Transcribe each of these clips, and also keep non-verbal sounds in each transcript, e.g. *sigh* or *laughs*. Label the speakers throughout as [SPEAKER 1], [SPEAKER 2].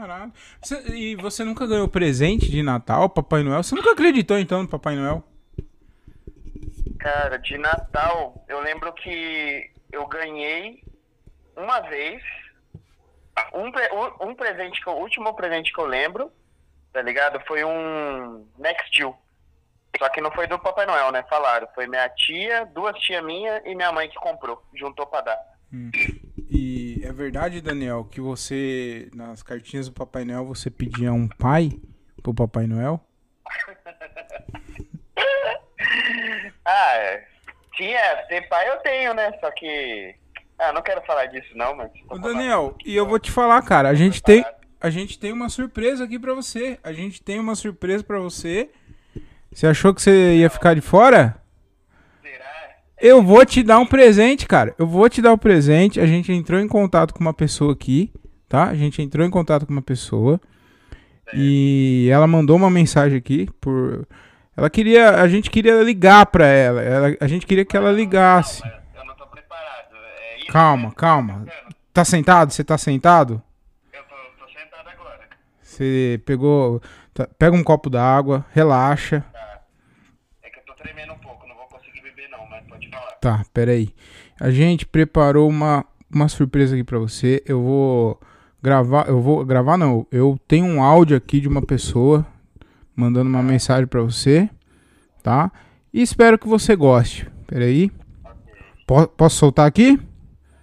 [SPEAKER 1] Caralho. Você- e você nunca ganhou presente de Natal, Papai Noel? Você nunca acreditou então no Papai Noel?
[SPEAKER 2] Cara, de Natal, eu lembro que eu ganhei uma vez um, pre- um- presente que o último presente que eu lembro, tá ligado? Foi um Nextil. Só que não foi do Papai Noel, né? Falaram. Foi minha tia, duas tias minhas e minha mãe que comprou. Juntou pra dar.
[SPEAKER 1] É verdade, Daniel, que você, nas cartinhas do Papai Noel, você pedia um pai pro Papai Noel? *laughs*
[SPEAKER 2] Ah, é. tinha, ter pai eu tenho, né? Só que. Ah, não quero falar disso não, mas.
[SPEAKER 1] Ô, Daniel, e eu vou te falar, cara, a gente tem, a gente tem uma surpresa aqui pra você. A gente tem uma surpresa pra você. Você achou que você ia ficar de fora? Eu vou te dar um presente, cara. Eu vou te dar um presente. A gente entrou em contato com uma pessoa aqui, tá? A gente entrou em contato com uma pessoa. E ela mandou uma mensagem aqui por ela queria, a gente queria ligar pra ela. ela a gente queria que ela ligasse.
[SPEAKER 2] Eu não tô preparado. É isso,
[SPEAKER 1] Calma,
[SPEAKER 2] né?
[SPEAKER 1] calma.
[SPEAKER 2] Tá
[SPEAKER 1] Tá sentado? Você tá sentado?
[SPEAKER 2] Eu tô, tô sentado agora.
[SPEAKER 1] Você pegou, tá- pega um copo d'água, relaxa.
[SPEAKER 2] É que eu tô tremendo um pouco, não vou conseguir beber não, mas pode falar.
[SPEAKER 1] Tá, peraí. A gente preparou uma, uma surpresa aqui pra você. Eu vou gravar, eu vou gravar não. Eu tenho um áudio aqui de uma pessoa mandando uma mensagem pra você, tá? E espero que você goste. Peraí. Po- posso soltar aqui?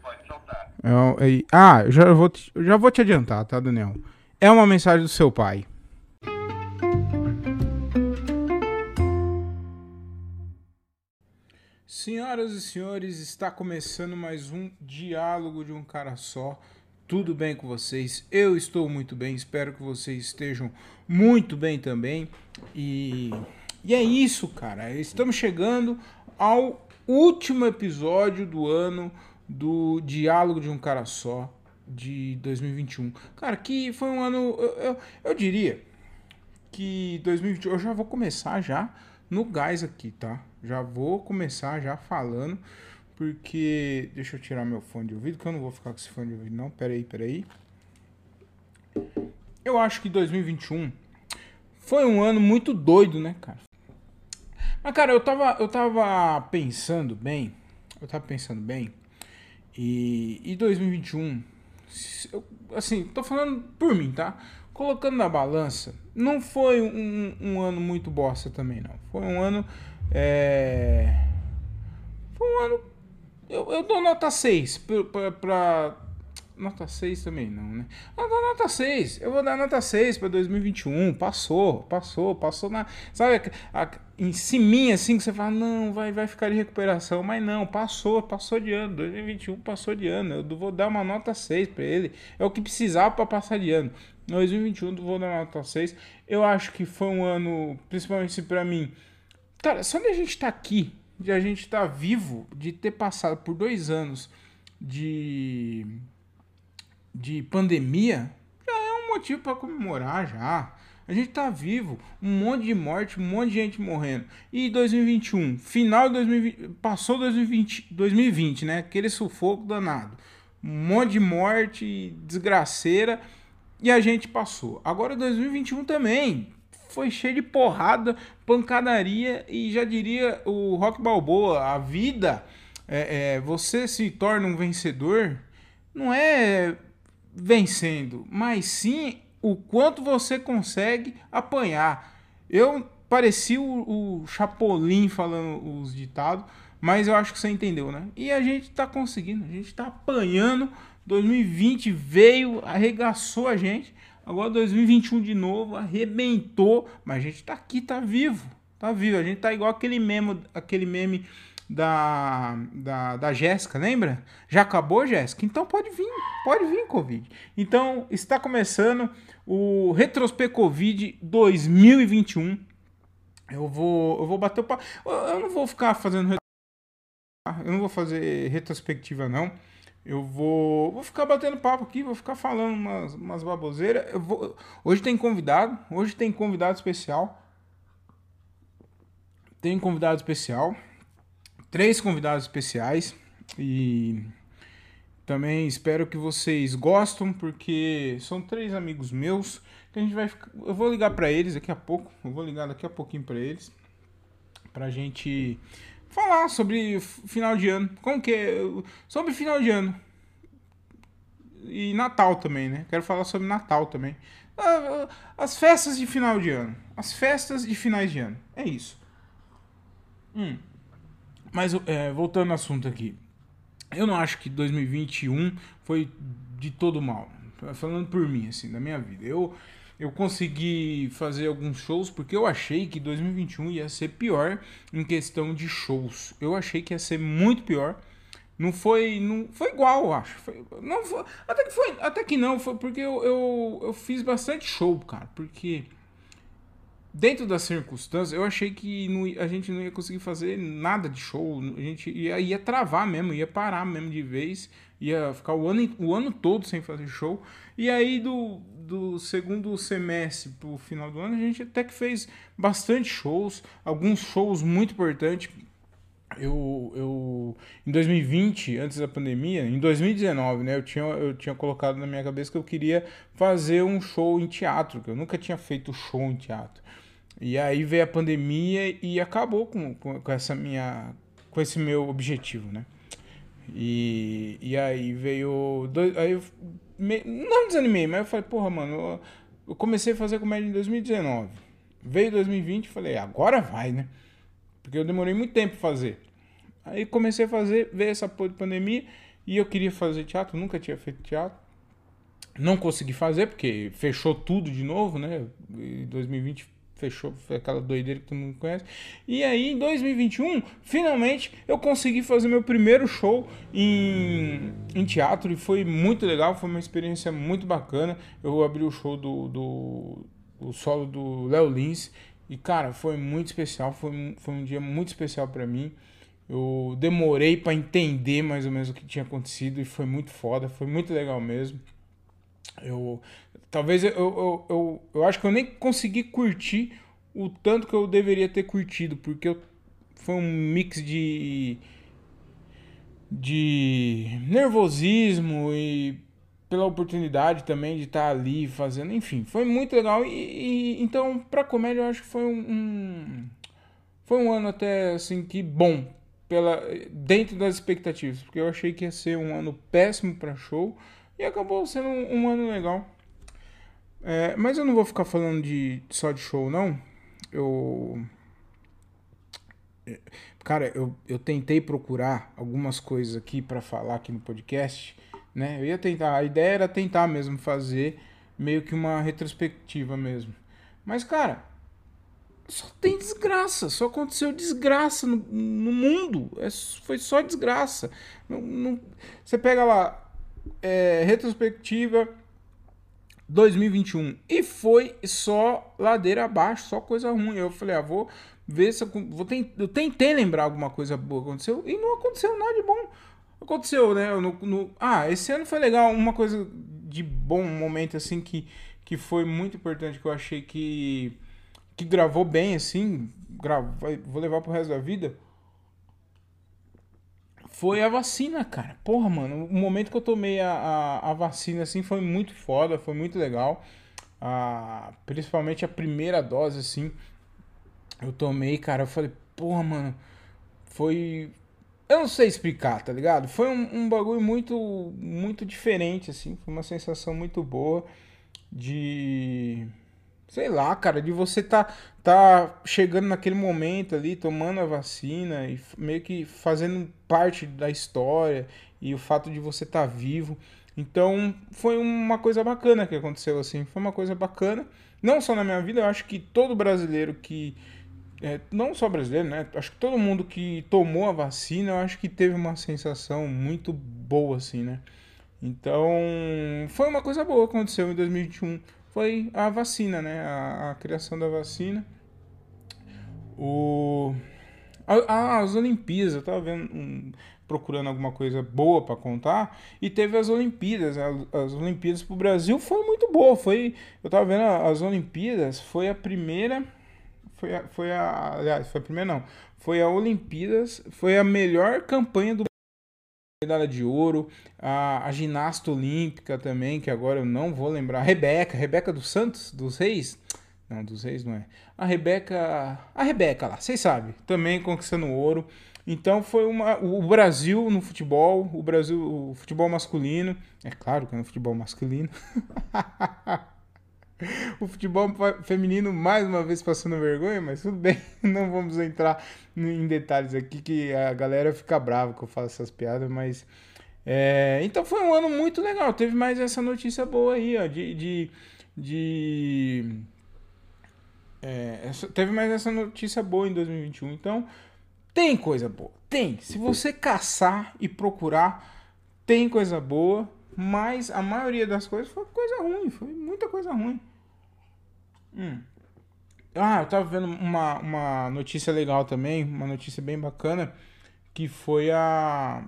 [SPEAKER 2] Pode soltar.
[SPEAKER 1] É, é, ah, eu já vou, te, eu já vou te adiantar, tá, Daniel? É uma mensagem do seu pai. Senhoras e senhores, está começando mais um diálogo de um cara só. Tudo bem com vocês? Eu estou muito bem, espero que vocês estejam muito bem também. E, e é isso, cara. Estamos chegando ao último episódio do ano do Diálogo de um Cara Só de 2021. Cara, que foi um ano, eu, eu, eu diria que 2021, eu já vou começar já no gás aqui, tá? Já vou começar já falando, porque deixa eu tirar meu fone de ouvido, que eu não vou ficar com esse fone de ouvido não. Peraí, peraí. Eu acho que 2021 foi um ano muito doido, né, cara? Mas, cara, eu tava, eu tava pensando bem, eu tava pensando bem, e, e 2021, se eu- assim, tô falando por mim, tá? Colocando na balança, não foi um, um ano muito bosta também, não. Foi um ano, é... Foi um ano, eu, eu dou nota 6 pra, pra, Nota 6 também não, né? Eu dou nota 6. Eu vou dar nota 6 pra 2021. Passou, passou, passou na. Sabe, a, a, em cima assim que você fala, não, vai, vai ficar de recuperação. Mas não, passou, passou de ano. 2021 passou de ano. Eu vou dar uma nota 6 pra ele. É o que precisava pra passar de ano. 2021 eu vou dar uma nota 6. Eu acho que foi um ano, principalmente pra mim. Cara, só de a gente estar aqui, de a gente estar vivo, de ter passado por dois anos de de pandemia, já é um motivo para comemorar já. A gente tá vivo, um monte de morte, um monte de gente morrendo. E 2021, final de 2020, passou 2020, 2020, né? Aquele sufoco danado. Um monte de morte, desgraceira, e a gente passou. Agora 2021 também foi cheio de porrada, pancadaria e já diria o Rock Balboa, a vida, é, é, você se torna um vencedor, não é vencendo, mas sim o quanto você consegue apanhar. Eu pareci o, o Chapolin falando os ditados, mas eu acho que você entendeu, né? E a gente tá conseguindo, a gente tá apanhando. 2020 veio, arregaçou a gente. Agora 2021 de novo, arrebentou, mas a gente tá aqui, tá vivo. Tá vivo, a gente tá igual aquele meme, aquele meme da, da, da Jéssica, lembra? Já acabou, Jéssica? Então pode vir, pode vir, Covid. Então está começando o Retrospe Covid 2021. Eu vou, eu vou bater o papo. Eu eu não vou ficar fazendo. Eu não vou fazer retrospectiva, não. Eu vou, vou ficar batendo papo aqui, vou ficar falando umas, umas baboseiras. Eu vou, hoje tem convidado, hoje tem convidado especial. Tem convidado especial três convidados especiais e Também espero que vocês gostem, porque são três amigos meus que a gente vai ficar, eu vou ligar para eles daqui a pouco, eu vou ligar daqui a pouquinho para eles pra gente falar sobre final de ano, como que é, sobre final de ano. E Natal também, né? Quero falar sobre Natal também. Ah, as festas de final de ano. As festas de finais de ano. É isso. Hum. Mas é, voltando ao assunto aqui. Eu não acho que 2021 foi de todo mal. Falando por mim, assim, da minha vida. Eu, eu consegui fazer alguns shows porque eu achei que 2021 ia ser pior em questão de shows. Eu achei que ia ser muito pior. Não foi, não foi igual, eu acho. Foi, não foi, até que foi, até que não, foi porque eu, eu, eu fiz bastante show, cara, porque dentro das circunstâncias, eu achei que não, a gente não ia conseguir fazer nada de show. A gente ia, ia travar mesmo, ia parar mesmo de vez, ia ficar o ano, o ano todo sem fazer show. E aí, do, do segundo semestre pro final do ano, a gente até que fez bastante shows, alguns shows muito importantes eu, eu em 2020, antes da pandemia, em 2019, né, eu tinha, eu tinha colocado na minha cabeça que eu queria fazer um show em teatro, que eu nunca tinha feito show em teatro. E aí veio a pandemia e acabou com, com, com essa minha com esse meu objetivo, né? E, e aí veio aí me, não desanimei, mas eu falei, porra, mano, eu, eu comecei a fazer comédia em 2019. Veio 2020 e falei, agora vai, né? Porque eu demorei muito tempo pra fazer. Aí comecei a fazer, veio essa porra de pandemia e eu queria fazer teatro, nunca tinha feito teatro. Não consegui fazer porque fechou tudo de novo, né? Em 2020 fechou, foi aquela doideira que todo mundo conhece. E aí, em 2021, finalmente eu consegui fazer meu primeiro show em, em teatro e foi muito legal, foi uma experiência muito bacana. Eu abri o show do, do, do solo do Léo Lins e, cara, foi muito especial, foi, foi um dia muito especial para mim. Eu demorei para entender mais ou menos o que tinha acontecido e foi muito foda, foi muito legal mesmo. Eu talvez eu, eu, eu, eu acho que eu nem consegui curtir o tanto que eu deveria ter curtido, porque eu, foi um mix de de nervosismo e pela oportunidade também de estar ali fazendo, enfim, foi muito legal e, e então para comédia eu acho que foi um, um, foi um ano até assim que bom pela dentro das expectativas, porque eu achei que ia ser um ano péssimo para show e acabou sendo um, um ano legal. É, mas eu não vou ficar falando de só de show não. Eu cara, eu, eu tentei procurar algumas coisas aqui para falar aqui no podcast, né? Eu ia tentar, a ideia era tentar mesmo fazer meio que uma retrospectiva mesmo. Mas cara, só tem desgraça, só aconteceu desgraça no, no mundo. É, foi só desgraça. Não, não, você pega lá, é, retrospectiva 2021 e foi só ladeira abaixo, só coisa ruim. Eu falei, ah, vou ver se eu, vou tent, eu tentei lembrar alguma coisa boa aconteceu e não aconteceu nada de bom. Aconteceu, né? No, no, ah, esse ano foi legal, uma coisa de bom, um momento assim que, que foi muito importante que eu achei que que gravou bem, assim, gravo, vou levar pro resto da vida, foi a vacina, cara. Porra, mano, o momento que eu tomei a, a, a vacina, assim, foi muito foda, foi muito legal. Ah, principalmente a primeira dose, assim, eu tomei, cara, eu falei, porra, mano, foi... Eu não sei explicar, tá ligado? Foi um, um bagulho muito, muito diferente, assim, foi uma sensação muito boa de sei lá, cara, de você tá, tá chegando naquele momento ali, tomando a vacina e meio que fazendo parte da história e o fato de você estar tá vivo. Então, foi uma coisa bacana que aconteceu assim, foi uma coisa bacana, não só na minha vida, eu acho que todo brasileiro que é, não só brasileiro, né? Acho que todo mundo que tomou a vacina, eu acho que teve uma sensação muito boa assim, né? Então, foi uma coisa boa que aconteceu em 2021 foi a vacina, né? A, a criação da vacina. O, a, as Olimpíadas, eu tava vendo, um, procurando alguma coisa boa para contar, e teve as Olimpíadas. As, as Olimpíadas pro Brasil foi muito boa. Foi, eu tava vendo as Olimpíadas, foi a primeira. Foi a, foi a. Aliás, foi a primeira não. Foi a Olimpíadas, foi a melhor campanha do medalha de ouro, a, a, ginasta olímpica também, que agora eu não vou lembrar, a Rebeca, Rebeca dos Santos, dos Reis, não, dos Reis não é, a Rebeca, a Rebeca lá, vocês sabem, também conquistando ouro, então foi uma, o Brasil no futebol, o Brasil, o futebol masculino, é claro que é no futebol masculino, *laughs* *laughs* o futebol feminino mais uma vez passando vergonha, mas tudo bem, *laughs* não vamos entrar em detalhes aqui que a galera fica brava que eu faço essas piadas, mas é, então foi um ano muito legal. Teve mais essa notícia boa aí, ó, de, de, de é, teve mais essa notícia boa em 2021. Então tem coisa boa, tem. Se você caçar e procurar, tem coisa boa. Mas a maioria das coisas foi coisa ruim, foi muita coisa ruim. Hum. Ah, eu tava vendo uma, uma notícia legal também, uma notícia bem bacana, que foi a.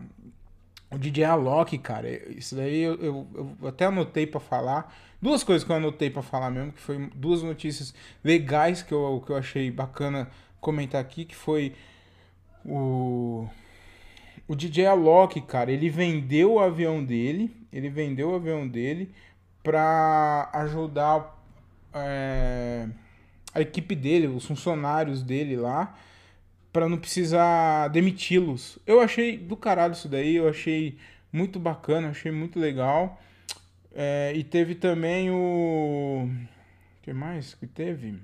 [SPEAKER 1] O DJ Alok, cara. Isso daí eu, eu, eu até anotei para falar. Duas coisas que eu anotei para falar mesmo, que foi duas notícias legais que eu, que eu achei bacana comentar aqui, que foi o. O DJ Alok, cara, ele vendeu o avião dele. Ele vendeu o avião dele pra ajudar é, a equipe dele, os funcionários dele lá, para não precisar demiti-los. Eu achei do caralho isso daí, eu achei muito bacana, achei muito legal. É, e teve também o. O que mais que teve?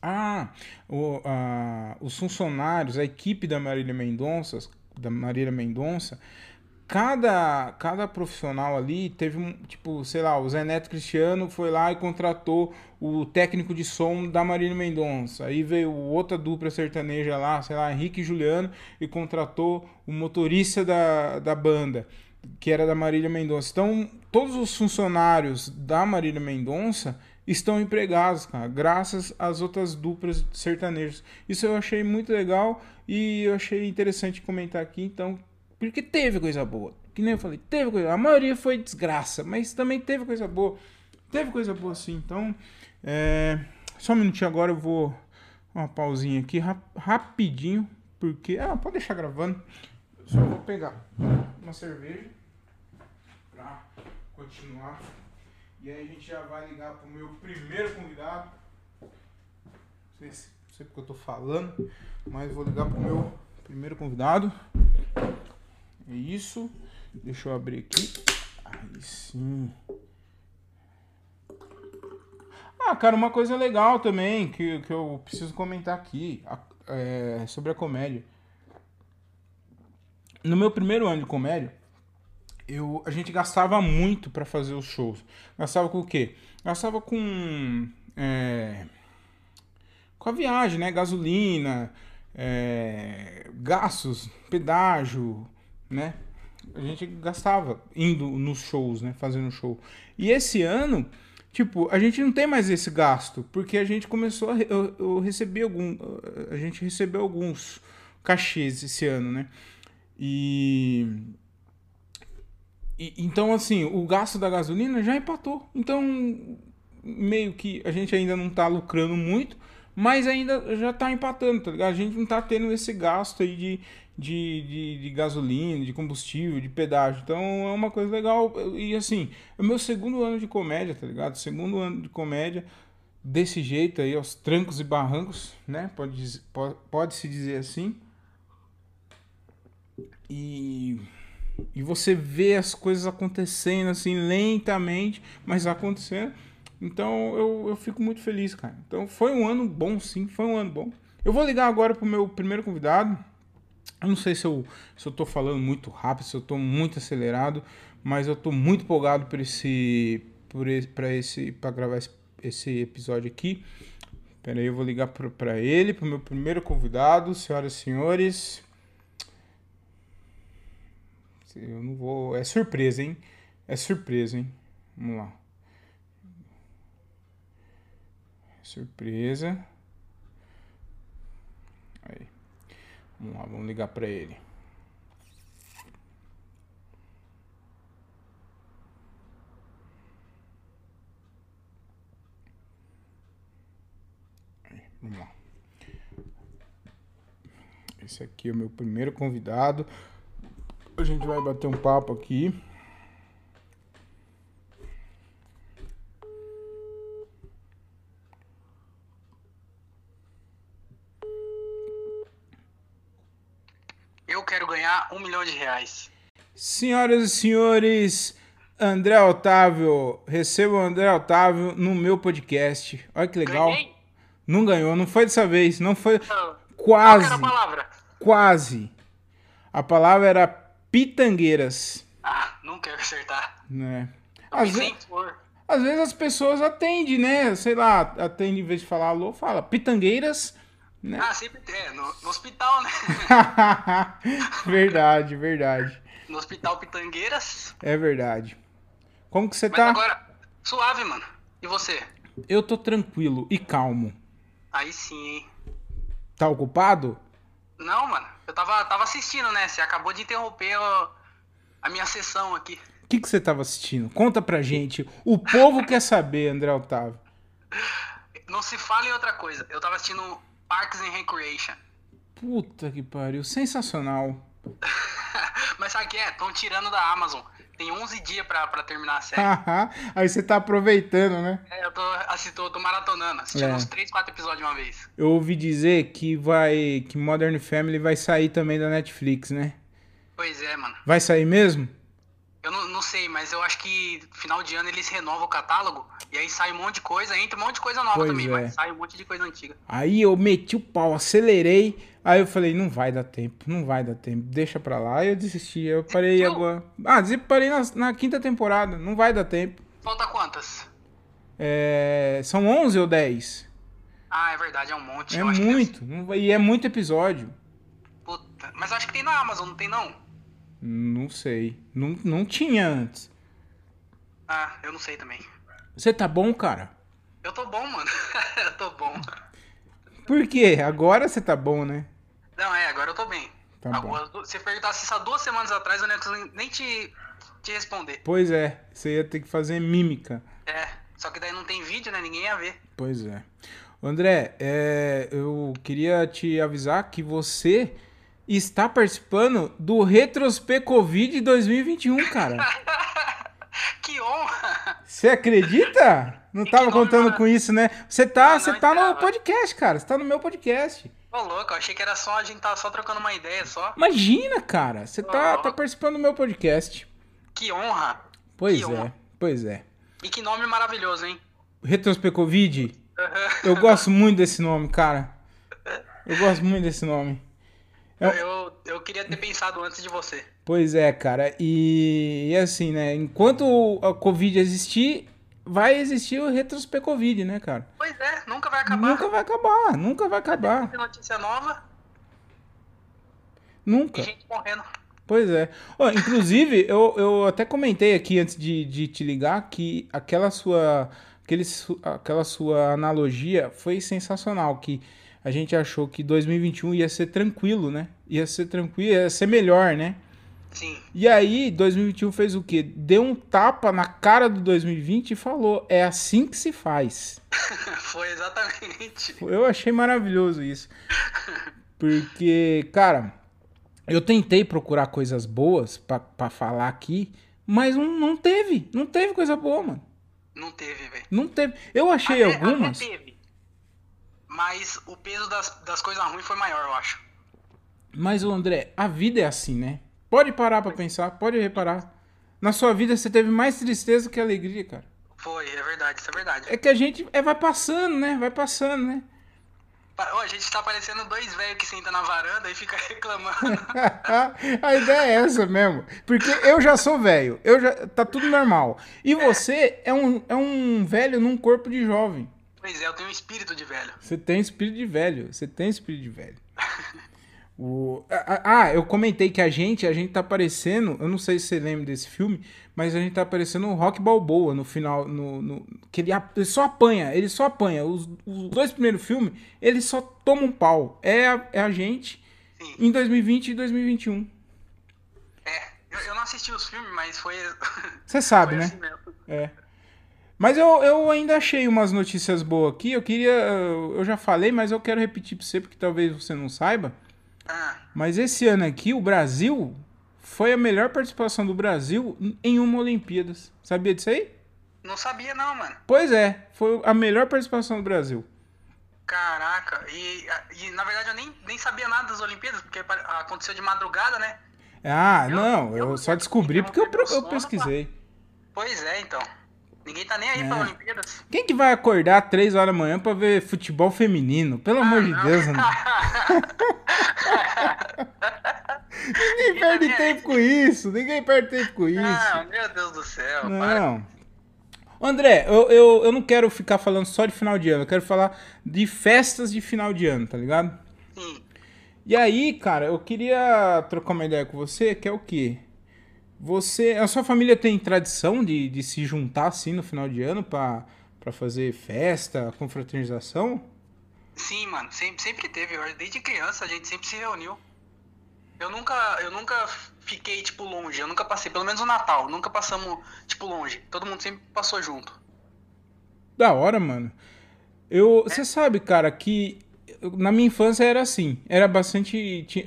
[SPEAKER 1] Ah, o, a, os funcionários, a equipe da Marília Mendonça, da Marília Mendonça, cada, cada profissional ali teve um, tipo, sei lá, o Zé Neto Cristiano foi lá e contratou o técnico de som da Marília Mendonça. Aí veio outra dupla sertaneja lá, sei lá, Henrique e Juliano, e contratou o motorista da, da banda, que era da Marília Mendonça. Então, todos os funcionários da Marília Mendonça estão empregados, cara, graças às outras duplas sertanejas. Isso eu achei muito legal e eu achei interessante comentar aqui, então porque teve coisa boa. Que nem eu falei, teve coisa. A maioria foi desgraça, mas também teve coisa boa. Teve coisa boa sim. Então, é... só um minutinho agora eu vou. Uma pausinha aqui rap rapidinho. Porque. Ah, pode deixar gravando. Só vou pegar uma cerveja pra continuar. E aí a gente já vai ligar pro meu primeiro convidado. Não sei, se, não sei porque eu tô falando, mas vou ligar pro meu primeiro convidado. É isso. Deixa eu abrir aqui. Aí sim. Ah, cara, uma coisa legal também que, que eu preciso comentar aqui é, sobre a comédia. No meu primeiro ano de comédia, eu, a gente gastava muito para fazer os shows. Gastava com o quê? Gastava com. É, com a viagem, né? Gasolina, é, gastos, pedágio, né? A gente gastava indo nos shows, né? Fazendo show. E esse ano, tipo, a gente não tem mais esse gasto, porque a gente começou a. Eu, eu recebi algum. A gente recebeu alguns cachês esse ano, né? E. E, então, assim, o gasto da gasolina já empatou. Então, meio que a gente ainda não tá lucrando muito, mas ainda já tá empatando, tá ligado? A gente não tá tendo esse gasto aí de, de, de, de, gasolina, de combustível, de pedágio. Então é uma coisa legal. E assim, é o meu segundo ano de comédia, tá ligado? Segundo ano de comédia desse jeito aí, aos trancos e barrancos, né? Pode, pode, pode se dizer assim. E, e você vê as coisas acontecendo assim lentamente, mas acontecendo. Então eu, eu fico muito feliz, cara. Então foi um ano bom, sim, foi um ano bom. Eu vou ligar agora pro meu primeiro convidado. Eu não sei se eu, se eu tô falando muito rápido, se eu tô muito acelerado, mas eu tô muito empolgado por esse por esse para esse para gravar esse, esse, episódio aqui. Pera aí, eu vou ligar para ele, para o meu primeiro convidado, senhoras e senhores. Eu não vou, é surpresa, hein? É surpresa, hein? Vamos lá. Surpresa. Aí. Vamos lá, vamos ligar para ele. Vamos lá. Esse aqui é o meu primeiro convidado. A gente vai bater um papo aqui.
[SPEAKER 3] Eu quero ganhar um milhão de reais.
[SPEAKER 1] Senhoras e senhores, André Otávio, recebo o André Otávio no meu podcast. Olha que legal.
[SPEAKER 3] Ganhei?
[SPEAKER 1] Não ganhou, não foi dessa vez, não foi.
[SPEAKER 3] Não. Qual
[SPEAKER 1] Quase,
[SPEAKER 3] que era a palavra?
[SPEAKER 1] quase. A palavra era pitangueiras,
[SPEAKER 3] Ah, não quero acertar.
[SPEAKER 1] né? Às, ve- às vezes as pessoas atendem, né? Sei lá, atende em vez de falar alô, fala pitangueiras, né?
[SPEAKER 3] Ah, sempre tem. É, no, no hospital, né? *laughs*
[SPEAKER 1] verdade, verdade.
[SPEAKER 3] No hospital Pitangueiras.
[SPEAKER 1] É verdade. Como que você
[SPEAKER 3] Mas
[SPEAKER 1] tá?
[SPEAKER 3] agora, suave, mano. E você?
[SPEAKER 1] Eu tô tranquilo e calmo.
[SPEAKER 3] Aí sim, hein?
[SPEAKER 1] Tá ocupado?
[SPEAKER 3] Não, mano. Eu tava, tava assistindo, né? Você acabou de interromper o- a minha sessão aqui.
[SPEAKER 1] O que, que você tava assistindo? Conta pra gente. O povo quer saber, André Otávio.
[SPEAKER 3] Não se fala em outra coisa. Eu tava assistindo Parks and Recreation.
[SPEAKER 1] Puta que pariu. Sensacional. *laughs*
[SPEAKER 3] Mas sabe o que é? Estão tirando da Amazon. Tem 11 dias pra, pra terminar a série.
[SPEAKER 1] Aí você tá aproveitando, né?
[SPEAKER 3] É, eu tô, assisto, tô maratonando, assistindo
[SPEAKER 1] É.
[SPEAKER 3] uns 3, 4 episódios de uma vez.
[SPEAKER 1] Eu ouvi dizer que vai. que Modern Family vai sair também da Netflix, né?
[SPEAKER 3] Pois é, mano.
[SPEAKER 1] Vai sair mesmo?
[SPEAKER 3] Eu não, não sei, mas eu acho que final de ano eles renovam o catálogo e aí sai um monte de coisa, entra um monte de coisa nova
[SPEAKER 1] Pois
[SPEAKER 3] também,
[SPEAKER 1] é.
[SPEAKER 3] mas sai um monte de coisa antiga.
[SPEAKER 1] Aí eu meti o pau, acelerei. Aí eu falei, não vai dar tempo, não vai dar tempo, deixa pra lá. Aí eu desisti, eu parei
[SPEAKER 3] Desistiu?
[SPEAKER 1] agora. Ah, parei na, na quinta temporada, não vai dar tempo.
[SPEAKER 3] Falta quantas?
[SPEAKER 1] É, são 11 ou 10?
[SPEAKER 3] Ah, é verdade, é um monte.
[SPEAKER 1] É
[SPEAKER 3] eu deve-
[SPEAKER 1] muito, e é muito episódio.
[SPEAKER 3] Puta, mas acho que tem na Amazon, não tem não?
[SPEAKER 1] Não sei, não, não tinha antes.
[SPEAKER 3] Ah, eu não sei também.
[SPEAKER 1] Você tá bom, cara?
[SPEAKER 3] Eu tô bom, mano. *laughs* eu tô bom.
[SPEAKER 1] Por quê? Agora você tá bom, né?
[SPEAKER 3] Não, é, agora eu tô bem.
[SPEAKER 1] Tá bom.
[SPEAKER 3] agora, se perguntasse isso há duas semanas atrás, eu não ia conseguir nem te, te responder.
[SPEAKER 1] Pois é, você ia ter que fazer mímica.
[SPEAKER 3] É, só que daí não tem vídeo, né? Ninguém ia ver.
[SPEAKER 1] Pois é. André, é, eu queria te avisar que você está participando do Retrospe Covid 2021, cara. *laughs*
[SPEAKER 3] que honra!
[SPEAKER 1] Você acredita? Não
[SPEAKER 3] Que
[SPEAKER 1] tava
[SPEAKER 3] nome
[SPEAKER 1] contando com isso, né? Você tá, você tá no
[SPEAKER 3] estava.
[SPEAKER 1] podcast, cara. Você tá no meu podcast.
[SPEAKER 3] Ô, louco, eu achei que era só a gente tava só trocando uma ideia só.
[SPEAKER 1] Imagina, cara. Você tá, tá participando do meu podcast.
[SPEAKER 3] Que honra!
[SPEAKER 1] Pois
[SPEAKER 3] Que
[SPEAKER 1] é,
[SPEAKER 3] honra.
[SPEAKER 1] pois é.
[SPEAKER 3] E que nome maravilhoso, hein?
[SPEAKER 1] Retrospe Covid. *laughs* Eu gosto muito desse nome, cara. Eu gosto muito desse nome. É
[SPEAKER 3] Eu, eu queria ter pensado antes de você.
[SPEAKER 1] Pois é, cara. E, e assim, né? Enquanto a Covid existir, vai existir o Retrospe Covid, né, cara?
[SPEAKER 3] Pois é, nunca vai acabar.
[SPEAKER 1] Nunca vai acabar, nunca vai acabar.
[SPEAKER 3] Tem notícia nova
[SPEAKER 1] Nunca.
[SPEAKER 3] e gente morrendo.
[SPEAKER 1] Pois é. Ó, inclusive, eu, eu até comentei aqui antes de, de te ligar que aquela sua, aquele, aquela sua analogia foi sensacional. Que a gente achou que 2021 ia ser tranquilo, né? Ia ser tranquilo, ia ser melhor, né?
[SPEAKER 3] Sim.
[SPEAKER 1] E aí, 2021 fez o quê? Deu um tapa na cara do 2020 e falou: é assim que se faz. *laughs*
[SPEAKER 3] Foi exatamente.
[SPEAKER 1] Eu achei maravilhoso isso. Porque, cara, eu tentei procurar coisas boas pra, pra falar aqui, mas não, não teve. Não teve coisa boa, mano.
[SPEAKER 3] Não teve, velho.
[SPEAKER 1] Não teve. Eu achei
[SPEAKER 3] Até-
[SPEAKER 1] algumas.
[SPEAKER 3] até teve. Mas o peso das, das coisas ruins foi maior, eu acho.
[SPEAKER 1] Mas, ô André, a vida é assim, né? Pode parar pra pensar, pode reparar. Na sua vida você teve mais tristeza que alegria, cara.
[SPEAKER 3] Foi, é verdade, isso é verdade.
[SPEAKER 1] É que a gente é, vai passando, né? Vai passando, né?
[SPEAKER 3] Ó, a gente tá parecendo dois velhos que sentam na varanda e fica *laughs* reclamando. *laughs*
[SPEAKER 1] a ideia é essa mesmo. Porque eu já sou velho. Eu já tá tudo normal. E você é um, é um velho num corpo de jovem.
[SPEAKER 3] Pois é, eu tenho um espírito de velho.
[SPEAKER 1] Você tem espírito de velho. Você tem espírito de velho. O... Ah, eu comentei que a gente, a gente tá parecendo, eu não sei se você lembra desse filme, mas a gente tá parecendo o Rock Balboa no final, no, no- que ele, ele só apanha, ele só apanha. Os, os dois primeiros filmes, ele só toma um pau. É a, é a gente
[SPEAKER 3] Sim.
[SPEAKER 1] em 2020 e 2021.
[SPEAKER 3] É, eu, eu não assisti os filmes, mas foi.
[SPEAKER 1] Você sabe,
[SPEAKER 3] foi
[SPEAKER 1] né?
[SPEAKER 3] assim.
[SPEAKER 1] É. Mas eu, eu ainda achei umas notícias boas aqui. Eu queria. Eu já falei, mas eu quero repetir pra você, porque talvez você não saiba.
[SPEAKER 3] Ah,
[SPEAKER 1] Mas esse ano aqui, o Brasil foi a melhor participação do Brasil em uma Olimpíadas. Sabia disso aí?
[SPEAKER 3] Não sabia não, mano.
[SPEAKER 1] Pois é, foi a melhor participação do Brasil.
[SPEAKER 3] Caraca, e, e na verdade eu nem, nem sabia nada das Olimpíadas, porque aconteceu de madrugada, né?
[SPEAKER 1] Ah,
[SPEAKER 3] Eu-
[SPEAKER 1] não, eu
[SPEAKER 3] eu-
[SPEAKER 1] só descobri porque eu, eu pesquisei.
[SPEAKER 3] Pois é, então. Ninguém tá nem aí
[SPEAKER 1] É.
[SPEAKER 3] pra Olimpíadas.
[SPEAKER 1] Quem que vai acordar três horas da manhã pra ver futebol feminino? Pelo amor de Deus, *laughs* André. Ninguém
[SPEAKER 3] tá
[SPEAKER 1] perde tempo com isso. Ninguém perde tempo com isso.
[SPEAKER 3] Ah, meu Deus do céu, para.
[SPEAKER 1] Não. André, eu, eu, eu não quero ficar falando só de final de ano. Eu quero falar de festas de final de ano, tá ligado?
[SPEAKER 3] Sim.
[SPEAKER 1] E aí, cara, eu queria trocar uma ideia com você, que é o quê? Você, a sua família tem tradição de, de se juntar assim no final de ano pra, pra fazer festa, confraternização?
[SPEAKER 3] Sim, mano, sempre, sempre teve. Desde criança a gente sempre se reuniu. Eu nunca, eu nunca fiquei, tipo, longe. Eu nunca passei, pelo menos o Natal, nunca passamos, tipo, longe. Todo mundo sempre passou junto.
[SPEAKER 1] Da hora, mano. Eu, você sabe, cara, que na minha infância era assim, era bastante, ti-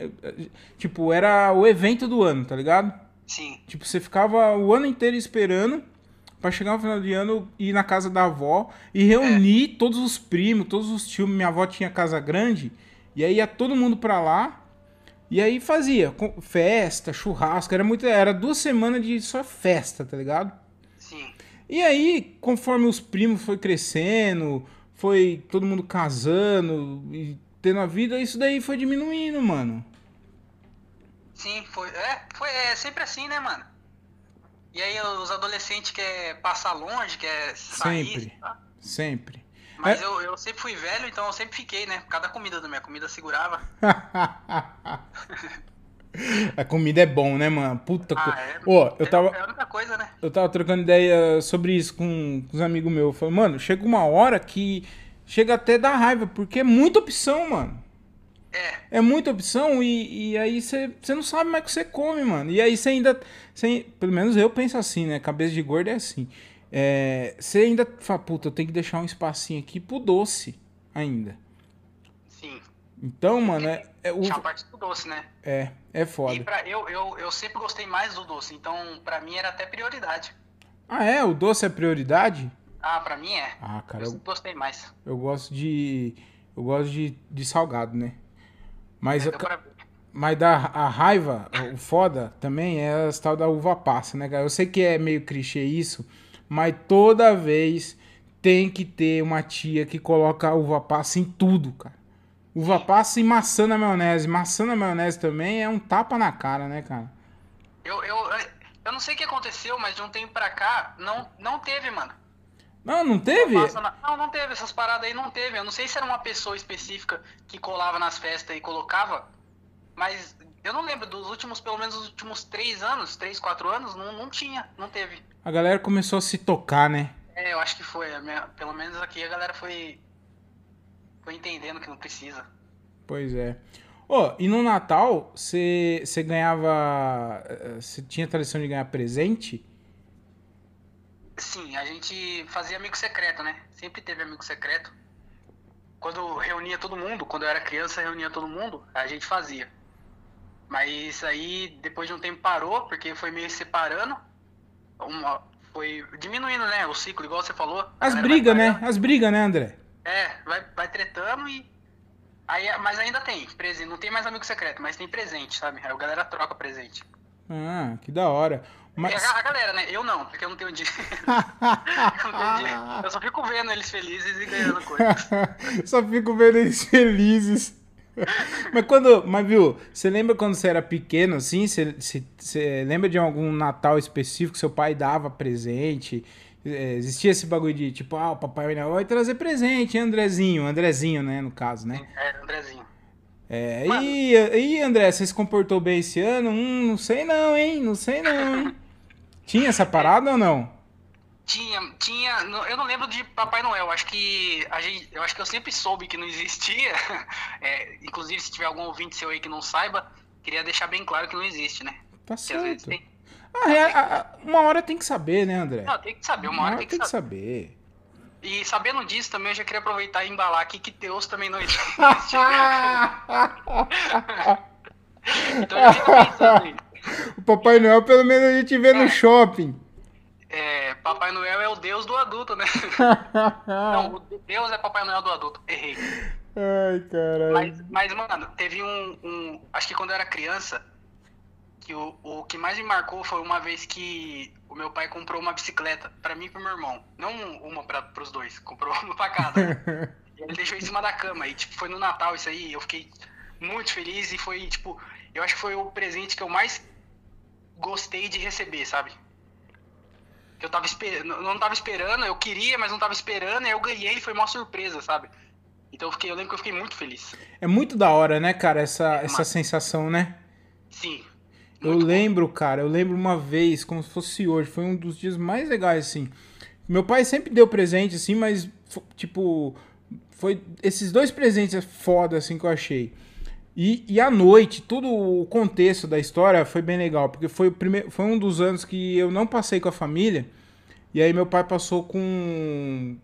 [SPEAKER 1] tipo, era o evento do ano, tá ligado?
[SPEAKER 3] Sim.
[SPEAKER 1] Tipo, você ficava o ano inteiro esperando pra chegar no final de ano e ir na casa da avó e reunir todos os primos, todos os tios. Minha avó tinha casa grande e aí ia todo mundo pra lá e aí fazia festa, churrasco. Era muito, era duas semanas de só festa, tá ligado?
[SPEAKER 3] Sim.
[SPEAKER 1] E aí, conforme os primos foi crescendo, foi todo mundo casando e tendo a vida, isso daí foi diminuindo, mano.
[SPEAKER 3] Sim, foi. É, foi é sempre assim, né, mano? E aí os adolescentes querem passar longe, quer sair.
[SPEAKER 1] Sempre.
[SPEAKER 3] tá?
[SPEAKER 1] Sempre.
[SPEAKER 3] Mas
[SPEAKER 1] É.
[SPEAKER 3] eu, eu sempre fui velho, então eu sempre fiquei, né? Por causa da comida também. A comida segurava. *laughs*
[SPEAKER 1] A comida é bom, né, mano? Puta
[SPEAKER 3] Ah,
[SPEAKER 1] co...
[SPEAKER 3] é.
[SPEAKER 1] Ó, eu
[SPEAKER 3] É-
[SPEAKER 1] tava,
[SPEAKER 3] É a única coisa, né?
[SPEAKER 1] eu tava trocando ideia sobre isso com, com os amigos meus. Eu falei, mano, chega uma hora que chega até dar raiva, porque é muita opção, mano.
[SPEAKER 3] É.
[SPEAKER 1] É muita opção e, e aí você não sabe mais o que você come, mano. E aí você ainda. Cê, pelo menos eu penso assim, né? Cabeça de gordo é assim. Você ainda fala, puta, eu tenho que deixar um espacinho aqui pro doce ainda.
[SPEAKER 3] Sim.
[SPEAKER 1] Então, mano, é, é, o-
[SPEAKER 3] a parte do doce, né?
[SPEAKER 1] é, é
[SPEAKER 3] E
[SPEAKER 1] foda.
[SPEAKER 3] pra, eu, eu, eu sempre gostei mais do doce, então pra mim era até prioridade.
[SPEAKER 1] Ah, é? O doce é prioridade?
[SPEAKER 3] Ah, pra mim é.
[SPEAKER 1] Ah, cara,
[SPEAKER 3] eu
[SPEAKER 1] eu,
[SPEAKER 3] gostei mais.
[SPEAKER 1] eu gosto de. Eu gosto de, de salgado, né? Mas,
[SPEAKER 3] pra
[SPEAKER 1] mas da, a raiva, o foda também é a tal da uva passa, né, cara? Eu sei que é meio clichê isso, mas toda vez tem que ter uma tia que coloca uva passa em tudo, cara. Uva passa e maçã na maionese. Maçã na maionese também é um tapa na cara, né, cara?
[SPEAKER 3] Eu, eu, eu não sei o que aconteceu, mas de um tempo pra cá, não, não teve, mano.
[SPEAKER 1] Não, não teve?
[SPEAKER 3] Na- Não, não teve. Essas paradas aí não teve. Eu não sei se era uma pessoa específica que colava nas festas e colocava, mas eu não lembro dos últimos, pelo menos os últimos três anos, três, quatro anos, não, não tinha, não teve.
[SPEAKER 1] A galera começou a se tocar, né?
[SPEAKER 3] É, eu acho que foi. minha- pelo menos aqui a galera foi, foi entendendo que não precisa.
[SPEAKER 1] Pois é. Ô, e no Natal, você você ganhava. Você tinha tradição de ganhar presente?
[SPEAKER 3] Sim, a gente fazia amigo secreto, né? Sempre teve amigo secreto. Quando reunia todo mundo, quando eu era criança, reunia todo mundo, a gente fazia. Mas aí, depois de um tempo parou, porque foi meio separando. Uma, foi diminuindo, né? O ciclo, igual você falou.
[SPEAKER 1] As brigas, né? As brigas, né, André?
[SPEAKER 3] É, vai, vai tretando e. Aí, mas ainda tem, presente. Não tem mais amigo secreto, mas tem presente, sabe? Aí a galera troca presente.
[SPEAKER 1] Ah, que da hora. Mas.
[SPEAKER 3] A, a galera, né? Eu não, porque eu não tenho dinheiro. *laughs* eu, não tenho dinheiro. Eu só fico vendo eles felizes e ganhando coisas. *laughs*
[SPEAKER 1] Só fico vendo eles felizes. *laughs* Mas quando. Mas viu, você lembra quando você era pequeno, assim? Você, você, você lembra de algum Natal específico que seu pai dava presente? É, existia esse bagulho de tipo, ah, o Papai Noel vai trazer presente, hein, Andrezinho? Andrezinho, né, no caso, né?
[SPEAKER 3] É, Andrezinho.
[SPEAKER 1] É,
[SPEAKER 3] Mano.
[SPEAKER 1] e, e André, você se comportou bem esse ano? Hum, não sei não, hein? Não sei não, hein? Tinha essa parada ou não?
[SPEAKER 3] Tinha, tinha. Eu não lembro de Papai Noel. Acho que a gente, eu acho que eu sempre soube que não existia. *laughs* É, inclusive, se tiver algum ouvinte seu aí que não saiba, queria deixar bem claro que não existe, né?
[SPEAKER 1] Tá
[SPEAKER 3] Porque
[SPEAKER 1] certo.
[SPEAKER 3] tem.
[SPEAKER 1] Ah, é, a- a- uma hora tem que saber, né, André?
[SPEAKER 3] Não, tem que saber, uma hora tem que saber.
[SPEAKER 1] saber.
[SPEAKER 3] E sabendo disso também, eu já queria aproveitar e embalar aqui que Deus também não existe. *laughs* *laughs* então eu fico pensando nisso.
[SPEAKER 1] O Papai Noel, pelo menos, a gente vê no shopping.
[SPEAKER 3] É, Papai Noel é o deus do adulto, né? *laughs* Não, o Deus é Papai Noel do adulto. Errei.
[SPEAKER 1] Ai, caralho.
[SPEAKER 3] Mas, mas, mano, teve um, um- Acho que quando eu era criança, que o, o que mais me marcou foi uma vez que o meu pai comprou uma bicicleta pra mim e pro meu irmão. Não uma pra, pros dois, comprou uma pra cada. *laughs* Ele deixou em cima da cama. E, tipo, foi no Natal isso aí. Eu fiquei muito feliz e foi, tipo, eu acho que foi o presente que eu mais gostei de receber, sabe? Que eu tava esperando, não tava esperando, eu queria, mas não tava esperando, e aí eu ganhei e foi uma surpresa, sabe? Então eu, fiquei, eu lembro que eu fiquei muito feliz.
[SPEAKER 1] É muito da hora, né, cara, essa, essa
[SPEAKER 3] Mas-
[SPEAKER 1] sensação, né?
[SPEAKER 3] Sim.
[SPEAKER 1] Eu
[SPEAKER 3] bom.
[SPEAKER 1] lembro, cara, eu lembro uma vez, como se fosse hoje, foi um dos dias mais legais, assim. Meu pai sempre deu presente, assim, mas, tipo, foi esses dois presentes é foda, assim, que eu achei. E, e à noite, todo o contexto da história foi bem legal, porque foi, o primeiro, foi um dos anos que eu não passei com a família, e aí meu pai passou com.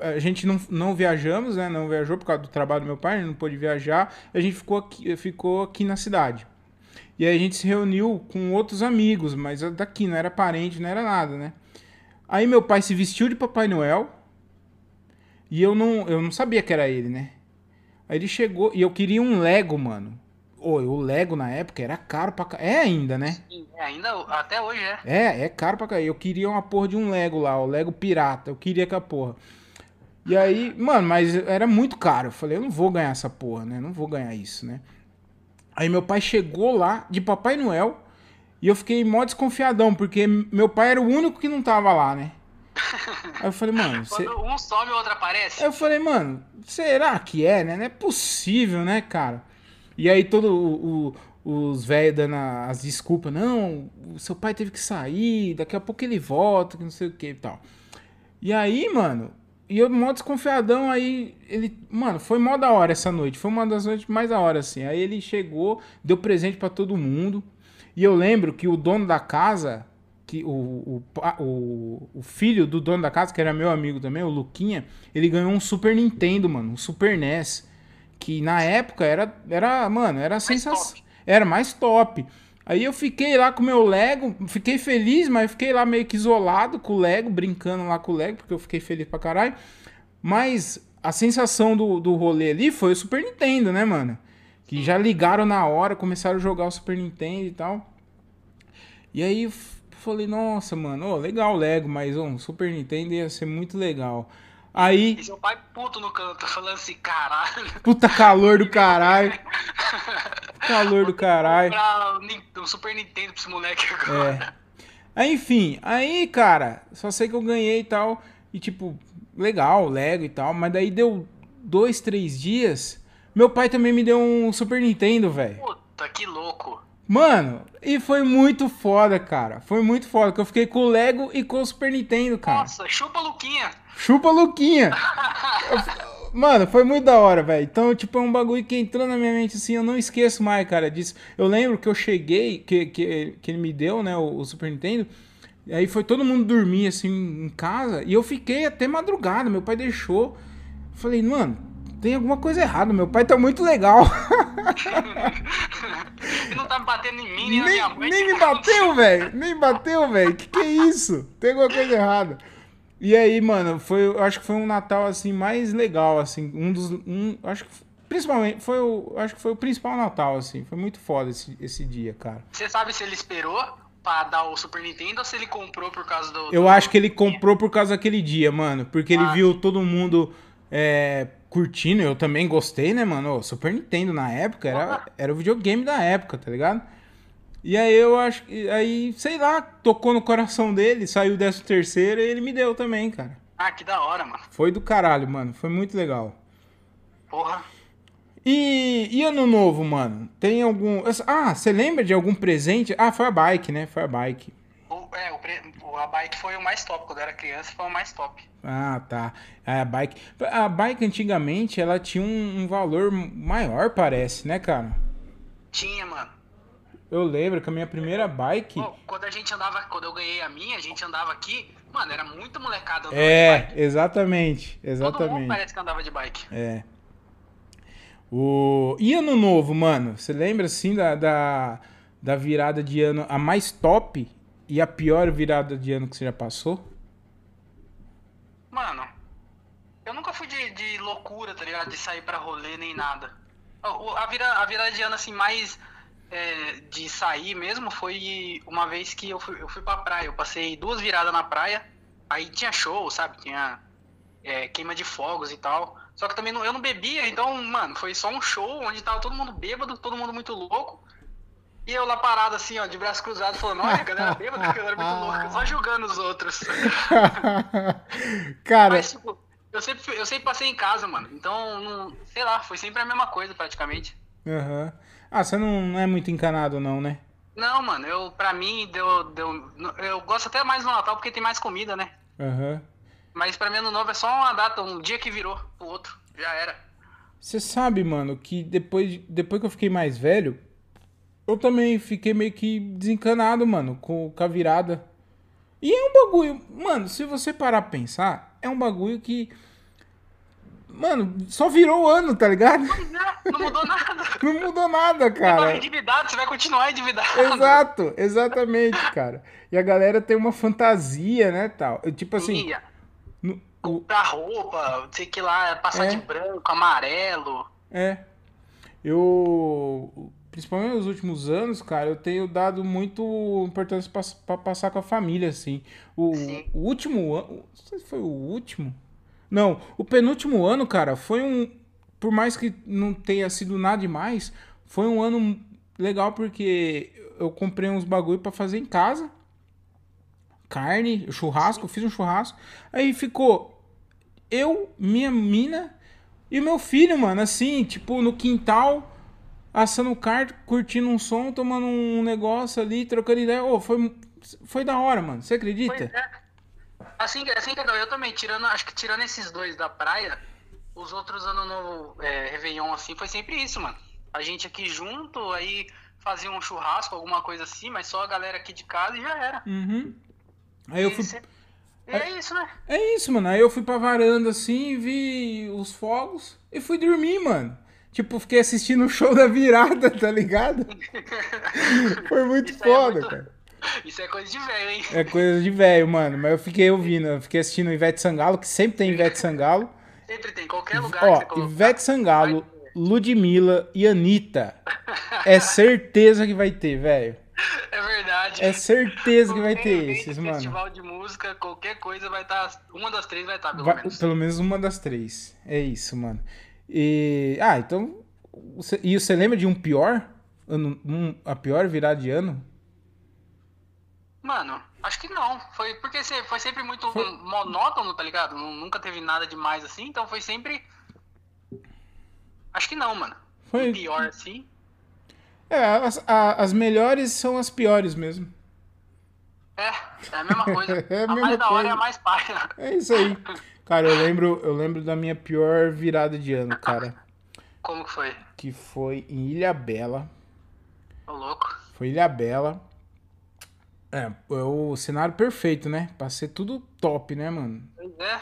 [SPEAKER 1] A gente não, não viajamos, né? Não viajou por causa do trabalho do meu pai, ele não pôde viajar, a gente ficou aqui, ficou aqui na cidade. E aí a gente se reuniu com outros amigos, mas daqui, não era parente, não era nada, né? Aí meu pai se vestiu de Papai Noel e eu não, eu não sabia que era ele, né? Aí ele chegou e eu queria um Lego, mano. Ô, o Lego na época era caro pra É ainda, né?
[SPEAKER 3] Sim, é, ainda até hoje é.
[SPEAKER 1] É, é caro pra cair. Eu queria uma porra de um Lego lá, o Lego pirata. Eu queria aquela porra. E aí, mano, mas era muito caro. Eu falei, eu não vou ganhar essa porra, né? Não vou ganhar isso, né? Aí meu pai chegou lá de Papai Noel e eu fiquei mó desconfiadão, porque meu pai era o único que não tava lá, né? Aí eu falei, mano, você.
[SPEAKER 3] Quando um some, o outro aparece.
[SPEAKER 1] Aí eu falei, mano, será que é, né? Não é possível, né, cara? E aí todo o- o- os velhos dando as desculpas, não, o seu pai teve que sair, daqui a pouco ele volta, que não sei o que e tal. E aí, mano, e eu mó desconfiadão, aí ele, mano, foi mó da hora essa noite, foi uma das noites mais da hora, assim. Aí ele chegou, deu presente pra todo mundo, e eu lembro que o dono da casa, que o, o, o, o filho do dono da casa, que era meu amigo também, o Luquinha, ele ganhou um Super Nintendo, mano, um Super NES. Que na época era, era mano, era sensação. Era mais top. Aí eu fiquei lá com o meu Lego, fiquei feliz, mas fiquei lá meio que isolado com o Lego, brincando lá com o Lego, porque eu fiquei feliz pra caralho. Mas a sensação do, do rolê ali foi o Super Nintendo, né, mano? Que já ligaram na hora, começaram a jogar o Super Nintendo e tal. E aí falei, nossa, mano, ó, legal o Lego, mas um Super Nintendo ia ser muito legal. Aí,
[SPEAKER 3] E seu pai puto no canto, falando assim, caralho.
[SPEAKER 1] puta calor do caralho. *laughs* Calor do caralho.
[SPEAKER 3] O Super Nintendo pra esse moleque agora.
[SPEAKER 1] É. Aí, enfim, aí, cara, só sei que eu ganhei e tal. E tipo, legal, Lego e tal. Mas daí deu dois, três dias. Meu pai também me deu um Super Nintendo, velho.
[SPEAKER 3] Puta, que louco.
[SPEAKER 1] Mano, e foi muito foda, cara. Foi muito foda. Que eu fiquei com o Lego e com o Super Nintendo, cara.
[SPEAKER 3] Nossa, chupa Luquinha.
[SPEAKER 1] Chupa Luquinha. Eu- *laughs* Mano, foi muito da hora, velho. Então, tipo, é um bagulho que entrou na minha mente assim, eu não esqueço mais, cara, disso. Eu lembro que eu cheguei, que, que, que ele me deu, né, o, o Super Nintendo. E aí foi todo mundo dormir, assim, em casa. E eu fiquei até madrugada, meu pai deixou. Falei, mano, tem alguma coisa errada, meu pai tá muito legal. *laughs*
[SPEAKER 3] Ele não tá batendo em mim, nem, na minha
[SPEAKER 1] nem,
[SPEAKER 3] mãe.
[SPEAKER 1] nem me bateu, velho. Nem bateu, velho. Que que é isso? Tem alguma coisa errada. E aí, mano, foi, eu acho que foi um Natal assim mais legal assim, um dos um, acho que principalmente foi o, acho que foi o principal Natal assim. Foi muito foda esse, esse dia, cara.
[SPEAKER 3] Você sabe se ele esperou pra dar o Super Nintendo ou se ele comprou por causa do.
[SPEAKER 1] Eu
[SPEAKER 3] do-
[SPEAKER 1] acho que ele comprou por causa daquele dia, mano, porque ele
[SPEAKER 3] Ah.
[SPEAKER 1] viu todo mundo é, curtindo, eu também gostei, né, mano? O Super Nintendo na época era, era o videogame da época, tá ligado? E aí eu acho que. Aí, sei lá, tocou no coração dele, saiu dessa terceira e ele me deu também, cara.
[SPEAKER 3] Ah, que da hora, mano.
[SPEAKER 1] Foi do caralho, mano. Foi muito legal.
[SPEAKER 3] Porra.
[SPEAKER 1] E, e ano novo, mano? Tem algum. Ah, você lembra de algum presente? Ah, foi a bike, né? Foi a bike.
[SPEAKER 3] É, o, a bike foi o mais top. Quando eu era criança, foi o mais top.
[SPEAKER 1] Ah, tá. A bike. A bike antigamente ela tinha um, um valor maior, parece, né, cara?
[SPEAKER 3] Tinha, mano.
[SPEAKER 1] Eu lembro que a minha primeira bike.
[SPEAKER 3] Pô, quando a gente andava, quando eu ganhei a minha, a gente andava aqui, mano, era muita molecada andando de
[SPEAKER 1] É,
[SPEAKER 3] bike.
[SPEAKER 1] exatamente.
[SPEAKER 3] Todo mundo
[SPEAKER 1] Exatamente.
[SPEAKER 3] parece que andava de bike.
[SPEAKER 1] É. O... E ano novo, mano? Você lembra assim da, da- da virada de ano, a mais top e a pior virada de ano que você já passou?
[SPEAKER 3] Mano, eu nunca fui de, de loucura, tá ligado? De sair pra rolê nem nada. A, vira, a virada de ano, assim, mais é, de sair mesmo foi uma vez que eu fui, eu fui pra praia. Eu passei duas viradas na praia. Aí tinha show, sabe? Tinha é, queima de fogos e tal. Só que também não- eu não bebia, então, mano, foi só um show onde tava todo mundo bêbado, todo mundo muito louco. E eu lá parado assim, ó, de braço cruzado, falando, olha, a galera bêbada, a galera muito louca, só julgando os outros. *laughs*
[SPEAKER 1] Cara,
[SPEAKER 3] Mas, tipo, eu sempre, eu sempre passei em casa, mano. Então, não, sei lá, foi sempre a mesma coisa, praticamente.
[SPEAKER 1] aham. ah, você não, não é muito encanado, não, né?
[SPEAKER 3] Não, mano, eu, pra mim, deu, deu, eu gosto até mais do Natal porque tem mais comida, né?
[SPEAKER 1] Aham.
[SPEAKER 3] Mas pra mim, ano novo é só uma data, um dia que virou pro outro. Já era.
[SPEAKER 1] Você sabe, mano, que depois, depois que eu fiquei mais velho, eu também fiquei meio que desencanado, mano, com, com a virada. E é um bagulho, mano, se você parar pra pensar, é um bagulho que. Mano, só virou o ano, tá ligado?
[SPEAKER 3] Não mudou nada. *laughs*
[SPEAKER 1] Não mudou nada,
[SPEAKER 3] Você tava
[SPEAKER 1] cara.
[SPEAKER 3] endividado, você vai continuar endividado.
[SPEAKER 1] Exato, exatamente, cara. E a galera tem uma fantasia, né, tal. Tipo assim,
[SPEAKER 3] Ia
[SPEAKER 1] no-
[SPEAKER 3] comprar roupa, não sei que lá, passar
[SPEAKER 1] É.
[SPEAKER 3] de branco, amarelo.
[SPEAKER 1] É. Eu. Principalmente nos últimos anos, cara, eu tenho dado muito importância pra, pra passar com a família, assim. O, o último ano. Não sei se foi o último. Não, o penúltimo ano, cara, foi um. Por mais que não tenha sido nada demais, foi um ano legal porque eu comprei uns bagulho pra fazer em casa. Carne, churrasco, fiz um churrasco. Aí ficou eu, minha mina e o meu filho, mano, assim, tipo, no quintal, assando carne, curtindo um som, tomando um negócio ali, trocando ideia. Ô, foi, foi da hora, mano. Você acredita?
[SPEAKER 3] é. Assim, que- assim que eu também, tirando, acho que tirando esses dois da praia, os outros ano novo, é, Réveillon, assim, foi sempre isso, mano. A gente aqui junto, aí fazia um churrasco, alguma coisa assim, mas só a galera aqui de casa e já era.
[SPEAKER 1] Uhum. Aí eu fui.
[SPEAKER 3] E é isso, né?
[SPEAKER 1] É isso, mano. Aí eu fui pra varanda assim, vi os fogos e fui dormir, mano. Tipo, fiquei assistindo o show da virada, tá ligado? *laughs* Foi muito
[SPEAKER 3] Isso é
[SPEAKER 1] foda,
[SPEAKER 3] muito-
[SPEAKER 1] cara.
[SPEAKER 3] Isso é coisa de velho, hein?
[SPEAKER 1] É coisa de velho, mano. Mas eu fiquei ouvindo, eu fiquei assistindo Ivete Sangalo, que sempre tem Ivete Sangalo.
[SPEAKER 3] Sempre tem, qualquer lugar que você
[SPEAKER 1] Ó,
[SPEAKER 3] colocar.
[SPEAKER 1] Ivete Sangalo, Ludmilla e Anitta. É *laughs* certeza que vai ter, velho.
[SPEAKER 3] É verdade.
[SPEAKER 1] É certeza que vai ter esses, mano.
[SPEAKER 3] Festival de música, qualquer coisa vai estar. uma das três vai estar, pelo
[SPEAKER 1] Vai-
[SPEAKER 3] menos.
[SPEAKER 1] pelo menos uma das três. É isso, mano. E. Ah, então. e você lembra de um pior? Ano, um- a pior virada de ano?
[SPEAKER 3] Mano, acho que não. Foi porque foi sempre muito
[SPEAKER 1] Foi-
[SPEAKER 3] monótono, tá ligado? Nu- Nunca teve nada demais assim, então foi sempre. Acho que não, mano.
[SPEAKER 1] Foi-
[SPEAKER 3] Um pior assim.
[SPEAKER 1] É, as, a- as melhores são as piores mesmo.
[SPEAKER 3] É, é a mesma coisa. *laughs*
[SPEAKER 1] É a mesma
[SPEAKER 3] mais da hora
[SPEAKER 1] coisa.
[SPEAKER 3] é a mais paia.
[SPEAKER 1] É isso aí. Cara, eu lembro, eu lembro da minha pior virada de ano, cara.
[SPEAKER 3] Como que foi?
[SPEAKER 1] Que foi em Ilha Bela.
[SPEAKER 3] Ô louco.
[SPEAKER 1] Foi Ilha Bela. É, é o cenário perfeito, né? Pra ser tudo top, né, mano?
[SPEAKER 3] Pois é.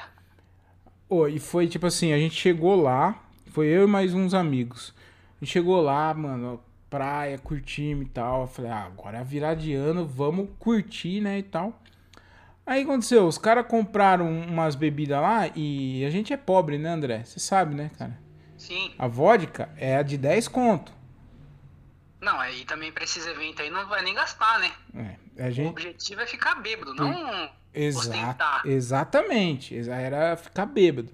[SPEAKER 1] Ô, e foi tipo assim, a gente chegou lá, foi eu e mais uns amigos. A gente chegou lá, mano, praia, curtimos e tal. Eu falei, ah, agora é a virada de ano, vamos curtir, né, e tal. Aí aconteceu, os caras compraram umas bebidas lá e a gente é pobre, né, André? Você sabe, né, cara?
[SPEAKER 3] Sim.
[SPEAKER 1] A vodka é a de 10 conto.
[SPEAKER 3] Não, aí também pra esses eventos aí não vai nem gastar, né?
[SPEAKER 1] É, a
[SPEAKER 3] O
[SPEAKER 1] gente...
[SPEAKER 3] objetivo é ficar bêbado, não
[SPEAKER 1] Exato,
[SPEAKER 3] ostentar.
[SPEAKER 1] exatamente. Exa- Era ficar bêbado.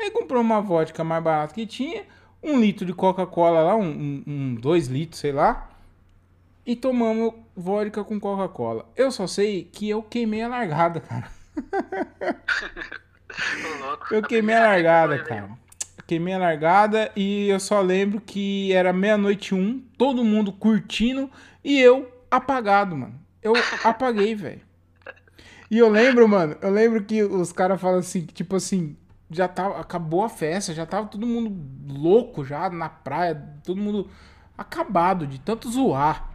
[SPEAKER 1] Aí comprou uma vodka mais barata que tinha, um litro de Coca-Cola lá, um, um, dois litros, sei lá. E tomamos vodka com Coca-Cola. Eu só sei que eu queimei a largada, cara. *laughs* Eu queimei a largada,
[SPEAKER 3] eu
[SPEAKER 1] cara. Queimei a largada e eu só lembro que era meia-noite um, todo mundo curtindo e eu apagado, mano. Eu *laughs* apaguei, velho. E eu lembro, mano, eu lembro que os caras falam assim, tipo assim, já tava, acabou a festa, já tava todo mundo louco já na praia, todo mundo acabado de tanto zoar.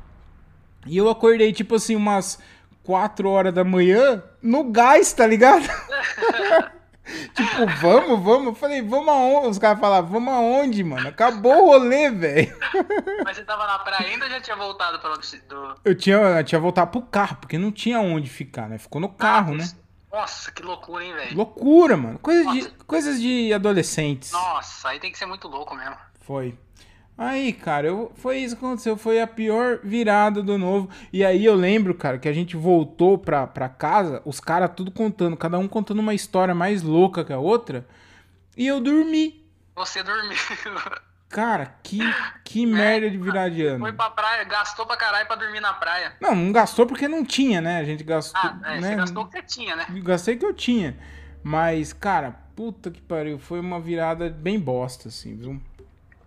[SPEAKER 1] E eu acordei, tipo assim, umas 4 horas da manhã no gás, tá ligado? *laughs* tipo, vamos, vamos. Eu falei, vamos aonde? Os caras falavam, vamos aonde, mano? Acabou o rolê, velho. *laughs*
[SPEAKER 3] Mas você tava na praia ainda ou já tinha voltado pra. Do...
[SPEAKER 1] Eu tinha, eu tinha voltado pro carro, porque não tinha onde ficar, né? Ficou no carro, né?
[SPEAKER 3] Nossa, que loucura, hein, velho?
[SPEAKER 1] Loucura, mano. Coisas de, coisas de adolescentes.
[SPEAKER 3] Nossa, aí tem que ser muito louco mesmo.
[SPEAKER 1] Foi. Aí, cara, eu, foi isso que aconteceu. Foi a pior virada do novo. E aí eu lembro, cara, que a gente voltou pra, pra casa, os caras tudo contando, cada um contando uma história mais louca que a outra. E eu dormi.
[SPEAKER 3] Você dormiu. *laughs*
[SPEAKER 1] Cara, que, que merda de virar de ano.
[SPEAKER 3] Foi pra praia, gastou pra caralho pra dormir na praia.
[SPEAKER 1] Não, não gastou porque não tinha, né? A gente gastou.
[SPEAKER 3] Ah, é,
[SPEAKER 1] né?
[SPEAKER 3] você gastou o que você tinha, né?
[SPEAKER 1] Gastei que eu tinha. Mas, cara, puta que pariu. Foi uma virada bem bosta, assim, viu?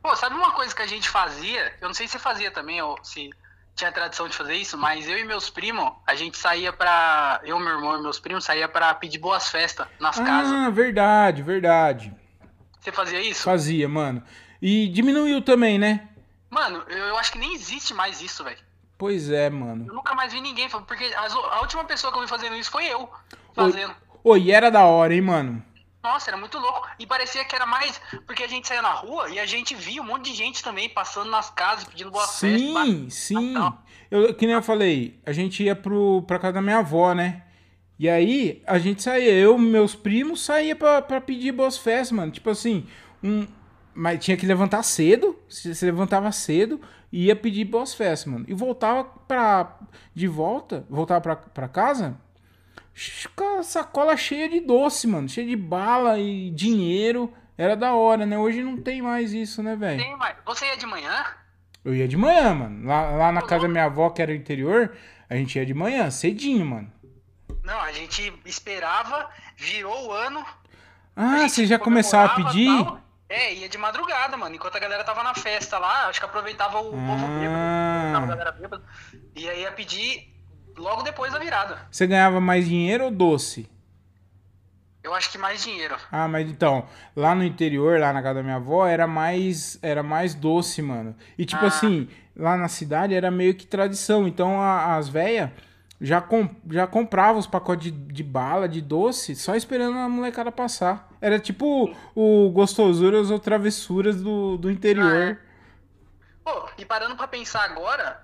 [SPEAKER 3] Pô, sabe uma coisa que a gente fazia? Eu não sei se você fazia também, ou se tinha tradição de fazer isso, mas eu e meus primos, a gente saía pra. Eu, meu irmão e meus primos saía pra pedir boas festas nas
[SPEAKER 1] ah,
[SPEAKER 3] casas.
[SPEAKER 1] Ah, verdade, verdade.
[SPEAKER 3] Você fazia isso?
[SPEAKER 1] Fazia, mano. E diminuiu também, né?
[SPEAKER 3] Mano, eu, acho que nem existe mais isso, velho.
[SPEAKER 1] Pois é, mano.
[SPEAKER 3] Eu nunca mais vi ninguém, porque a última pessoa que eu vi fazendo isso foi eu fazendo.
[SPEAKER 1] Oi, e era da hora, hein, mano?
[SPEAKER 3] Nossa, era muito louco. E parecia que era mais. Porque a gente saía na rua e a gente via um monte de gente também passando nas casas pedindo boa
[SPEAKER 1] sim,
[SPEAKER 3] festa.
[SPEAKER 1] Sim, sim. Eu, que nem eu falei, a gente ia pro, pra casa da minha avó, né? E aí a gente saía, eu meus primos saía pra, pra pedir boas festas, mano. Tipo assim, um, mas tinha que levantar cedo. Se levantava cedo e ia pedir boas festas, mano. E voltava pra. De volta, voltava pra, pra casa com a sacola cheia de doce, mano. Cheia de bala e dinheiro. Era da hora, né? Hoje não tem mais isso, né, velho?
[SPEAKER 3] Tem mais. Você ia de manhã?
[SPEAKER 1] Eu ia de manhã, mano. Lá, lá na casa da minha avó, que era o interior, a gente ia de manhã, cedinho, mano.
[SPEAKER 3] Não, a gente esperava, virou o ano.
[SPEAKER 1] Ah, você já começava a pedir? Tal,
[SPEAKER 3] é, ia de madrugada, mano. Enquanto a galera tava na festa lá, acho que aproveitava o ah. povo bêbado, a galera bêbada. E aí ia pedir logo depois da virada.
[SPEAKER 1] Você ganhava mais dinheiro ou doce?
[SPEAKER 3] Eu acho que mais dinheiro.
[SPEAKER 1] Ah, mas então, lá no interior, lá na casa da minha avó, era mais, era mais doce, mano. E tipo ah. assim, lá na cidade era meio que tradição. Então a, as velhas já, com, já comprava os pacotes de, de, bala, de doce, só esperando a molecada passar. Era tipo o gostosuras ou travessuras do, do interior.
[SPEAKER 3] Ah, é. Pô, e parando pra pensar agora,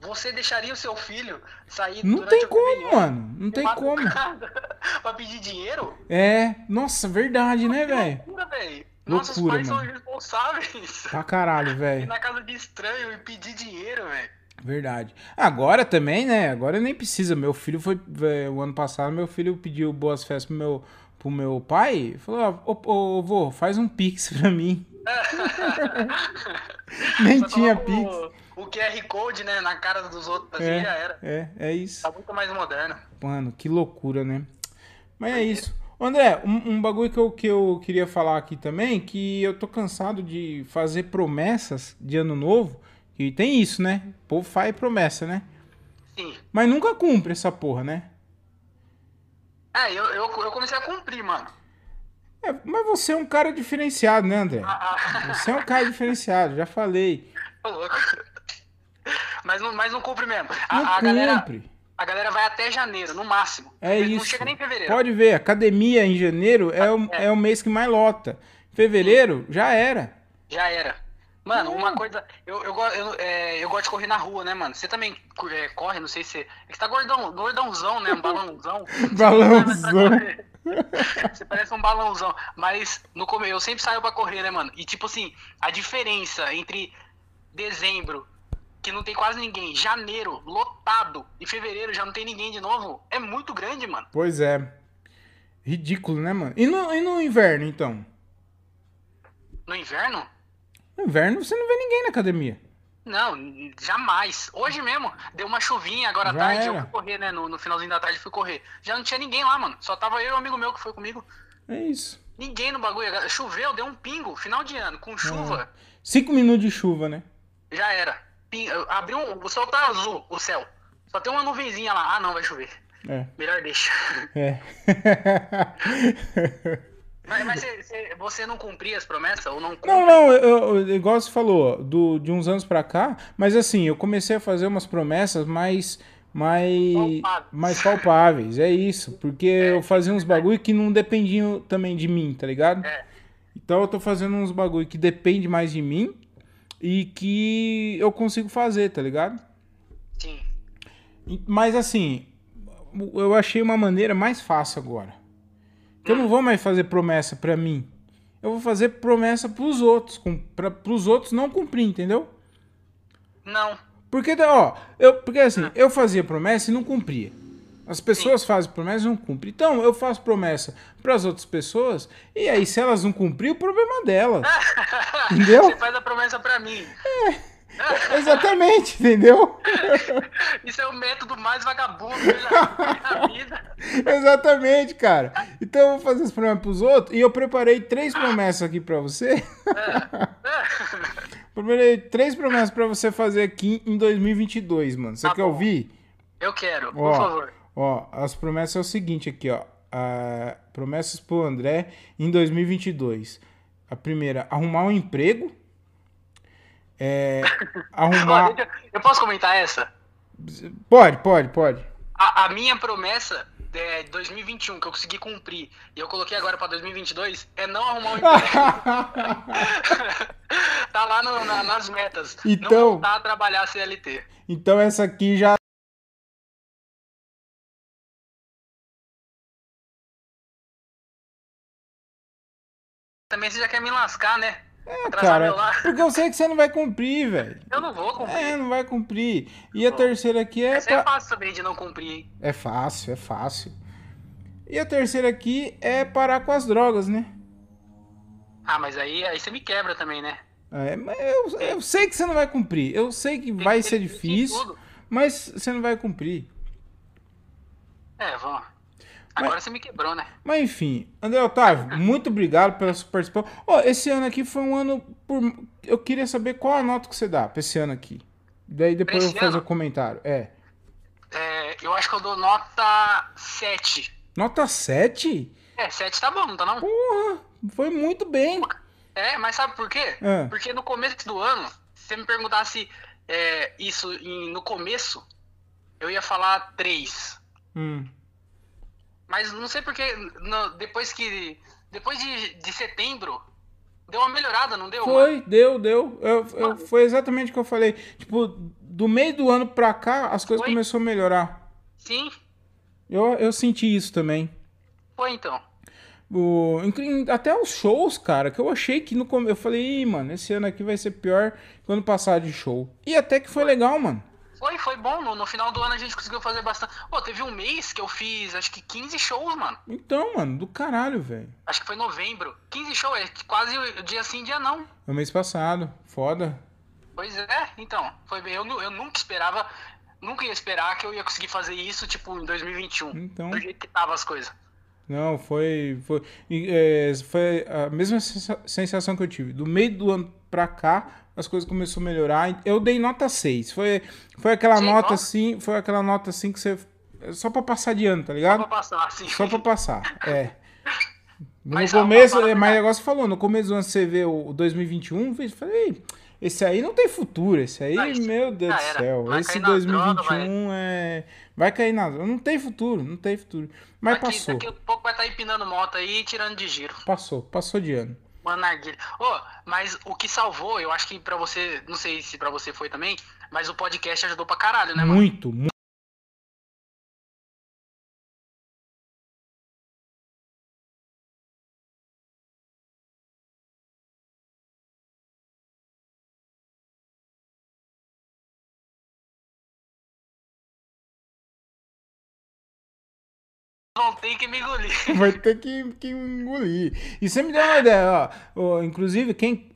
[SPEAKER 3] você deixaria o seu filho sair
[SPEAKER 1] Não tem como, mano. Não tem como. *laughs*
[SPEAKER 3] pra pedir dinheiro?
[SPEAKER 1] É, nossa, verdade, né, velho?
[SPEAKER 3] Loucura, velho. Nossos pais mano. são irresponsáveis.
[SPEAKER 1] Pra caralho, velho. *laughs*
[SPEAKER 3] Ir na casa de estranho e pedir dinheiro, velho.
[SPEAKER 1] Verdade. Agora também, né? Agora nem precisa. Meu filho foi. O ano passado, meu filho pediu boas festas pro meu, pro meu pai. Falou: Ô, ô, vô, faz um pix *laughs* pra mim. *laughs* nem Só tinha pix.
[SPEAKER 3] O, o QR Code, né? Na cara dos outros, assim
[SPEAKER 1] é,
[SPEAKER 3] já era.
[SPEAKER 1] É, é isso.
[SPEAKER 3] Tá muito mais moderno.
[SPEAKER 1] Mano, que loucura, né? Mas é isso. André, um, um, bagulho que eu, que eu queria falar aqui também, que eu tô cansado de fazer promessas de ano novo e tem isso, né? O povo faz promessa, né?
[SPEAKER 3] Sim.
[SPEAKER 1] Mas nunca cumpre essa porra, né?
[SPEAKER 3] É, eu, eu, eu comecei a cumprir, mano.
[SPEAKER 1] É, mas você é um cara diferenciado, né, André? Ah, ah. Você é um cara diferenciado, já falei.
[SPEAKER 3] Tô louco. Mas não, mas não cumpre mesmo.
[SPEAKER 1] A, não a cumpre. Galera,
[SPEAKER 3] a galera vai até janeiro, no máximo.
[SPEAKER 1] É isso.
[SPEAKER 3] Não chega nem em fevereiro.
[SPEAKER 1] Pode ver, academia em janeiro é, o, é. é o mês que mais lota. Fevereiro, Sim. já era.
[SPEAKER 3] Já era. Mano, uma coisa. Eu, eu, eu, é, eu gosto de correr na rua, né, mano? Você também é, corre, não sei se. É que você tá gordão, gordãozão, né? Um *laughs* balãozão.
[SPEAKER 1] balãozão. *laughs*
[SPEAKER 3] Você parece um balãozão. Mas no começo, eu sempre saio pra correr, né, mano? E tipo assim, a diferença entre dezembro, que não tem quase ninguém, janeiro, lotado, e fevereiro já não tem ninguém de novo, é muito grande, mano.
[SPEAKER 1] Pois é. Ridículo, né, mano? E no, e no inverno, então?
[SPEAKER 3] No inverno?
[SPEAKER 1] No inverno você não vê ninguém na academia.
[SPEAKER 3] Não, jamais. Hoje mesmo, deu uma chuvinha agora à tarde, era. eu fui correr, né? No, no, finalzinho da tarde fui correr. Já não tinha ninguém lá, mano. Só tava eu e um amigo meu que foi comigo.
[SPEAKER 1] É isso.
[SPEAKER 3] Ninguém no bagulho. Choveu, deu um pingo, final de ano, com chuva. É.
[SPEAKER 1] Cinco minutos de chuva, né?
[SPEAKER 3] Já era. Abriu um. O céu tá azul, o céu. Só tem uma nuvenzinha lá. Ah, não, vai chover.
[SPEAKER 1] É.
[SPEAKER 3] Melhor deixa.
[SPEAKER 1] É. *laughs*
[SPEAKER 3] Mas, mas você, você, não cumpria as promessas ou não cumpre?
[SPEAKER 1] Não, não, eu, eu, igual você falou, do, de uns anos pra cá, mas assim, eu comecei a fazer umas promessas mais mais,
[SPEAKER 3] Palpáveis.
[SPEAKER 1] mais palpáveis. É isso. Porque eu fazia uns bagulho que não dependiam também de mim, tá ligado?
[SPEAKER 3] É.
[SPEAKER 1] Então eu tô fazendo uns bagulho que depende mais de mim e que eu consigo fazer, tá ligado?
[SPEAKER 3] Sim.
[SPEAKER 1] Mas assim, eu achei uma maneira mais fácil agora. Que eu não vou mais fazer promessa pra mim. Eu vou fazer promessa pros outros, com, pra, pros outros não cumprir, entendeu?
[SPEAKER 3] Não.
[SPEAKER 1] Porque, ó, eu, porque assim, eu fazia promessa e não cumpria. As pessoas fazem promessa e não cumprem. Então, eu faço promessa pras outras pessoas, e aí, se elas não cumprem, o problema é delas. *laughs* Entendeu?
[SPEAKER 3] Você faz a promessa pra mim.
[SPEAKER 1] Exatamente, entendeu? *laughs*
[SPEAKER 3] Isso é o método mais vagabundo que eu já vi na vida. *laughs*
[SPEAKER 1] Exatamente, cara. Então eu vou fazer as promessas pros outros, e eu preparei três promessas aqui pra você. *laughs* Preparei três promessas pra você fazer aqui em 2022, mano. Você
[SPEAKER 3] Tá
[SPEAKER 1] quer
[SPEAKER 3] bom.
[SPEAKER 1] ouvir?
[SPEAKER 3] Eu quero, por
[SPEAKER 1] Ó,
[SPEAKER 3] favor.
[SPEAKER 1] Ó, as promessas é o seguinte aqui, ó. Ah, promessas pro André em 2022. A primeira, arrumar um emprego. É, *laughs* arrumar.
[SPEAKER 3] eu- posso comentar essa?
[SPEAKER 1] Pode, pode, pode.
[SPEAKER 3] A, a minha promessa de 2021 que eu consegui cumprir e eu coloquei agora pra 2022 é não arrumar um emprego. *laughs* tá lá no- na- nas metas.
[SPEAKER 1] Então-
[SPEAKER 3] Não voltar a trabalhar CLT.
[SPEAKER 1] então essa aqui já.
[SPEAKER 3] Também você já quer me lascar, né?
[SPEAKER 1] É, Cara, porque eu sei que você não vai cumprir, velho.
[SPEAKER 3] Eu não vou cumprir.
[SPEAKER 1] É, não vai cumprir. E a terceira aqui é.
[SPEAKER 3] Essa é
[SPEAKER 1] pra-
[SPEAKER 3] fácil também de não cumprir, hein?
[SPEAKER 1] É fácil, é fácil. E a terceira aqui é parar com as drogas, né?
[SPEAKER 3] Ah, mas aí, aí você me quebra também, né?
[SPEAKER 1] É, mas eu, eu sei que você não vai cumprir. Eu sei que vai
[SPEAKER 3] Tem-
[SPEAKER 1] ser
[SPEAKER 3] tem- tem
[SPEAKER 1] difícil, mas você não vai cumprir.
[SPEAKER 3] É, vamos. Agora você me quebrou, né?
[SPEAKER 1] Mas enfim, André Otávio, *laughs* muito obrigado pela sua participação. Ó, esse ano aqui foi um ano por. Eu queria saber qual a nota que você dá pra esse ano aqui. Daí depois eu vou fazer o
[SPEAKER 3] ano?
[SPEAKER 1] comentário. É.
[SPEAKER 3] É, eu acho que eu dou nota 7.
[SPEAKER 1] Nota 7?
[SPEAKER 3] É, 7 tá bom, não tá não?
[SPEAKER 1] Porra, foi muito bem.
[SPEAKER 3] É, mas sabe por quê?
[SPEAKER 1] Ah.
[SPEAKER 3] Porque no começo do ano, se você me perguntasse é, isso em- no começo, eu ia falar 3.
[SPEAKER 1] Hum.
[SPEAKER 3] Mas não sei porque no- depois que. Depois de, de setembro, deu uma melhorada, não deu? mano?
[SPEAKER 1] Foi, deu, deu. Eu, eu- foi exatamente o que eu falei. Tipo, do meio do ano pra cá, as coisas
[SPEAKER 3] Foi?
[SPEAKER 1] começaram a melhorar.
[SPEAKER 3] Sim,
[SPEAKER 1] Eu, eu senti isso também.
[SPEAKER 3] foi então.
[SPEAKER 1] O, até os shows, cara, que eu achei que no começo. Eu falei, Ih, mano, esse ano aqui vai ser pior que o ano passado de show. E até que foi legal, mano.
[SPEAKER 3] Foi, foi bom. No, no final do ano a gente conseguiu fazer bastante. Pô, teve um mês que eu fiz acho que 15 shows, mano.
[SPEAKER 1] Então, mano, do caralho, velho.
[SPEAKER 3] Acho que foi novembro. 15 shows, é quase dia sim, dia não.
[SPEAKER 1] É o mês passado. Foda.
[SPEAKER 3] Pois é, então. Foi bem. Eu, eu nunca esperava. Nunca ia esperar que eu ia conseguir fazer isso, tipo, em 2021.
[SPEAKER 1] Então.
[SPEAKER 3] Do jeito que tava as coisas.
[SPEAKER 1] Não, foi. Foi, é, foi a mesma sensa- sensação que eu tive. Do meio do ano pra cá, as coisas começaram a melhorar. Eu dei nota 6. Foi, foi aquela
[SPEAKER 3] Sim,
[SPEAKER 1] nota
[SPEAKER 3] ó.
[SPEAKER 1] assim. Foi aquela nota assim que você. Só pra passar de ano, tá
[SPEAKER 3] Só
[SPEAKER 1] ligado?
[SPEAKER 3] pra passar, assim.
[SPEAKER 1] Só pra passar, é. *laughs* No
[SPEAKER 3] Mas, ó,
[SPEAKER 1] começo,
[SPEAKER 3] a
[SPEAKER 1] é, mas o negócio falou, no começo do ano você vê o o 2021, eu falei, esse aí não tem futuro, esse aí, meu Deus do céu,
[SPEAKER 3] Vai
[SPEAKER 1] esse
[SPEAKER 3] cair na
[SPEAKER 1] 2021
[SPEAKER 3] droga,
[SPEAKER 1] é... Vai cair na não tem futuro, não tem futuro. Mas
[SPEAKER 3] Daqui,
[SPEAKER 1] passou,
[SPEAKER 3] daqui a pouco vai estar empinando moto aí e tirando de giro.
[SPEAKER 1] passou, passou de ano.
[SPEAKER 3] Uma narguilha. Ô, mas o que salvou, eu acho que pra você, não sei se pra você foi também, mas o podcast ajudou pra caralho, né, mano?
[SPEAKER 1] Muito, muito.
[SPEAKER 3] Vão ter que me engolir. *laughs*
[SPEAKER 1] Vai ter que, que engolir. E você me deu uma ideia, ó. inclusive, quem,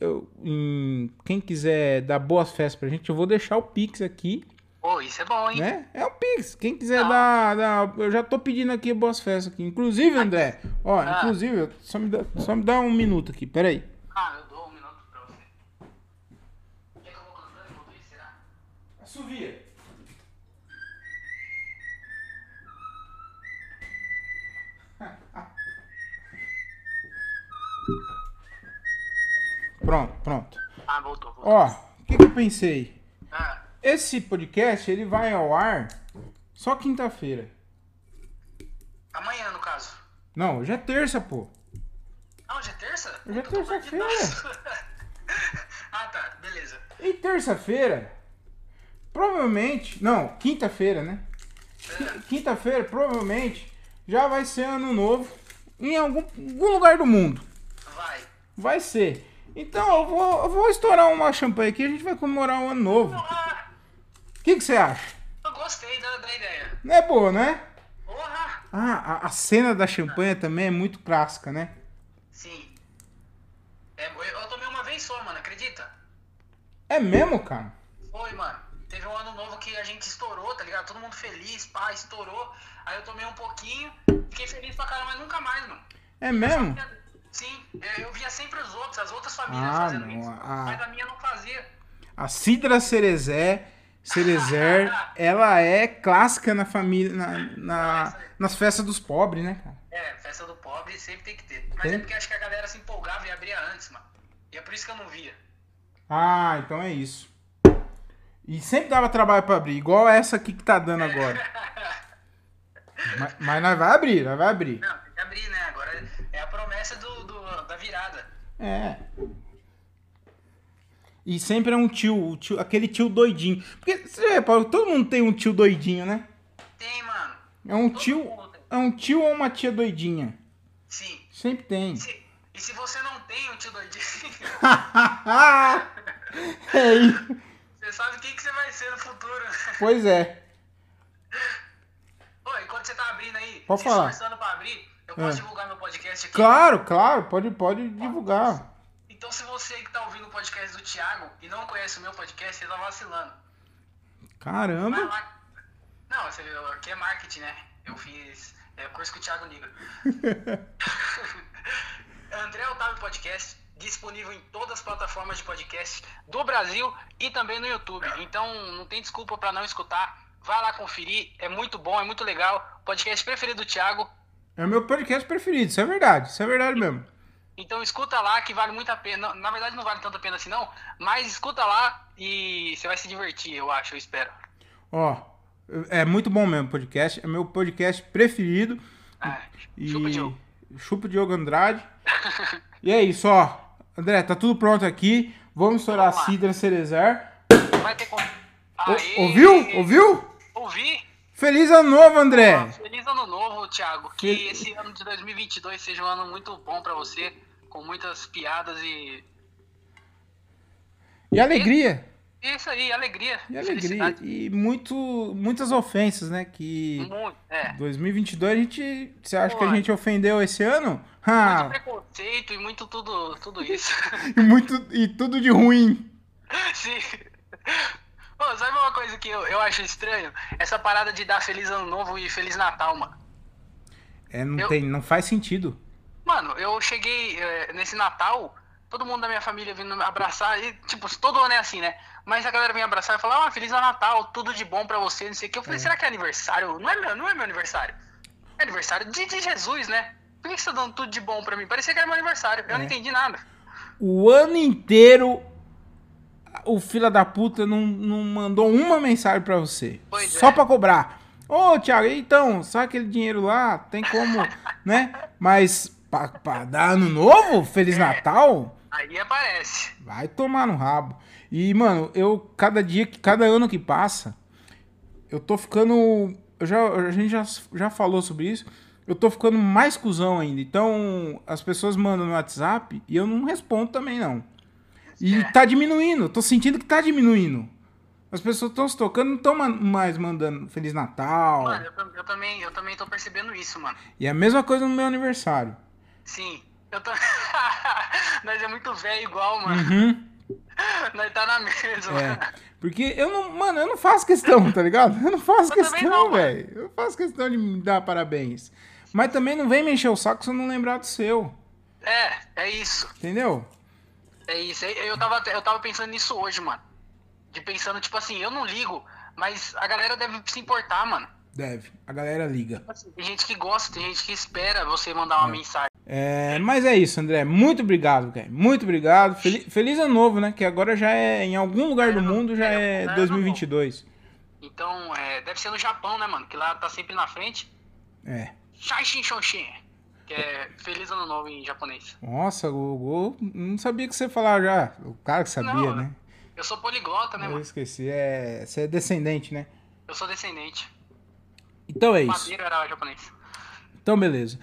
[SPEAKER 1] quem quiser dar boas festas pra gente, eu vou deixar o Pix aqui.
[SPEAKER 3] Pô, isso é bom, hein?
[SPEAKER 1] né? É o Pix. Quem quiser
[SPEAKER 3] Não.
[SPEAKER 1] dar, dar- Eu já tô pedindo aqui boas festas aqui. Inclusive, André, ó,
[SPEAKER 3] Ah.
[SPEAKER 1] inclusive, só me, dá, só me dá um minuto aqui, peraí.
[SPEAKER 3] Ah, eu dou um minuto pra você. Quer que eu vou cantando enquanto isso, será?
[SPEAKER 1] Assovia. Pronto, pronto.
[SPEAKER 3] Ah, voltou, voltou.
[SPEAKER 1] Ó, o que, que eu pensei?
[SPEAKER 3] Ah,
[SPEAKER 1] Esse podcast, ele vai ao ar Só quinta-feira.
[SPEAKER 3] Amanhã, no caso.
[SPEAKER 1] Não, hoje é terça, pô.
[SPEAKER 3] Ah, hoje é terça?
[SPEAKER 1] Hoje é terça-feira. *laughs*
[SPEAKER 3] ah, tá. Beleza.
[SPEAKER 1] E terça-feira, provavelmente. Não, quinta-feira, né?
[SPEAKER 3] É.
[SPEAKER 1] Quinta-feira, provavelmente, já vai ser ano novo em algum, algum lugar do mundo.
[SPEAKER 3] Vai.
[SPEAKER 1] Vai ser. Então eu vou, eu vou estourar uma champanhe aqui e a gente vai comemorar o ano novo. O
[SPEAKER 3] Porra!
[SPEAKER 1] que, que você acha?
[SPEAKER 3] Eu gostei da, da ideia.
[SPEAKER 1] Não é boa, né?
[SPEAKER 3] Porra!
[SPEAKER 1] Ah, a, a cena da champanhe também é muito clássica, né?
[SPEAKER 3] Sim. É, eu, eu tomei uma vez só, mano, acredita?
[SPEAKER 1] É mesmo, cara?
[SPEAKER 3] Foi, mano. Teve um ano novo que a gente estourou, tá ligado? Todo mundo feliz, pá, estourou. Aí eu tomei um pouquinho, fiquei feliz pra caramba, mas nunca mais, mano.
[SPEAKER 1] É mesmo?
[SPEAKER 3] Sim, eu, eu via sempre os outros, as outras famílias
[SPEAKER 1] Ah,
[SPEAKER 3] fazendo
[SPEAKER 1] não,
[SPEAKER 3] isso.
[SPEAKER 1] a-
[SPEAKER 3] Mas a minha não fazia.
[SPEAKER 1] A Cidra Cerezé, Cerezer, *laughs* ela é clássica na família, na, na- nas festas dos pobres, né, cara?
[SPEAKER 3] É, festa do pobre sempre tem que ter. Mas
[SPEAKER 1] Tem?
[SPEAKER 3] é porque acho que a galera se empolgava e abria antes, mano. E é por isso que eu não via.
[SPEAKER 1] Ah, então é isso. E sempre dava trabalho pra abrir, igual essa aqui que tá dando agora. *laughs* mas, mas nós vai abrir, nós vai abrir.
[SPEAKER 3] Não, tem que abrir, né? Agora é a promessa do, do- da virada.
[SPEAKER 1] É. E sempre é um tio, o tio- aquele tio doidinho. Porque, você já reparou, todo mundo tem um tio doidinho, né?
[SPEAKER 3] Tem, mano.
[SPEAKER 1] É um
[SPEAKER 3] Todo
[SPEAKER 1] tio, é um tio ou uma tia doidinha.
[SPEAKER 3] Sim.
[SPEAKER 1] Sempre tem.
[SPEAKER 3] Se- e se você não tem um tio doidinho, *laughs*
[SPEAKER 1] é *laughs* isso.
[SPEAKER 3] você sabe quem que você vai ser no futuro.
[SPEAKER 1] Pois é.
[SPEAKER 3] Oi, enquanto você tá abrindo aí,
[SPEAKER 1] Pode
[SPEAKER 3] se
[SPEAKER 1] falar.
[SPEAKER 3] esforçando pra abrir, posso
[SPEAKER 1] É.
[SPEAKER 3] divulgar meu podcast aqui?
[SPEAKER 1] Claro, claro, pode, pode divulgar.
[SPEAKER 3] Então, se você que tá ouvindo o podcast do Thiago e não conhece o meu podcast, você tá vacilando. Vai
[SPEAKER 1] Caramba.
[SPEAKER 3] lá. Não, você, aqui é marketing, né? Eu fiz é, curso com o Thiago Niga. *laughs* André Otávio Podcast, disponível em todas as plataformas de podcast do Brasil e também no YouTube. Então, não tem desculpa pra não escutar. Vai lá conferir, é muito bom, é muito legal. Podcast preferido do Thiago.
[SPEAKER 1] É o meu podcast preferido, isso é verdade, isso é verdade mesmo.
[SPEAKER 3] Então escuta lá que vale muito a pena. Na verdade não vale tanto a pena assim não, mas escuta lá e você vai se divertir, eu acho, eu espero.
[SPEAKER 1] Ó, é muito bom mesmo o podcast, é meu podcast preferido.
[SPEAKER 3] Ah,
[SPEAKER 1] E...
[SPEAKER 3] chupa Diogo.
[SPEAKER 1] Chupa Diogo Andrade. *laughs* e é isso, ó. André, tá tudo pronto aqui. Vamos estourar a. Cidra Cerezer.
[SPEAKER 3] Vai ter como.
[SPEAKER 1] O- ouviu? Ouviu?
[SPEAKER 3] Ouvi.
[SPEAKER 1] Feliz ano novo, André!
[SPEAKER 3] Feliz ano novo, Thiago. Que
[SPEAKER 1] Fel-
[SPEAKER 3] esse ano de 2022 seja um ano muito bom pra você, com muitas piadas e
[SPEAKER 1] E alegria.
[SPEAKER 3] isso aí, alegria.
[SPEAKER 1] E alegria. E muito, muitas ofensas, né? Que
[SPEAKER 3] Muito, é.
[SPEAKER 1] 2022 a gente. Você acha que a
[SPEAKER 3] Pô.
[SPEAKER 1] gente ofendeu esse ano?
[SPEAKER 3] Muito
[SPEAKER 1] Ah,
[SPEAKER 3] preconceito e muito tudo, tudo isso. *laughs*
[SPEAKER 1] e, muito, e tudo de ruim. *laughs*
[SPEAKER 3] Sim. Pô, sabe uma coisa que eu, eu acho estranho? Essa parada de dar Feliz Ano Novo e Feliz Natal, mano.
[SPEAKER 1] É, não,
[SPEAKER 3] Eu-
[SPEAKER 1] tem, não faz sentido.
[SPEAKER 3] Mano, eu cheguei eh, nesse Natal, todo mundo da minha família vindo me abraçar, e, tipo, todo ano é assim, né? Mas a galera vem abraçar e falar, ah, Feliz Natal, tudo de bom pra você, não sei o que. Eu falei, será que é aniversário? Não é meu, não é meu aniversário. É aniversário de, de Jesus, né? Por que você tá dando tudo de bom pra mim? Parecia que era meu aniversário, eu não
[SPEAKER 1] É.
[SPEAKER 3] entendi nada.
[SPEAKER 1] O ano inteiro o fila da puta não, não mandou uma mensagem pra você.
[SPEAKER 3] Pois
[SPEAKER 1] só
[SPEAKER 3] é.
[SPEAKER 1] pra cobrar. Ô, Thiago, então, sabe aquele dinheiro lá? Tem como, *laughs* né? Mas pra, pra dar ano novo? Feliz
[SPEAKER 3] É.
[SPEAKER 1] Natal?
[SPEAKER 3] Aí aparece.
[SPEAKER 1] Vai tomar no rabo. E, mano, eu, cada dia, cada ano que passa, eu tô ficando. Eu já, a gente já, já falou sobre isso. Eu tô ficando mais cuzão ainda. Então, as pessoas mandam no WhatsApp e eu não respondo também, não. E
[SPEAKER 3] É.
[SPEAKER 1] tá diminuindo. Tô sentindo que tá diminuindo. As pessoas estão se tocando, não estão mais mandando Feliz Natal.
[SPEAKER 3] Mano, eu, eu também, eu também tô percebendo isso, mano.
[SPEAKER 1] E a mesma coisa no meu aniversário.
[SPEAKER 3] Sim. Eu tô... *laughs* Nós é muito velho igual, mano.
[SPEAKER 1] Uhum. *laughs*
[SPEAKER 3] Nós tá na mesma.
[SPEAKER 1] É. Porque eu não, mano, eu não faço questão, tá ligado? Eu não faço
[SPEAKER 3] Eu
[SPEAKER 1] questão, velho. Eu faço questão de me dar parabéns. Mas também não vem me encher o saco se eu não lembrar do seu.
[SPEAKER 3] É, é isso.
[SPEAKER 1] Entendeu?
[SPEAKER 3] É isso. Eu tava, eu tava pensando nisso hoje, mano. De pensando, tipo assim, eu não ligo, mas a galera deve se importar, mano.
[SPEAKER 1] Deve. A galera liga.
[SPEAKER 3] Tem gente que gosta, tem gente que espera você mandar uma mensagem.
[SPEAKER 1] É, mas é isso, André. Muito obrigado, cara. Muito obrigado. Feliz, feliz ano novo, né? Que agora já é, em algum lugar do mundo, já é
[SPEAKER 3] É, é
[SPEAKER 1] 2022.
[SPEAKER 3] Então, é, deve ser no Japão, né, mano? Que lá tá sempre na frente.
[SPEAKER 1] É.
[SPEAKER 3] Shaishin Shonshin. Que é Feliz Ano Novo em japonês.
[SPEAKER 1] Nossa, o- não sabia que você falava já. O cara que sabia,
[SPEAKER 3] Não,
[SPEAKER 1] né?
[SPEAKER 3] Eu sou poliglota, né,
[SPEAKER 1] Eu
[SPEAKER 3] mano?
[SPEAKER 1] esqueci. É, você é descendente, né?
[SPEAKER 3] Eu sou descendente.
[SPEAKER 1] Então é isso.
[SPEAKER 3] Madeira era japonês.
[SPEAKER 1] Então, beleza.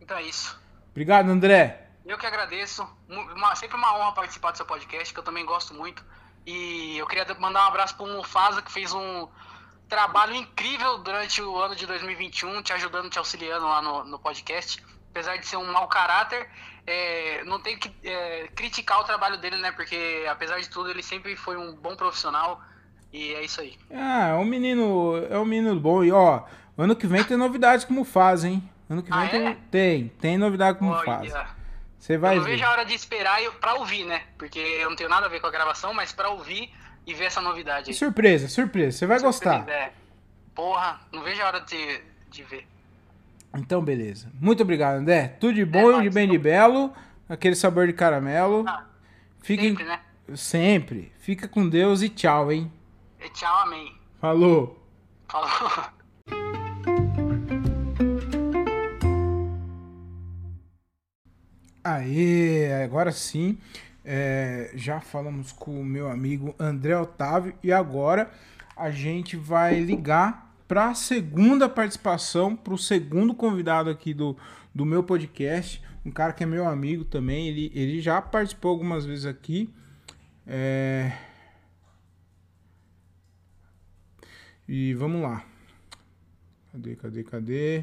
[SPEAKER 3] Então é isso.
[SPEAKER 1] Obrigado, André.
[SPEAKER 3] Eu que agradeço. Uma- sempre uma honra participar do seu podcast, que eu também gosto muito. E eu queria mandar um abraço pro Mufasa, que fez um trabalho incrível durante o ano de 2021, te ajudando, te auxiliando lá no, no podcast. Apesar de ser um mau caráter, é, não tem que é, criticar o trabalho dele, né? Porque, apesar de tudo, ele sempre foi um bom profissional. E é isso aí.
[SPEAKER 1] Ah, é um menino. É um menino bom. E ó, ano que vem tem novidades como faz, hein? Ano que vem
[SPEAKER 3] Ah,
[SPEAKER 1] tem,
[SPEAKER 3] é?
[SPEAKER 1] tem. Tem novidade como
[SPEAKER 3] Olha,
[SPEAKER 1] faz. Você vai
[SPEAKER 3] eu
[SPEAKER 1] ver.
[SPEAKER 3] vejo a hora de esperar eu- pra ouvir, né? Porque eu não tenho nada a ver com a gravação, mas pra ouvir e ver essa novidade aí.
[SPEAKER 1] Surpresa, surpresa. Você vai gostar.
[SPEAKER 3] É. Porra, não vejo a hora de, de ver.
[SPEAKER 1] Então, beleza. Muito obrigado, André. Tudo de bom
[SPEAKER 3] É
[SPEAKER 1] e de bem de belo. Aquele sabor de caramelo.
[SPEAKER 3] Ah,
[SPEAKER 1] Fiquem
[SPEAKER 3] sempre, né?
[SPEAKER 1] sempre. Fica com Deus e tchau, hein?
[SPEAKER 3] E tchau, amém.
[SPEAKER 1] Falou.
[SPEAKER 3] Falou.
[SPEAKER 1] Aê, agora sim. É, já falamos com o meu amigo André Otávio e agora a gente vai ligar para a segunda participação, para o segundo convidado aqui do, do meu podcast, um cara que é meu amigo também, ele, ele já participou algumas vezes aqui. É, E vamos lá. Cadê, cadê, cadê?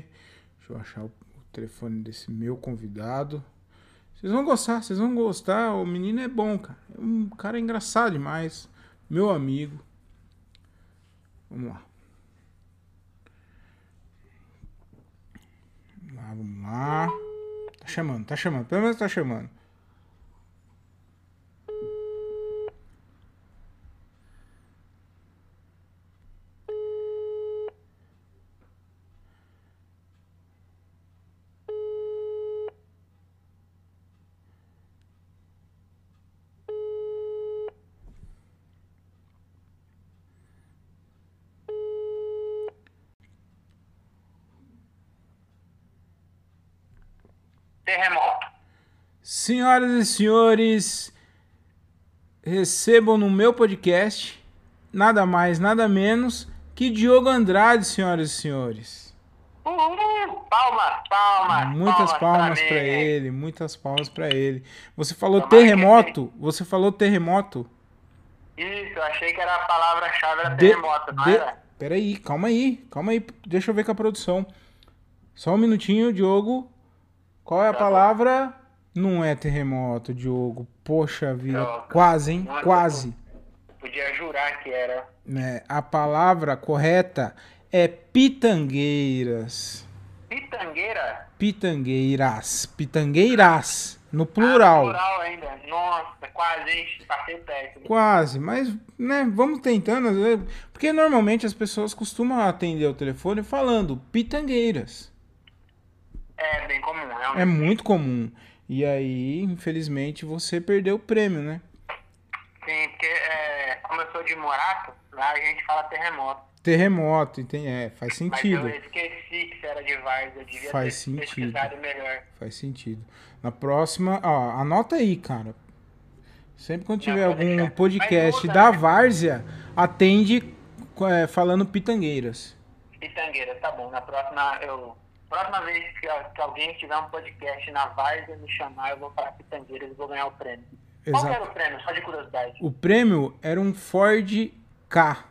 [SPEAKER 1] Deixa eu achar o, telefone desse meu convidado. Vocês vão gostar, vocês vão gostar. O menino é bom, cara. É um cara engraçado demais. Meu amigo. Vamos lá. Vamos lá, vamos lá. Tá chamando, tá chamando. Pelo menos tá chamando.
[SPEAKER 2] Terremoto.
[SPEAKER 1] Senhoras e senhores, recebam no meu podcast nada mais, nada menos que Diogo Andrade, senhoras e senhores.
[SPEAKER 2] Palmas, palmas.
[SPEAKER 1] Muitas palmas pra ele, muitas palmas pra ele. Você falou
[SPEAKER 2] Tomara que
[SPEAKER 1] terremoto, você falou terremoto.
[SPEAKER 2] Isso, eu achei que era a palavra-chave era
[SPEAKER 1] De-
[SPEAKER 2] terremoto, não
[SPEAKER 1] de-
[SPEAKER 2] era?
[SPEAKER 1] Peraí, calma aí, calma aí, deixa eu ver com a produção. Só um minutinho, Diogo. Qual é a
[SPEAKER 2] Tá bom.
[SPEAKER 1] Não é terremoto, Diogo. Poxa vida,
[SPEAKER 2] Droga.
[SPEAKER 1] quase, hein?
[SPEAKER 2] Nossa,
[SPEAKER 1] Quase.
[SPEAKER 2] Podia jurar que era.
[SPEAKER 1] né, a palavra correta é pitangueiras.
[SPEAKER 2] Pitangueira?
[SPEAKER 1] Pitangueiras. Pitangueiras. No plural.
[SPEAKER 2] Ah, plural ainda. Nossa, quase, hein? Passei perto.
[SPEAKER 1] Quase, mas, né, vamos tentando. Porque normalmente as pessoas costumam atender o telefone falando pitangueiras.
[SPEAKER 2] É, bem comum, realmente.
[SPEAKER 1] É muito comum. E aí, infelizmente, você perdeu o prêmio, né?
[SPEAKER 2] Sim, porque é, como eu sou de Morato, lá a gente fala terremoto.
[SPEAKER 1] Terremoto, entende? É, faz
[SPEAKER 2] Mas
[SPEAKER 1] sentido.
[SPEAKER 2] eu esqueci que você era de Várzea, eu devia
[SPEAKER 1] Faz
[SPEAKER 2] ter
[SPEAKER 1] sentido.
[SPEAKER 2] melhor.
[SPEAKER 1] Faz sentido. Na próxima, ó, anota aí, cara. Sempre quando
[SPEAKER 2] Não,
[SPEAKER 1] tiver
[SPEAKER 2] pode
[SPEAKER 1] algum
[SPEAKER 2] deixar.
[SPEAKER 1] podcast
[SPEAKER 2] Mas
[SPEAKER 1] da
[SPEAKER 2] muda, né?
[SPEAKER 1] Várzea, atende é, falando pitangueiras.
[SPEAKER 2] Pitangueira, tá bom. Na próxima, eu. Próxima vez que, que alguém tiver um podcast na Várzea me chamar, eu vou falar Pitangueiras e vou ganhar o prêmio. Qual que era
[SPEAKER 1] Exato.
[SPEAKER 2] o prêmio? Só de curiosidade.
[SPEAKER 1] O prêmio era um Ford K.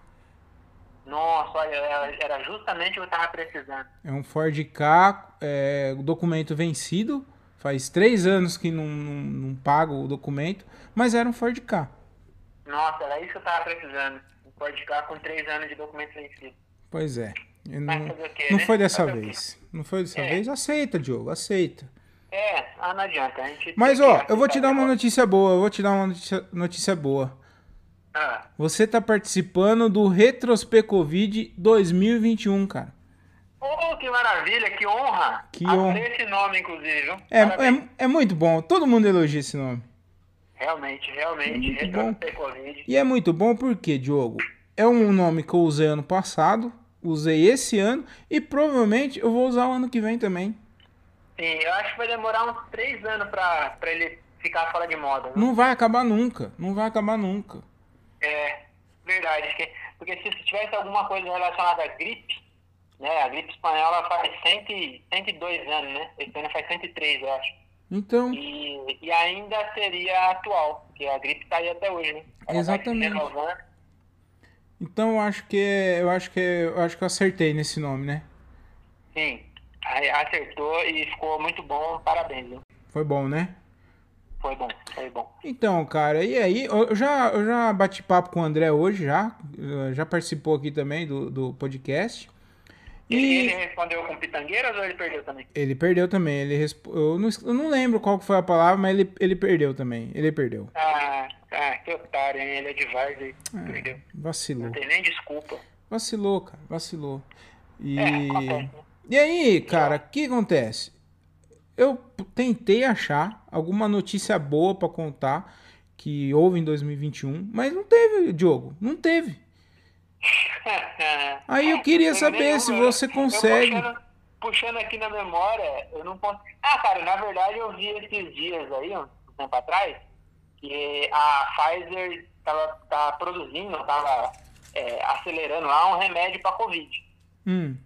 [SPEAKER 2] Nossa, olha, era justamente o que eu tava precisando.
[SPEAKER 1] É um Ford K, é, documento vencido. Faz três anos que não, não, não pago o documento, mas era um Ford K.
[SPEAKER 2] Nossa, era isso que eu tava precisando. Um podcast com três anos de documento vencido.
[SPEAKER 1] Pois é.
[SPEAKER 2] Mas
[SPEAKER 1] Não,
[SPEAKER 2] quê,
[SPEAKER 1] não
[SPEAKER 2] né?
[SPEAKER 1] foi dessa
[SPEAKER 2] Fazer
[SPEAKER 1] vez. Não foi dessa
[SPEAKER 2] É.
[SPEAKER 1] vez? Aceita, Diogo, aceita.
[SPEAKER 2] É, ah, não adianta. A gente
[SPEAKER 1] Mas ó, eu vou te dar uma notícia boa, eu vou te dar uma notícia, notícia boa.
[SPEAKER 2] Ah,
[SPEAKER 1] Você tá participando do Retrospecovid 2021, cara.
[SPEAKER 2] Oh, que maravilha, que honra.
[SPEAKER 1] Que
[SPEAKER 2] Adorei
[SPEAKER 1] honra.
[SPEAKER 2] esse nome, inclusive.
[SPEAKER 1] É, é, é muito bom, todo mundo elogia esse nome.
[SPEAKER 2] Realmente, realmente. Covid.
[SPEAKER 1] E é muito bom porque, Diogo, é um nome que eu usei ano passado, usei esse ano e provavelmente eu vou usar o ano que vem também.
[SPEAKER 2] Sim, eu acho que vai demorar uns três anos pra, pra ele ficar fora de moda. Né?
[SPEAKER 1] Não vai acabar nunca, não vai acabar nunca.
[SPEAKER 2] É, verdade. Porque se tivesse alguma coisa relacionada à gripe, né? A gripe espanhola faz 100, 102 anos, né? Esse ano faz 103, eu acho.
[SPEAKER 1] Então.
[SPEAKER 2] E, e ainda seria atual, porque a gripe tá aí até hoje, né?
[SPEAKER 1] Ela Exatamente. Então eu acho que eu acho que eu acho que eu acertei nesse nome, né?
[SPEAKER 2] Sim, acertou e ficou muito bom, parabéns. Viu?
[SPEAKER 1] Foi bom, né?
[SPEAKER 2] Foi bom, foi bom.
[SPEAKER 1] Então, cara, e aí? Eu já, eu já bati papo com o André hoje, já. Já participou aqui também do, do podcast.
[SPEAKER 2] E... Ele, respondeu com pitangueiras ou ele perdeu também?
[SPEAKER 1] Ele perdeu também. Ele resp... eu, não, eu não lembro qual foi a palavra, mas ele, ele perdeu também. Ele perdeu.
[SPEAKER 2] Ah, ah que otário, hein? Ele é de Vargas é, perdeu.
[SPEAKER 1] Vacilou.
[SPEAKER 2] Não tem nem desculpa.
[SPEAKER 1] Vacilou, cara. Vacilou. E, é, e aí, cara, o que acontece? Eu tentei achar alguma notícia boa para contar que houve em 2021, mas não teve, Diogo. Não teve. *laughs* Aí eu queria saber se você consegue.
[SPEAKER 2] Puxando, aqui na memória, eu não consigo. Ah, cara, na verdade eu vi esses dias aí, um tempo atrás, que a Pfizer tava, tá produzindo, tava é, acelerando lá um remédio para Covid.
[SPEAKER 1] Hum.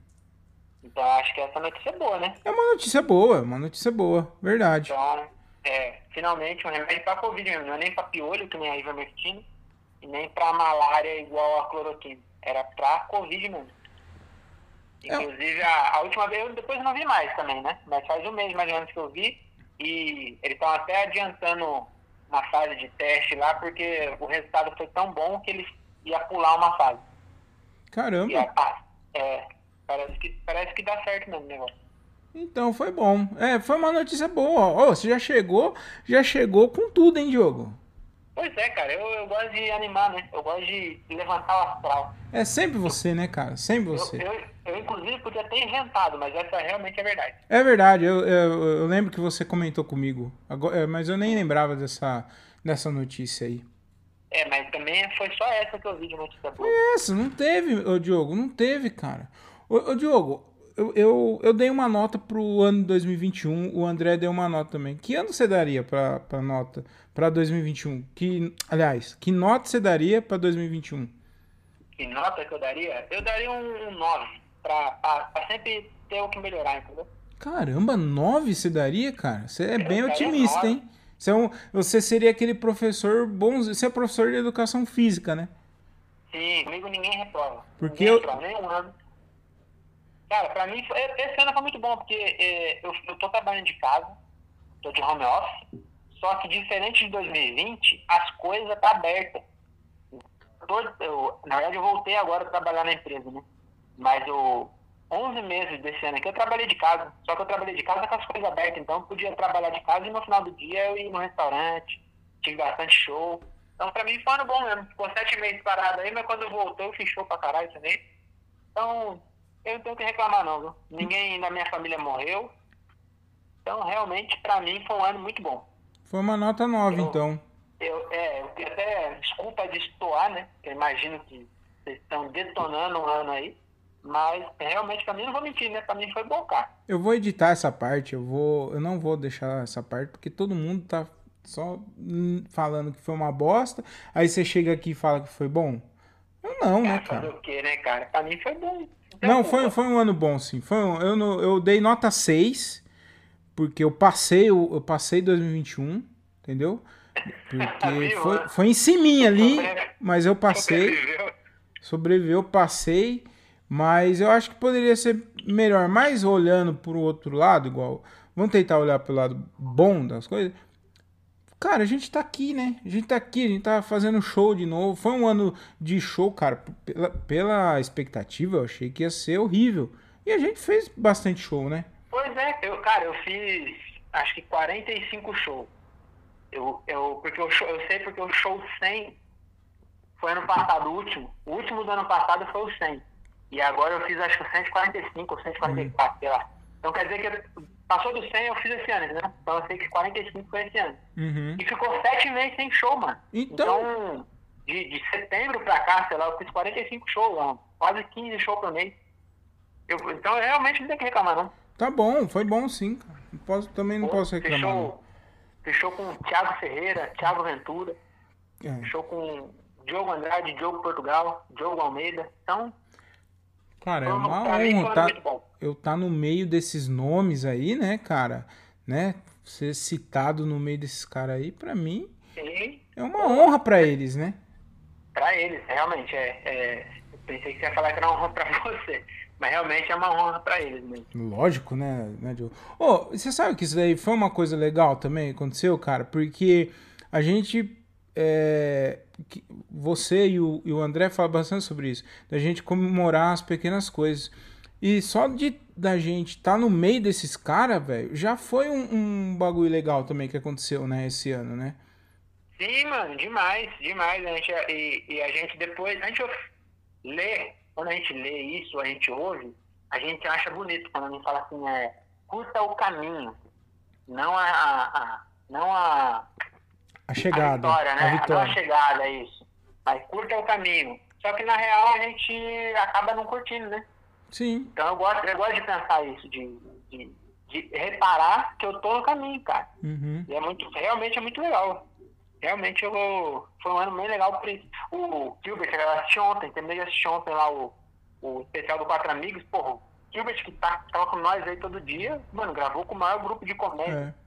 [SPEAKER 2] Então acho que essa notícia é boa, né?
[SPEAKER 1] É uma notícia boa, uma notícia boa, verdade.
[SPEAKER 2] Então, é, finalmente um remédio para Covid mesmo, não é nem para piolho, que nem a ivermectina, e nem para malária igual a cloroquina. Era para Covid mesmo. É. Inclusive, a, a, última vez, eu depois não vi mais também, né? Mas faz um mês mais ou menos que eu vi, e eles estão até adiantando uma fase de teste lá, porque o resultado foi tão bom que eles ia pular uma fase.
[SPEAKER 1] Caramba!
[SPEAKER 2] E a, é, Parece que, parece que dá certo mesmo o negócio.
[SPEAKER 1] Então foi bom. É, foi uma notícia boa. Oh, você já chegou, já chegou com tudo, hein, Diogo?
[SPEAKER 2] Pois é, cara, eu, eu gosto de animar, né? Eu gosto de levantar o astral.
[SPEAKER 1] É sempre você, né, cara? Sempre você.
[SPEAKER 2] Eu, eu, eu inclusive, podia ter inventado, mas essa realmente é verdade.
[SPEAKER 1] É verdade, eu, eu, lembro que você comentou comigo, agora, é, mas eu nem lembrava dessa, dessa notícia aí.
[SPEAKER 2] É, mas também foi só essa que eu vi de notícia boa.
[SPEAKER 1] Foi essa, não teve, ô Diogo, não teve, cara. Ô, ô Diogo, eu, eu, eu, dei uma nota pro ano de 2021, o André deu uma nota também. Que ano você daria pra, pra nota para 2021? Que, aliás, que nota você daria para 2021?
[SPEAKER 2] Que nota que eu daria? Eu daria um, um 9, pra, pra, pra, sempre ter o que melhorar, entendeu?
[SPEAKER 1] Caramba, 9 você daria, cara? Você é bem otimista, 9. hein? Você, é um, você seria aquele professor bom. Você é professor de educação física, né?
[SPEAKER 2] Sim, comigo ninguém reprova.
[SPEAKER 1] Porque ninguém
[SPEAKER 2] eu. Reprova, nem um ano. Cara, pra mim, esse ano foi muito bom, porque é, eu, eu tô trabalhando de casa, tô de home office, só que diferente de 2020, as coisas tá abertas. Eu, na verdade, eu voltei agora a trabalhar na empresa, né? Mas eu, 11 meses desse ano aqui, eu trabalhei de casa. Só que eu trabalhei de casa com as coisas abertas, então eu podia trabalhar de casa e no final do dia eu ia no restaurante, tive bastante show. Então, pra mim, foi um ano bom mesmo. Ficou sete meses parado aí, mas quando eu voltei, eu fiz show pra caralho também. Então, eu não tenho que reclamar não, viu? Ninguém da minha família morreu. Então, realmente, para mim, foi um ano muito bom.
[SPEAKER 1] Foi uma nota 9, então.
[SPEAKER 2] Eu, é, eu até desculpa de estoar, né? Eu imagino que vocês estão detonando um ano aí. Mas realmente para mim não vou mentir, né? Para mim foi bom, cara.
[SPEAKER 1] Eu vou editar essa parte, eu vou, eu não vou deixar essa parte porque todo mundo tá só falando que foi uma bosta. Aí você chega aqui e fala que foi bom. Não, né, cara?
[SPEAKER 2] Fazer o quê, né, cara? Pra mim foi bom.
[SPEAKER 1] Não, foi, foi um ano bom, sim. Foi um, eu, eu dei nota 6, porque eu passei, eu, eu passei 2021, entendeu? Porque *laughs* foi, foi em cima ali, mas eu passei. Sobreviveu, passei. Mas eu acho que poderia ser melhor. Mas olhando por outro lado, igual. Vamos tentar olhar pelo lado bom das coisas. Cara, a gente tá aqui, né? A gente tá aqui, a gente tá fazendo show de novo. Foi um ano de show, cara. Pela, pela expectativa, eu achei que ia ser horrível. E a gente fez bastante show, né?
[SPEAKER 2] Pois é, eu, cara, eu fiz acho que 45 shows. Eu, eu, porque eu, eu sei porque o show 100 foi ano passado, o último. O último do ano passado foi o 100. E agora eu fiz acho que 145 ou 144, hum. sei lá. Então quer dizer que passou do 100 eu fiz esse ano, né? Então eu sei que 45 foi esse ano.
[SPEAKER 1] Uhum.
[SPEAKER 2] E ficou sete meses sem show, mano.
[SPEAKER 1] Então... então
[SPEAKER 2] de, de setembro pra cá, sei lá, eu fiz 45 shows lá, quase 15 shows por mês. Eu, então eu realmente não tem que reclamar, não.
[SPEAKER 1] Tá bom, foi bom sim, cara. Posso, também não
[SPEAKER 2] Pô,
[SPEAKER 1] posso reclamar. não.
[SPEAKER 2] Fechou, fechou com Thiago Ferreira, Thiago Ventura,
[SPEAKER 1] É.
[SPEAKER 2] fechou com Diogo Andrade, Diogo Portugal, Diogo Almeida. Então,
[SPEAKER 1] Cara, é uma
[SPEAKER 2] foi
[SPEAKER 1] honra tá, eu tá no meio desses nomes aí, né, cara? Né? Ser citado no meio desses caras aí, pra mim,
[SPEAKER 2] E
[SPEAKER 1] é uma honra pra eles, né?
[SPEAKER 2] pra eles, realmente, é, é, eu pensei que você ia falar que era uma honra pra *laughs* você, mas realmente é uma honra pra eles mesmo.
[SPEAKER 1] Lógico, né, né Diogo? Ô, você sabe que isso daí foi uma coisa legal também, que aconteceu, cara? Porque a gente. é, que- você e o, e o André falam bastante sobre isso, da gente comemorar as pequenas coisas. E só de da gente estar no meio desses caras, velho, já foi um, um bagulho legal também que aconteceu, né, esse ano, né?
[SPEAKER 2] Sim, mano, demais, demais. A gente, e, e a gente depois, a gente lê, quando a gente lê isso, a gente ouve, a gente acha bonito quando a gente fala assim, é, curta o caminho, não a, a- a- não a,
[SPEAKER 1] A
[SPEAKER 2] a
[SPEAKER 1] chegada.
[SPEAKER 2] vitória, né?
[SPEAKER 1] A
[SPEAKER 2] Não a
[SPEAKER 1] vitória.
[SPEAKER 2] chegada, é isso. Mas curta o caminho. Só que na real a gente acaba não curtindo, né?
[SPEAKER 1] Sim.
[SPEAKER 2] Então eu gosto, eu gosto de pensar isso, de, de, de reparar que eu tô no caminho, cara.
[SPEAKER 1] Uhum.
[SPEAKER 2] E é muito, realmente é muito legal. Realmente eu, foi um ano bem legal. O Gilbert, eu assisti ontem, terminei de assistir ontem lá o, o especial do Quatro Amigos, porra, o Gilbert que tá, tava com nós aí todo dia, mano, gravou com o maior grupo de comédia.
[SPEAKER 1] É.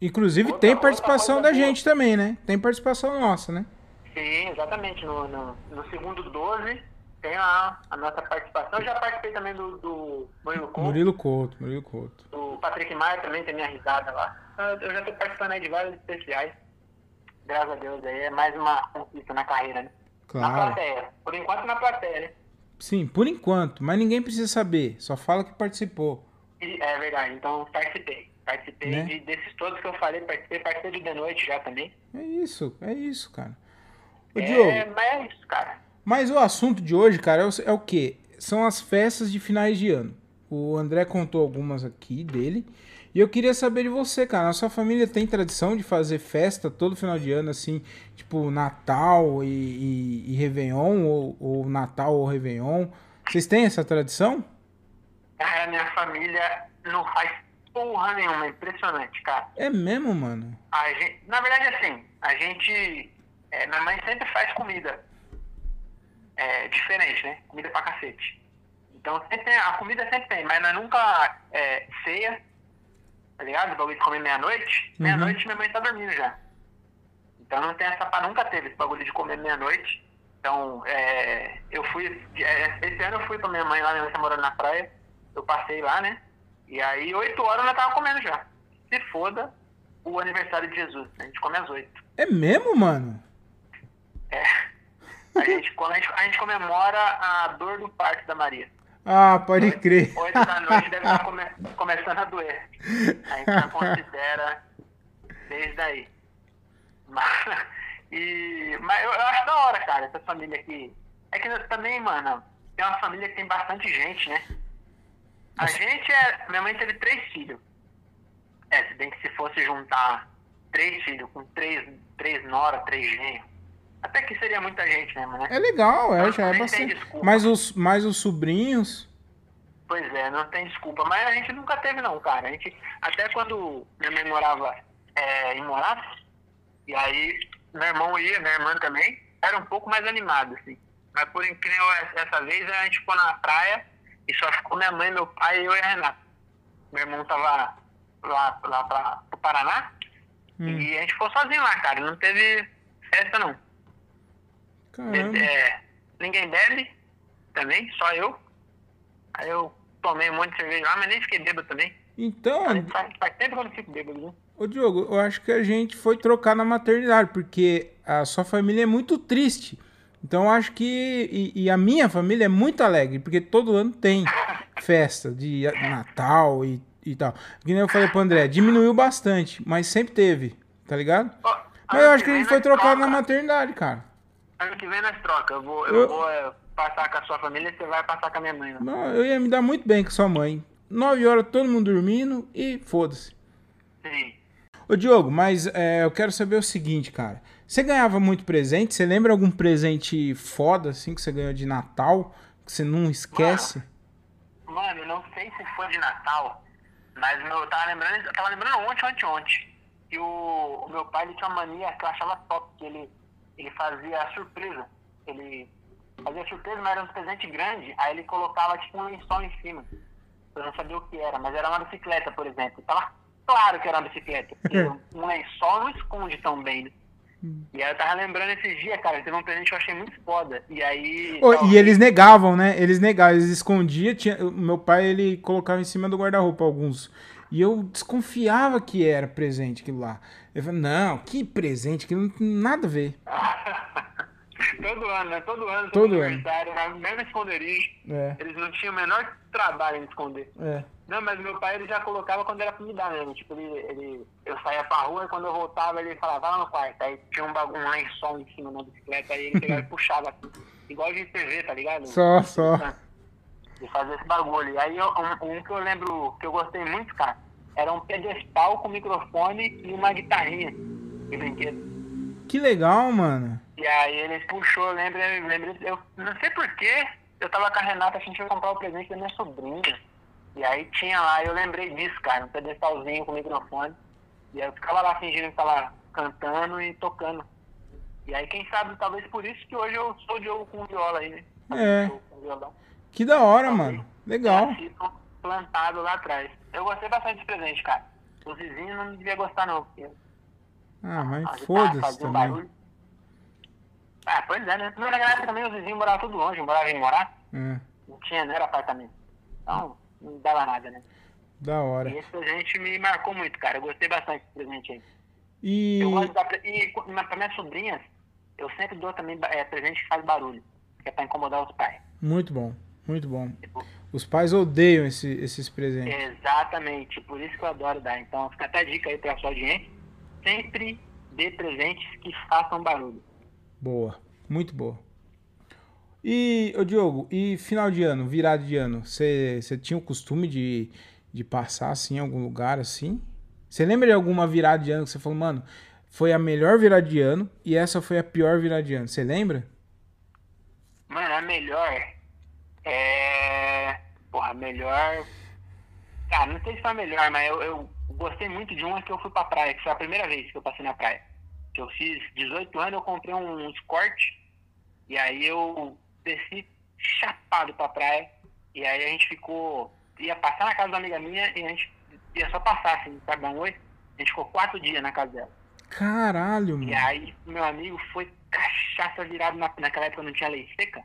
[SPEAKER 1] Inclusive
[SPEAKER 2] Outra-
[SPEAKER 1] tem participação da
[SPEAKER 2] boa.
[SPEAKER 1] gente também, né? Tem participação nossa, né?
[SPEAKER 2] Sim, exatamente. No, no, no segundo 12 tem lá a nossa participação. Eu já participei também do, do Murilo Couto,
[SPEAKER 1] Murilo Couto, Murilo Couto.
[SPEAKER 2] do Patrick Maia também tem minha risada lá. Eu eu já tô participando aí de vários especiais. Graças a Deus aí. É mais uma conquista na carreira, né? Na
[SPEAKER 1] Claro.
[SPEAKER 2] plateia. Por enquanto na plateia, né?
[SPEAKER 1] Sim, por enquanto, mas ninguém precisa saber, só fala que participou.
[SPEAKER 2] É verdade, então participei. Participei
[SPEAKER 1] Né?
[SPEAKER 2] de- desses todos que eu falei, participei, participei de The Noite já também.
[SPEAKER 1] É isso, é isso, cara. Ô,
[SPEAKER 2] é,
[SPEAKER 1] Diogo,
[SPEAKER 2] mas é isso, cara.
[SPEAKER 1] mas o assunto de hoje, cara, é o, é o quê? São as festas de finais de ano. O André contou algumas aqui dele. E eu queria saber de você, cara. Na sua família tem tradição de fazer festa todo final de ano, assim, tipo Natal e, e, e Réveillon, ou, ou Natal ou Réveillon? Vocês têm essa tradição?
[SPEAKER 2] Cara, minha família não faz porra nenhuma, é impressionante, cara.
[SPEAKER 1] É mesmo, mano?
[SPEAKER 2] A gente, na verdade, assim, a gente. é, minha mãe sempre faz comida. É, diferente, né? Comida pra cacete. Então sempre tem, a comida sempre tem, mas nós nunca é, ceia, tá ligado? O bagulho de comer meia-noite.
[SPEAKER 1] Uhum.
[SPEAKER 2] Meia-noite minha mãe tá dormindo já. Então não tem essa pa- nunca teve esse bagulho de comer meia-noite. Então, é, eu fui. é, esse ano eu fui pra minha mãe lá, minha mãe tá morando na praia. Eu passei lá, né? E aí, 8 horas eu tava comendo já. Se foda o aniversário de Jesus. A gente come às 8.
[SPEAKER 1] É mesmo, mano?
[SPEAKER 2] É. A gente, a gente, a gente comemora a dor do parto da Maria.
[SPEAKER 1] Ah, pode crer.
[SPEAKER 2] 8 da noite deve estar come- começando a doer. A gente já considera desde aí. Mas, e, mas eu, eu acho da hora, cara, essa família aqui. É que também, mano, tem uma família que tem bastante gente, né? A gente é. Minha mãe teve três filhos. É, se bem que se fosse juntar três filhos com três, três nora, três genros. Até que seria muita gente mesmo, né?
[SPEAKER 1] É legal, é, já é bastante. Mas os, mas os sobrinhos.
[SPEAKER 2] Pois é, não tem desculpa. Mas a gente nunca teve não, cara. A gente, até quando minha mãe morava é, em Morato, e aí meu irmão ia, minha irmã também, era um pouco mais animado, assim. Mas por incrível essa vez a gente ficou na praia e só ficou minha mãe, meu pai, eu e a Renata. Meu irmão tava lá, lá pra, pro Paraná
[SPEAKER 1] Hum,
[SPEAKER 2] e a gente ficou sozinho lá, cara. Não teve festa não.
[SPEAKER 1] caramba.
[SPEAKER 2] É, ninguém bebe também, só eu. Aí eu tomei um monte de cerveja lá, mas nem fiquei bêbado também.
[SPEAKER 1] Então,
[SPEAKER 2] Faz, faz tempo que eu não fico bêbado, né?
[SPEAKER 1] ô Diogo, eu acho que a gente foi trocar na maternidade, porque a sua família é muito triste. Então eu acho que. E, e a minha família é muito alegre, porque todo ano tem *laughs* festa de Natal e, e tal. Que nem eu falei pro André, diminuiu bastante, mas sempre teve, tá ligado? Mas eu acho que a gente foi
[SPEAKER 2] nós
[SPEAKER 1] trocar
[SPEAKER 2] troca.
[SPEAKER 1] na maternidade, cara.
[SPEAKER 2] Ano que vem nós troca. Eu vou, eu
[SPEAKER 1] Eu-
[SPEAKER 2] vou é, passar com a sua família e você vai passar com a minha mãe. Né?
[SPEAKER 1] Não, eu ia me dar muito bem com sua mãe. Nove horas todo mundo dormindo e foda-se.
[SPEAKER 2] Sim.
[SPEAKER 1] Ô, Diogo, mas é, eu quero saber o seguinte, cara. Você ganhava muito presente? Você lembra algum presente foda, assim, que você ganhou de Natal, que você não esquece?
[SPEAKER 2] Mano, não sei se foi de Natal, mas meu, eu tava lembrando, eu tava lembrando ontem, ontem, ontem. Que o, o meu pai ele tinha uma mania que eu achava top, que ele, ele fazia surpresa. Ele fazia surpresa, mas era um presente grande, aí ele colocava tipo um lençol em cima. Eu não sabia o que era, mas era uma bicicleta, por exemplo. Tava claro que era uma bicicleta. porque *laughs* um lençol não esconde tão bem, né? E aí eu tava lembrando esses dias, cara, teve um presente que eu achei muito foda. E aí. Talvez-
[SPEAKER 1] E eles negavam, né? Eles negavam, eles escondiam. Tinha, meu pai, ele colocava em cima do guarda-roupa alguns. E eu desconfiava que era presente aquilo lá. Eu falei, não, que presente, que não tem nada a ver. *laughs*
[SPEAKER 2] todo ano, né? Todo ano,
[SPEAKER 1] Todo
[SPEAKER 2] todo
[SPEAKER 1] ano.
[SPEAKER 2] aniversário, mesma esconderijo.
[SPEAKER 1] É,
[SPEAKER 2] Eles não tinham o menor trabalho em esconder.
[SPEAKER 1] é.
[SPEAKER 2] Não, mas meu pai ele já colocava quando era pra me dar mesmo. Tipo, ele, ele, eu saía pra rua e quando eu voltava ele falava, vai lá no quarto. Aí tinha um bagulho um lençol em cima da bicicleta, aí ele *laughs* pegava e puxava assim. Igual de TV, tá ligado?
[SPEAKER 1] Só, só.
[SPEAKER 2] De fazer esse bagulho. Aí eu- um, um que eu lembro que eu gostei muito, cara, era um pedestal com microfone e uma guitarrinha de brinquedo.
[SPEAKER 1] Que legal, mano.
[SPEAKER 2] E aí ele puxou, eu lembro, eu, não sei porquê, eu tava com a Renata, a gente ia comprar o presente da minha sobrinha. E aí tinha lá, eu lembrei disso, cara, um pedestalzinho com microfone. E aí eu ficava lá fingindo que tava cantando e tocando. E aí, quem sabe, talvez por isso que hoje eu sou o Diogo com viola aí, né?
[SPEAKER 1] É. Que da hora, mano. Legal.
[SPEAKER 2] Plantado lá atrás. Eu gostei bastante desse presente, cara. O vizinho não devia gostar, não. Porque
[SPEAKER 1] Ah, mas foda-se
[SPEAKER 2] um
[SPEAKER 1] também.
[SPEAKER 2] barulho. Ah, pois é, né? Na época também os vizinhos moravam tudo longe, moravam em morar.
[SPEAKER 1] É,
[SPEAKER 2] Não tinha, não era apartamento. Então, não dava nada, né?
[SPEAKER 1] da hora.
[SPEAKER 2] E esse presente me marcou muito, cara. Eu gostei bastante desse presente aí.
[SPEAKER 1] E.
[SPEAKER 2] Eu gosto de dar. E pra minhas sobrinhas, eu sempre dou também é, presente que faz barulho. Que é pra incomodar os pais.
[SPEAKER 1] Muito bom, muito bom.
[SPEAKER 2] Tipo,
[SPEAKER 1] Os pais odeiam esse- esses presentes.
[SPEAKER 2] exatamente. Por isso que eu adoro dar. Então, fica até a dica aí pra sua audiência. Sempre dê presentes que façam barulho.
[SPEAKER 1] Boa, muito boa. E, ô Diogo, e final de ano, virada de ano, você tinha o costume de, de passar assim em algum lugar assim? Você lembra de alguma virada de ano que você falou, mano, foi a melhor virada de ano e essa foi a pior virada de ano? Você lembra?
[SPEAKER 2] Mano, a melhor é. Porra, a melhor. Ah, não sei se foi a melhor, mas eu, eu gostei muito de uma que eu fui pra praia, que foi a primeira vez que eu passei na praia. Que eu fiz 18 anos, eu comprei um Escort, e aí eu desci chapado pra praia, e aí a gente ficou. ia passar na casa da amiga minha e a gente ia só passar, assim, sabe, dar um oi? A gente ficou quatro dias na casa dela.
[SPEAKER 1] Caralho,
[SPEAKER 2] E
[SPEAKER 1] mano.
[SPEAKER 2] aí, meu amigo foi cachaça virado na, naquela época não tinha lei seca.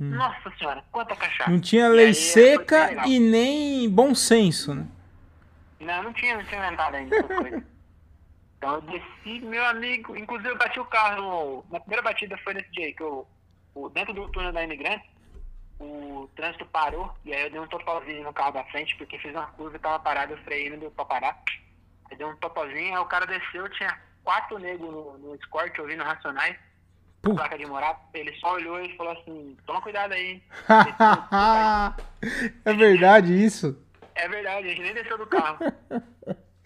[SPEAKER 1] Hum.
[SPEAKER 2] Nossa senhora, quanta cachaça.
[SPEAKER 1] Não tinha
[SPEAKER 2] E
[SPEAKER 1] lei
[SPEAKER 2] aí, foi
[SPEAKER 1] seca e nem bom senso, né?
[SPEAKER 2] Não, não tinha, não tinha inventado ainda essas coisas. Então eu desci, meu amigo, inclusive eu bati o carro, na primeira batida foi nesse dia aí, que eu, o, dentro do túnel da imigrante, o trânsito parou, e aí eu dei um topozinho no carro da frente, porque fiz uma curva e tava parado, eu freiei, não deu pra parar. Eu dei um topozinho, aí o cara desceu, tinha quatro negros no, no Escort, ouvindo Racionais,
[SPEAKER 1] Puh.
[SPEAKER 2] placa de morar, ele só olhou e falou assim, toma cuidado aí, *laughs*
[SPEAKER 1] é verdade isso?
[SPEAKER 2] É verdade, a gente nem desceu do carro. *laughs*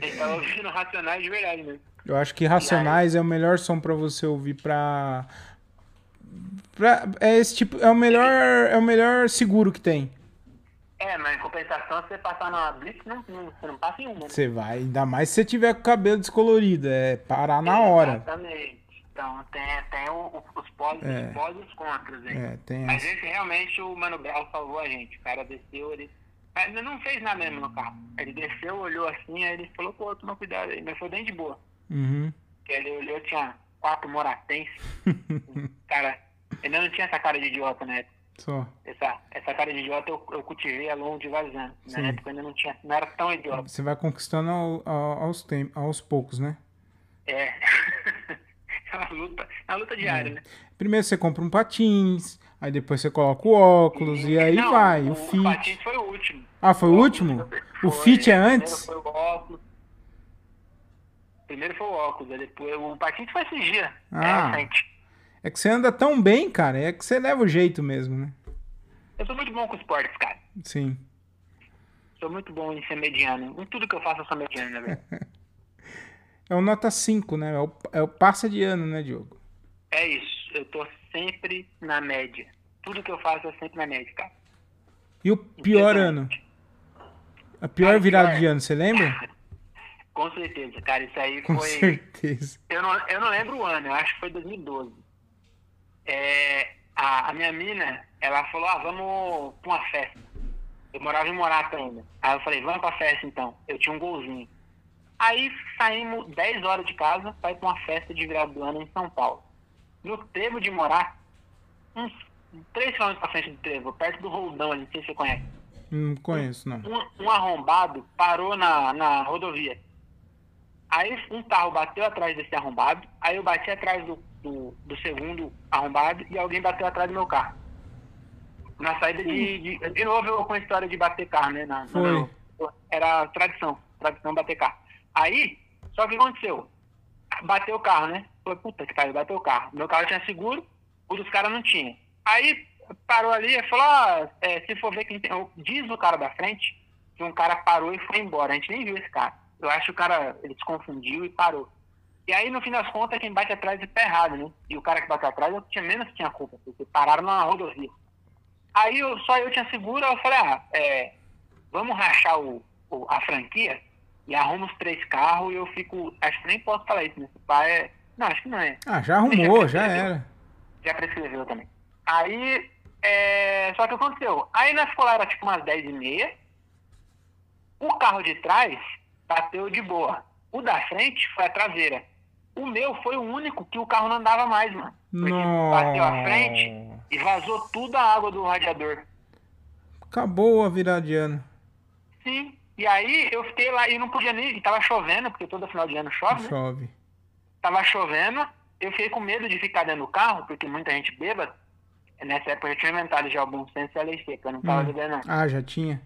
[SPEAKER 2] Ele tava ouvindo Racionais de verdade mesmo.
[SPEAKER 1] Eu acho que Racionais é o melhor som pra você ouvir pra. Pra é esse tipo. É o melhor. É o melhor seguro que tem.
[SPEAKER 2] É, mas em compensação, se você passar na Blitz, não, não, você não passa em uma. né?
[SPEAKER 1] Você vai, ainda mais se você tiver com o cabelo descolorido. É parar na hora.
[SPEAKER 2] Exatamente. Então tem, tem o- os pós
[SPEAKER 1] É.
[SPEAKER 2] e os contras aí.
[SPEAKER 1] É, tem
[SPEAKER 2] Mas esse realmente o Mano Brown salvou a gente. O cara desceu, ele. Mas ele não fez nada mesmo no carro. Ele desceu, olhou assim, aí ele falou, pô, toma cuidado aí. Mas foi bem de boa.
[SPEAKER 1] Uhum.
[SPEAKER 2] Porque ele olhou, tinha quatro moratenses. *laughs* cara, ele não tinha essa cara de idiota, né?
[SPEAKER 1] Só.
[SPEAKER 2] Essa, essa cara de idiota eu, eu cultivei ao longo de vários anos. Na
[SPEAKER 1] Sim.
[SPEAKER 2] época eu ainda não tinha, não era tão idiota.
[SPEAKER 1] Você vai conquistando ao- ao- aos, tem, aos poucos, né?
[SPEAKER 2] É. *laughs* é uma luta, é uma luta diária, né?
[SPEAKER 1] Primeiro você compra um patins, aí depois você coloca o óculos e aí
[SPEAKER 2] Não,
[SPEAKER 1] vai. O,
[SPEAKER 2] o
[SPEAKER 1] fit.
[SPEAKER 2] patins foi o último.
[SPEAKER 1] Ah, foi o último? O
[SPEAKER 2] Foi,
[SPEAKER 1] fit é
[SPEAKER 2] primeiro
[SPEAKER 1] antes?
[SPEAKER 2] Foi o óculos. Primeiro foi o óculos, aí depois o patins foi esse dia.
[SPEAKER 1] Ah.
[SPEAKER 2] É recente.
[SPEAKER 1] É que você anda tão bem, cara. É que você leva o jeito mesmo, né?
[SPEAKER 2] Eu sou muito bom com esportes, cara.
[SPEAKER 1] Sim.
[SPEAKER 2] Sou muito bom em ser mediano. Em tudo que eu faço eu sou mediano, né, velho? *laughs*
[SPEAKER 1] É o nota 5, né? É o, é o passa de ano, né, Diogo?
[SPEAKER 2] É isso. Eu tô sempre na média. Tudo que eu faço é sempre na média, cara.
[SPEAKER 1] E o pior ano? A pior
[SPEAKER 2] Cara,
[SPEAKER 1] virada
[SPEAKER 2] pior.
[SPEAKER 1] de ano, você lembra? *laughs*
[SPEAKER 2] Com certeza, cara. Isso aí
[SPEAKER 1] Com
[SPEAKER 2] foi.
[SPEAKER 1] certeza.
[SPEAKER 2] Eu não, eu não lembro o ano, eu acho que foi 2012. É, a, a minha mina, ela falou, ah, vamos pra uma festa. Eu morava em Morata ainda. Aí eu falei, vamos pra festa então. Eu tinha um golzinho. Aí saímos 10 horas de casa pra ir pra uma festa de virada do ano em São Paulo. No trevo de Morata, uns 3 km pra frente do trevo, perto do Roldão ali, não sei se você conhece
[SPEAKER 1] Não conheço, não.
[SPEAKER 2] um, um arrombado parou na, na rodovia. Aí um carro bateu atrás desse arrombado, aí eu bati atrás do, do, do segundo arrombado e alguém bateu atrás do meu carro. Na saída de. De, de novo eu com a história de bater carro, né? Na, na-
[SPEAKER 1] Foi.
[SPEAKER 2] era tradição, tradição bater carro. Aí, só que o que aconteceu? Bateu o carro, né? Falei, puta que pariu, bateu o carro. Meu carro tinha seguro, o dos caras não tinha. Aí parou ali e falou, ah, é, se for ver quem tem. Diz o cara da frente que um cara parou e foi embora. A gente nem viu esse cara. Eu acho que o cara ele se confundiu e parou. E aí, no fim das contas, quem bate atrás tá errado, né? E o cara que bateu atrás, eu tinha menos que tinha culpa, porque pararam na rodovia. Aí eu, só eu tinha seguro, eu falei, ah, é, vamos rachar o, o- a franquia e arruma os três carros e eu fico. Acho que nem posso falar isso, né? Esse pai é. Não, acho que não é.
[SPEAKER 1] Ah, já arrumou, já era.
[SPEAKER 2] Já prescreveu também. Aí, é, só que aconteceu. Aí nós ficou lá, era tipo umas 10 e meia. O carro de trás bateu de boa. O da frente foi a traseira. O meu foi o único que o carro não andava mais, mano. Porque bateu a frente e vazou tudo a água do radiador.
[SPEAKER 1] Acabou a virada de ano.
[SPEAKER 2] Sim. E aí eu fiquei lá e não podia nem. E tava chovendo, porque todo final de ano chove, né?
[SPEAKER 1] Chove.
[SPEAKER 2] Tava chovendo. Eu fiquei com medo de ficar dentro do carro, porque muita gente bêbada. Nessa época eu tinha inventado já o bom senso e a lei seca, eu não tava
[SPEAKER 1] Hum.
[SPEAKER 2] bebendo não.
[SPEAKER 1] Ah, já tinha?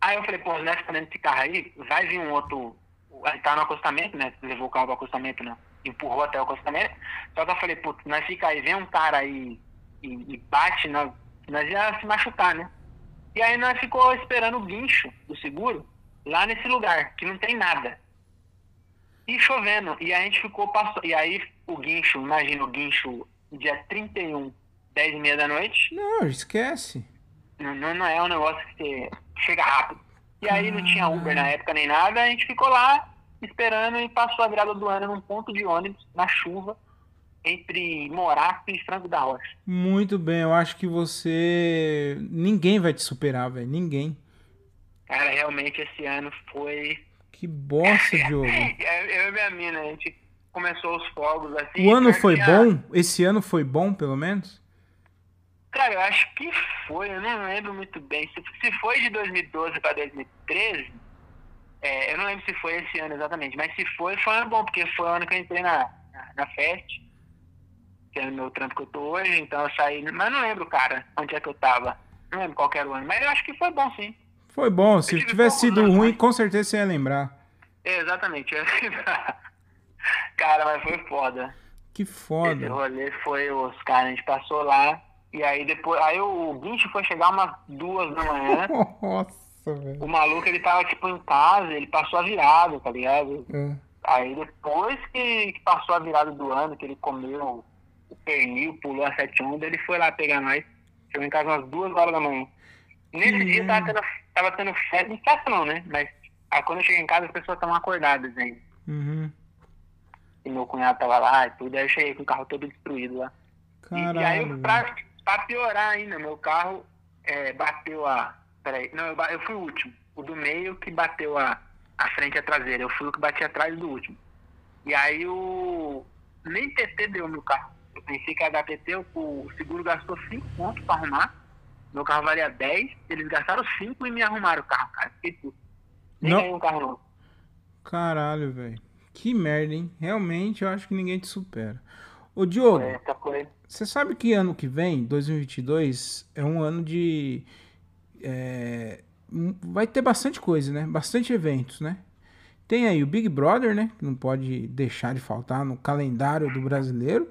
[SPEAKER 2] Aí eu falei, pô, nós ficando dentro desse carro aí, vai vir um outro. Ele tá no acostamento, né? Levou o carro pro acostamento, né? Empurrou até o acostamento. Só que eu falei, putz, nós fica aí, vem um cara aí e, e bate, nós, nós ia se machucar, né? E aí nós ficou esperando o guincho do seguro lá nesse lugar, que não tem nada. E chovendo. E a gente ficou passou. E aí o guincho, imagina o guincho dia 31, 10 e meia da noite.
[SPEAKER 1] Não, esquece.
[SPEAKER 2] Não, não não é um negócio que você chega rápido. E aí não tinha Uber na época nem nada, a gente ficou lá esperando e passou a virada do ano num ponto de ônibus, na chuva, entre Morato e Franco da Rocha.
[SPEAKER 1] Muito bem, eu acho que você. Ninguém vai te superar, velho. Ninguém.
[SPEAKER 2] Cara, realmente esse ano foi.
[SPEAKER 1] Que bosta, *laughs* Diogo.
[SPEAKER 2] Eu e minha mina, a gente começou os fogos assim.
[SPEAKER 1] O ano foi bom? Esse ano foi bom, pelo menos?
[SPEAKER 2] Cara, eu acho que foi, eu não lembro muito bem. Se, se foi de 2012 para 2013, é, eu não lembro se foi esse ano exatamente, mas se foi, foi um ano bom, porque foi o ano que eu entrei na, na, na Fest, que é o meu trampo que eu tô hoje, então eu saí, mas eu não lembro, cara, onde é que eu tava. Não lembro qual era o ano, mas eu acho que foi bom sim.
[SPEAKER 1] Foi bom. Se
[SPEAKER 2] tive
[SPEAKER 1] tivesse sido ruim,
[SPEAKER 2] mas-
[SPEAKER 1] com certeza você ia lembrar.
[SPEAKER 2] É, exatamente. eu- *laughs* cara, mas foi foda.
[SPEAKER 1] Que
[SPEAKER 2] Esse
[SPEAKER 1] foda.
[SPEAKER 2] rolê foi os caras, a gente passou lá, e aí depois, aí o guincho foi chegar umas duas da manhã. *laughs*
[SPEAKER 1] Nossa, velho.
[SPEAKER 2] O maluco, ele tava, tipo, em casa, ele passou a virada, tá ligado?
[SPEAKER 1] É.
[SPEAKER 2] Aí depois que, que passou a virada do ano, que ele comeu o pernil, pulou a sete ondas, ele foi lá pegar nós. Chegou em casa umas duas horas da manhã. Nesse dia tava tendo, tava tendo festa, não festa não, né? Mas aí, quando eu cheguei em casa, as pessoas estavam acordadas ainda.
[SPEAKER 1] Uhum.
[SPEAKER 2] E meu cunhado tava lá e tudo, aí eu cheguei com o carro todo destruído lá. E- E, aí,
[SPEAKER 1] Caralho.
[SPEAKER 2] pra, pra piorar ainda, meu carro é, bateu a. Peraí, não, eu, eu fui o último. O do meio que bateu a, a frente e a traseira. Eu fui o que bati atrás do último. E aí o. Nem TT deu meu carro. Eu pensei que ia dar TT, o, seguro gastou 5 pontos pra arrumar. Meu carro valia 10, eles gastaram 5 e me arrumaram o carro, cara. Fiquei puto. Nem ganhei um carro novo.
[SPEAKER 1] Caralho, velho. Que merda, hein? Realmente eu acho que ninguém te supera. Ô, Diogo,
[SPEAKER 2] Essa foi.
[SPEAKER 1] você sabe que ano que vem, 2022, é um ano de. É, um- vai ter bastante coisa, né? Bastante eventos, né? Tem aí o Big Brother, né? Que não pode deixar de faltar no calendário do brasileiro.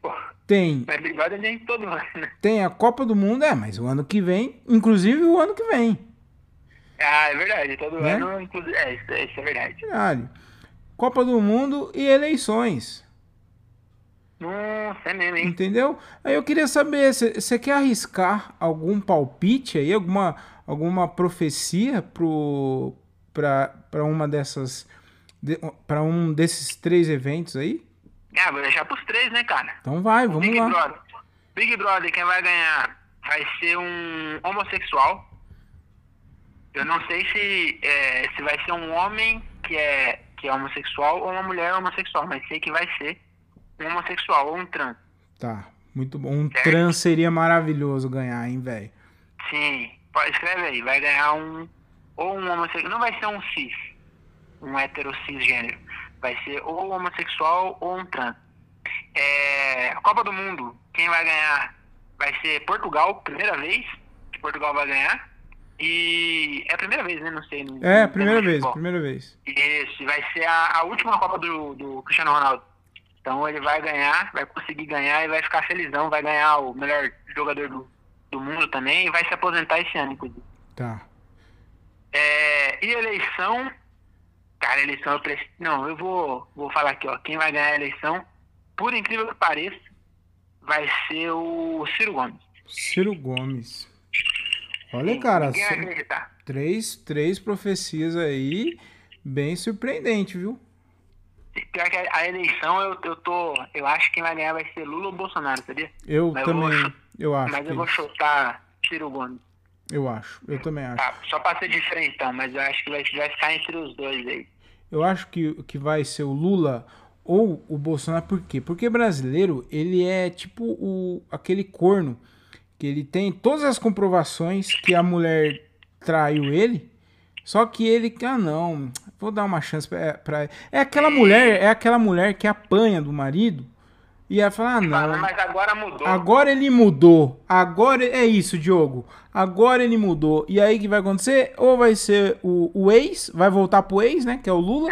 [SPEAKER 2] Pô,
[SPEAKER 1] Tem,
[SPEAKER 2] mas é nem todo ano, né?
[SPEAKER 1] tem a Copa do Mundo, é, mas o ano que vem, inclusive o ano que vem.
[SPEAKER 2] Ah, é verdade. Todo
[SPEAKER 1] Né?
[SPEAKER 2] ano, inclusive. É, isso, isso é verdade.
[SPEAKER 1] Caralho. Copa do Mundo e eleições.
[SPEAKER 2] Nossa, é mesmo, hein?
[SPEAKER 1] Entendeu? Aí eu queria saber, você quer arriscar algum palpite aí, alguma, alguma profecia pro, pra uma dessas. De, para um desses três eventos aí?
[SPEAKER 2] Ah, vou deixar pros três, né, cara?
[SPEAKER 1] Então vai, vamos
[SPEAKER 2] Big
[SPEAKER 1] lá.
[SPEAKER 2] Brother. Big Brother, quem vai ganhar vai ser um homossexual. Eu não sei se, é, se vai ser um homem que é, que é homossexual ou uma mulher homossexual, mas sei que vai ser um homossexual ou um trans.
[SPEAKER 1] Tá, muito bom. Um
[SPEAKER 2] Certo.
[SPEAKER 1] trans seria maravilhoso ganhar, hein, velho?
[SPEAKER 2] Sim, escreve aí, vai ganhar um ou um homossexual, não vai ser um cis, um hétero cisgênero, vai ser ou homossexual ou um trans. É, a Copa do Mundo, quem vai ganhar vai ser Portugal, primeira vez que Portugal vai ganhar. E é a primeira vez, né? Não sei. no-
[SPEAKER 1] É, primeira vez, primeira vez.
[SPEAKER 2] Isso, e vai ser a, a última Copa do, do Cristiano Ronaldo. Então ele vai ganhar, vai conseguir ganhar e vai ficar felizão, vai ganhar o melhor jogador do, do mundo também e vai se aposentar esse ano, inclusive.
[SPEAKER 1] Tá.
[SPEAKER 2] É, e eleição, cara, eleição eu preciso. Não, eu vou, vou falar aqui, ó. Quem vai ganhar a eleição, por incrível que pareça, vai ser o Ciro Gomes.
[SPEAKER 1] Ciro Gomes. Olha, cara, são
[SPEAKER 2] acreditar.
[SPEAKER 1] três, três profecias aí bem surpreendente, viu?
[SPEAKER 2] Pior que a, a eleição, eu, eu tô. Eu acho que quem vai ganhar vai ser Lula ou Bolsonaro, sabia?
[SPEAKER 1] Eu
[SPEAKER 2] Mas eu vou
[SPEAKER 1] também, eu acho.
[SPEAKER 2] Mas eu
[SPEAKER 1] que-
[SPEAKER 2] vou chutar Ciro Gomes.
[SPEAKER 1] Eu acho, eu também acho.
[SPEAKER 2] Tá, só pra ser diferentão, mas eu acho que vai, vai ficar entre os dois aí.
[SPEAKER 1] Eu acho que, que vai ser o Lula ou o Bolsonaro, por quê? Porque brasileiro, ele é tipo o, aquele corno que ele tem todas as comprovações que a mulher traiu ele, só que ele, ah não, vou dar uma chance pra, pra... É aquela mulher, é aquela mulher que apanha do marido e ela fala, ah não,
[SPEAKER 2] mas agora mudou.
[SPEAKER 1] Agora ele mudou. Agora é isso, Diogo. Agora ele mudou. E aí o que vai acontecer? Ou vai ser o, o ex, vai voltar pro ex, né? Que é o Lula.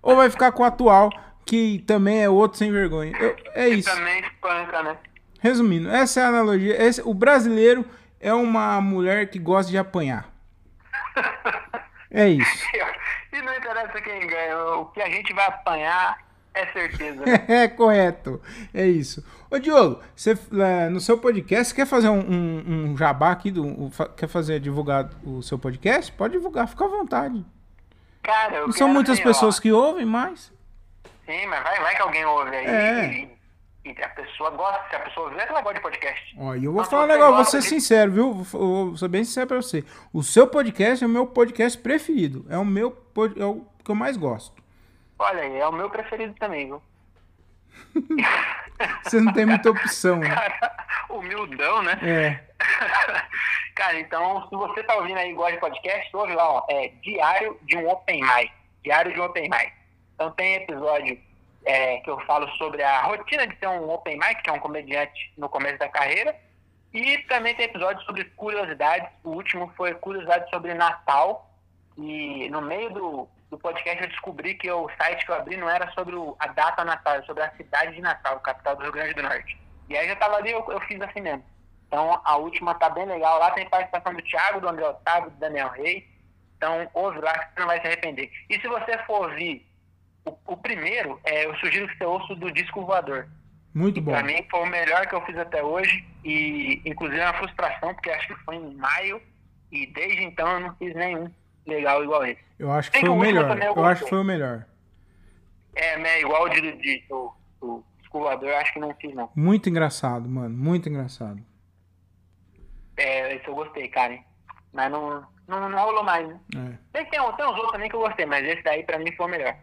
[SPEAKER 1] Ou vai ficar com o atual, que também é outro sem vergonha. Eu- é
[SPEAKER 2] Que
[SPEAKER 1] isso.
[SPEAKER 2] também espanca, né?
[SPEAKER 1] Resumindo, essa é a analogia. Esse- o brasileiro é uma mulher que gosta de apanhar. *laughs* É isso. *laughs*
[SPEAKER 2] E não interessa quem ganha, o que a gente vai apanhar é certeza. né? *laughs*
[SPEAKER 1] É correto. É isso. Ô Diogo, você, é, no seu podcast, quer fazer um, um, um jabá aqui? Do, um- quer fazer divulgar o seu podcast? Pode divulgar, fica à vontade.
[SPEAKER 2] Cara, eu
[SPEAKER 1] Não são muitas
[SPEAKER 2] assim,
[SPEAKER 1] pessoas
[SPEAKER 2] ó,
[SPEAKER 1] que ouvem, mas.
[SPEAKER 2] Sim, mas vai, vai que alguém ouve aí.
[SPEAKER 1] É.
[SPEAKER 2] A pessoa gosta, se a pessoa vê, ela gosta de podcast.
[SPEAKER 1] Ó, e eu vou falar um negócio, vou ser
[SPEAKER 2] de-
[SPEAKER 1] sincero, viu? Vou, vou ser bem sincero pra você. O seu podcast é o meu podcast preferido. É o meu pod- é o que eu mais gosto.
[SPEAKER 2] Olha aí, é o meu preferido também, viu? *laughs*
[SPEAKER 1] Você não tem muita opção, né?
[SPEAKER 2] Cara, humildão, né?
[SPEAKER 1] É. *laughs*
[SPEAKER 2] Cara, então, se você tá ouvindo aí e gosta de podcast, ouve lá, ó. É Diário de um Open Mic. Diário de um Open Mic. Então tem episódio é, que eu falo sobre a rotina de ser um Open Mic, que é um comediante no começo da carreira. E também tem episódio sobre curiosidades. O último foi curiosidade sobre Natal. E no meio do, do podcast eu descobri que o site que eu abri não era sobre o- a data Natal, era sobre a cidade de Natal, capital do Rio Grande do Norte. E aí já tava ali, eu, eu fiz assim mesmo. Então a última tá bem legal. Lá tem participação do Thiago, do André Otávio, do Daniel Reis. Então ouve lá que você não vai se arrepender. E se você for ouvir o, o primeiro, é, eu sugiro que você ouça o do Disco Voador.
[SPEAKER 1] Muito bom.
[SPEAKER 2] Pra mim foi o melhor que eu fiz até hoje. E inclusive é uma frustração, porque acho que foi em maio. E desde então eu não fiz nenhum legal igual esse.
[SPEAKER 1] Eu acho que
[SPEAKER 2] Tem
[SPEAKER 1] foi o melhor.
[SPEAKER 2] eu
[SPEAKER 1] Eu acho que foi o melhor.
[SPEAKER 2] É, né, igual o de, de, do, do eu acho que não fiz não.
[SPEAKER 1] Muito engraçado, mano. Muito engraçado.
[SPEAKER 2] É, esse eu gostei, cara. hein? Mas não, não, não rolou mais, né?
[SPEAKER 1] É.
[SPEAKER 2] Tem, tem, tem uns outros também que eu gostei, mas esse daí pra mim foi o melhor.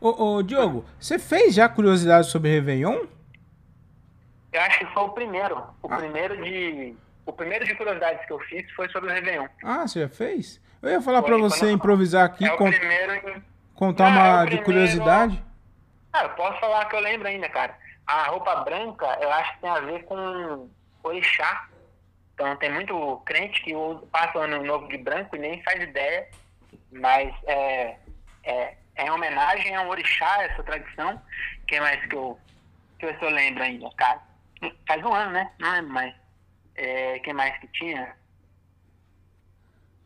[SPEAKER 1] Ô, ô, Diogo, você fez já curiosidade sobre Réveillon?
[SPEAKER 2] Eu acho que foi o primeiro. O
[SPEAKER 1] Ah.
[SPEAKER 2] primeiro de. O primeiro de curiosidades que eu fiz foi sobre o Réveillon.
[SPEAKER 1] Ah, você já fez? Eu ia falar
[SPEAKER 2] foi
[SPEAKER 1] você
[SPEAKER 2] no-
[SPEAKER 1] improvisar aqui,
[SPEAKER 2] é o
[SPEAKER 1] con-
[SPEAKER 2] primeiro em-
[SPEAKER 1] contar
[SPEAKER 2] Não, é
[SPEAKER 1] uma de
[SPEAKER 2] primeiro-
[SPEAKER 1] curiosidade.
[SPEAKER 2] Ah, eu posso falar que eu lembro ainda, cara. A roupa branca, eu acho que tem a ver com orixá. Então tem muito crente que passa o ano novo de branco e nem faz ideia. Mas é, é, é em homenagem a um orixá, essa tradição. Quem mais que eu, que eu, eu lembro ainda, cara? Faz um ano, né? Não lembro mais. É, quem mais que tinha?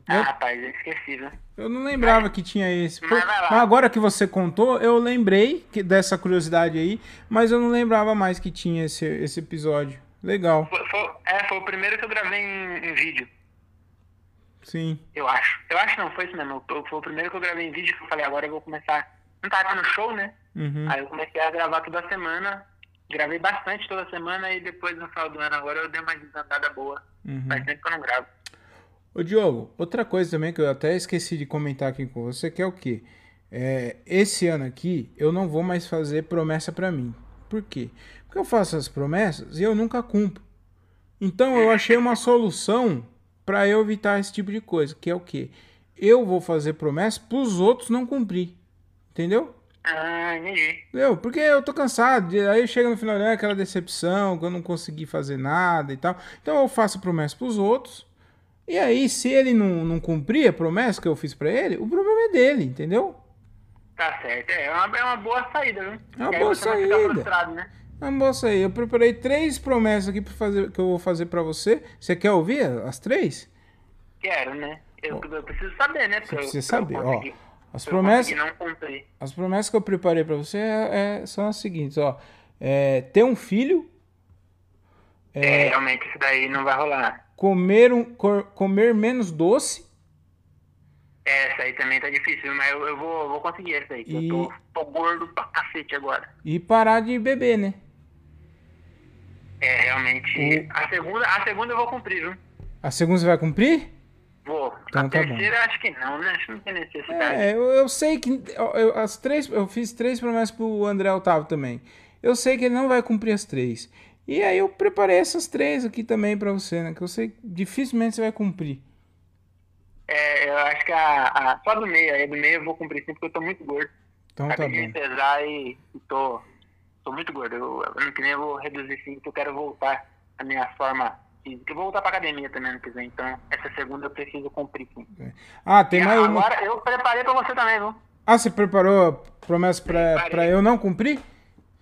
[SPEAKER 2] Ah, rapaz, eu esqueci, né?
[SPEAKER 1] Eu não lembrava que tinha esse.
[SPEAKER 2] Mas
[SPEAKER 1] agora que você contou, eu lembrei que- dessa curiosidade aí, mas eu não lembrava mais que tinha esse, esse episódio. Legal,
[SPEAKER 2] Foi, foi- é, foi o primeiro que eu gravei em, em vídeo,
[SPEAKER 1] sim.
[SPEAKER 2] eu acho. Eu acho não, foi isso mesmo. Foi foi o primeiro que eu gravei em vídeo que eu falei, agora eu vou começar. Não tava tendo show, né?
[SPEAKER 1] Uhum.
[SPEAKER 2] Aí eu comecei a gravar toda semana. Gravei bastante toda semana e depois no final do ano agora eu dei uma desandada boa.
[SPEAKER 1] Uhum.
[SPEAKER 2] Faz tempo que eu não gravo.
[SPEAKER 1] Ô Diogo, outra coisa também que eu até esqueci de comentar aqui com você, que é o quê? É, esse ano aqui eu não vou mais fazer promessa pra mim. Por quê? Porque eu faço as promessas e eu nunca cumpro. Então eu achei uma solução pra eu evitar esse tipo de coisa, que é o quê? Eu vou fazer promessa pros outros não cumprir. Entendeu?
[SPEAKER 2] Ah, entendi.
[SPEAKER 1] Entendeu? Porque eu tô cansado, aí chega no final, é aquela decepção, que eu não consegui fazer nada e tal. Então eu faço promessa pros outros. E aí, se ele não, não cumprir a promessa que eu fiz pra ele, o problema é dele, entendeu?
[SPEAKER 2] Tá certo. É uma, é uma boa saída, viu?
[SPEAKER 1] É uma boa saída.
[SPEAKER 2] né?
[SPEAKER 1] Ah, moça aí, eu preparei três promessas aqui pra fazer, que eu vou fazer pra você. Você quer ouvir as três?
[SPEAKER 2] Quero, né? Eu, eu preciso saber, né?
[SPEAKER 1] Você precisa saber, ó. As promessas, as promessas que eu preparei pra você é- é- são as seguintes, ó. É, ter um filho,
[SPEAKER 2] É, realmente, isso daí não vai rolar.
[SPEAKER 1] comer, um, comer menos doce
[SPEAKER 2] É, Essa aí também tá difícil, mas eu, eu vou, vou conseguir essa aí.
[SPEAKER 1] E-
[SPEAKER 2] Eu tô, tô gordo pra cacete agora.
[SPEAKER 1] e parar de beber, né?
[SPEAKER 2] É, realmente. A, segunda, a segunda eu vou cumprir, viu?
[SPEAKER 1] A segunda você vai cumprir?
[SPEAKER 2] Vou.
[SPEAKER 1] Então
[SPEAKER 2] a
[SPEAKER 1] tá bom.
[SPEAKER 2] terceira acho que não, né? Acho que não tem necessidade.
[SPEAKER 1] É, eu, eu sei que eu, eu- as três, eu fiz três promessas pro André Otávio também. Eu sei que ele não vai cumprir as três. E aí eu preparei essas três aqui também pra você, né? Que eu sei que dificilmente você vai cumprir.
[SPEAKER 2] É, eu acho que a, a- só do meio, aí do meio eu vou cumprir sim, porque eu tô muito gordo.
[SPEAKER 1] Então tá
[SPEAKER 2] Acabei de me
[SPEAKER 1] bom.
[SPEAKER 2] pesar e, e tô, tô muito gordo. Eu, ano que vem eu vou reduzir sim, porque eu quero voltar à minha forma física. Eu vou voltar pra academia também ano que vem, então essa segunda eu preciso cumprir sim.
[SPEAKER 1] Ah, tem
[SPEAKER 2] E
[SPEAKER 1] mais uma.
[SPEAKER 2] agora eu preparei pra você também, viu?
[SPEAKER 1] Ah, você preparou a promessa pra,
[SPEAKER 2] Preparei.
[SPEAKER 1] pra eu não cumprir?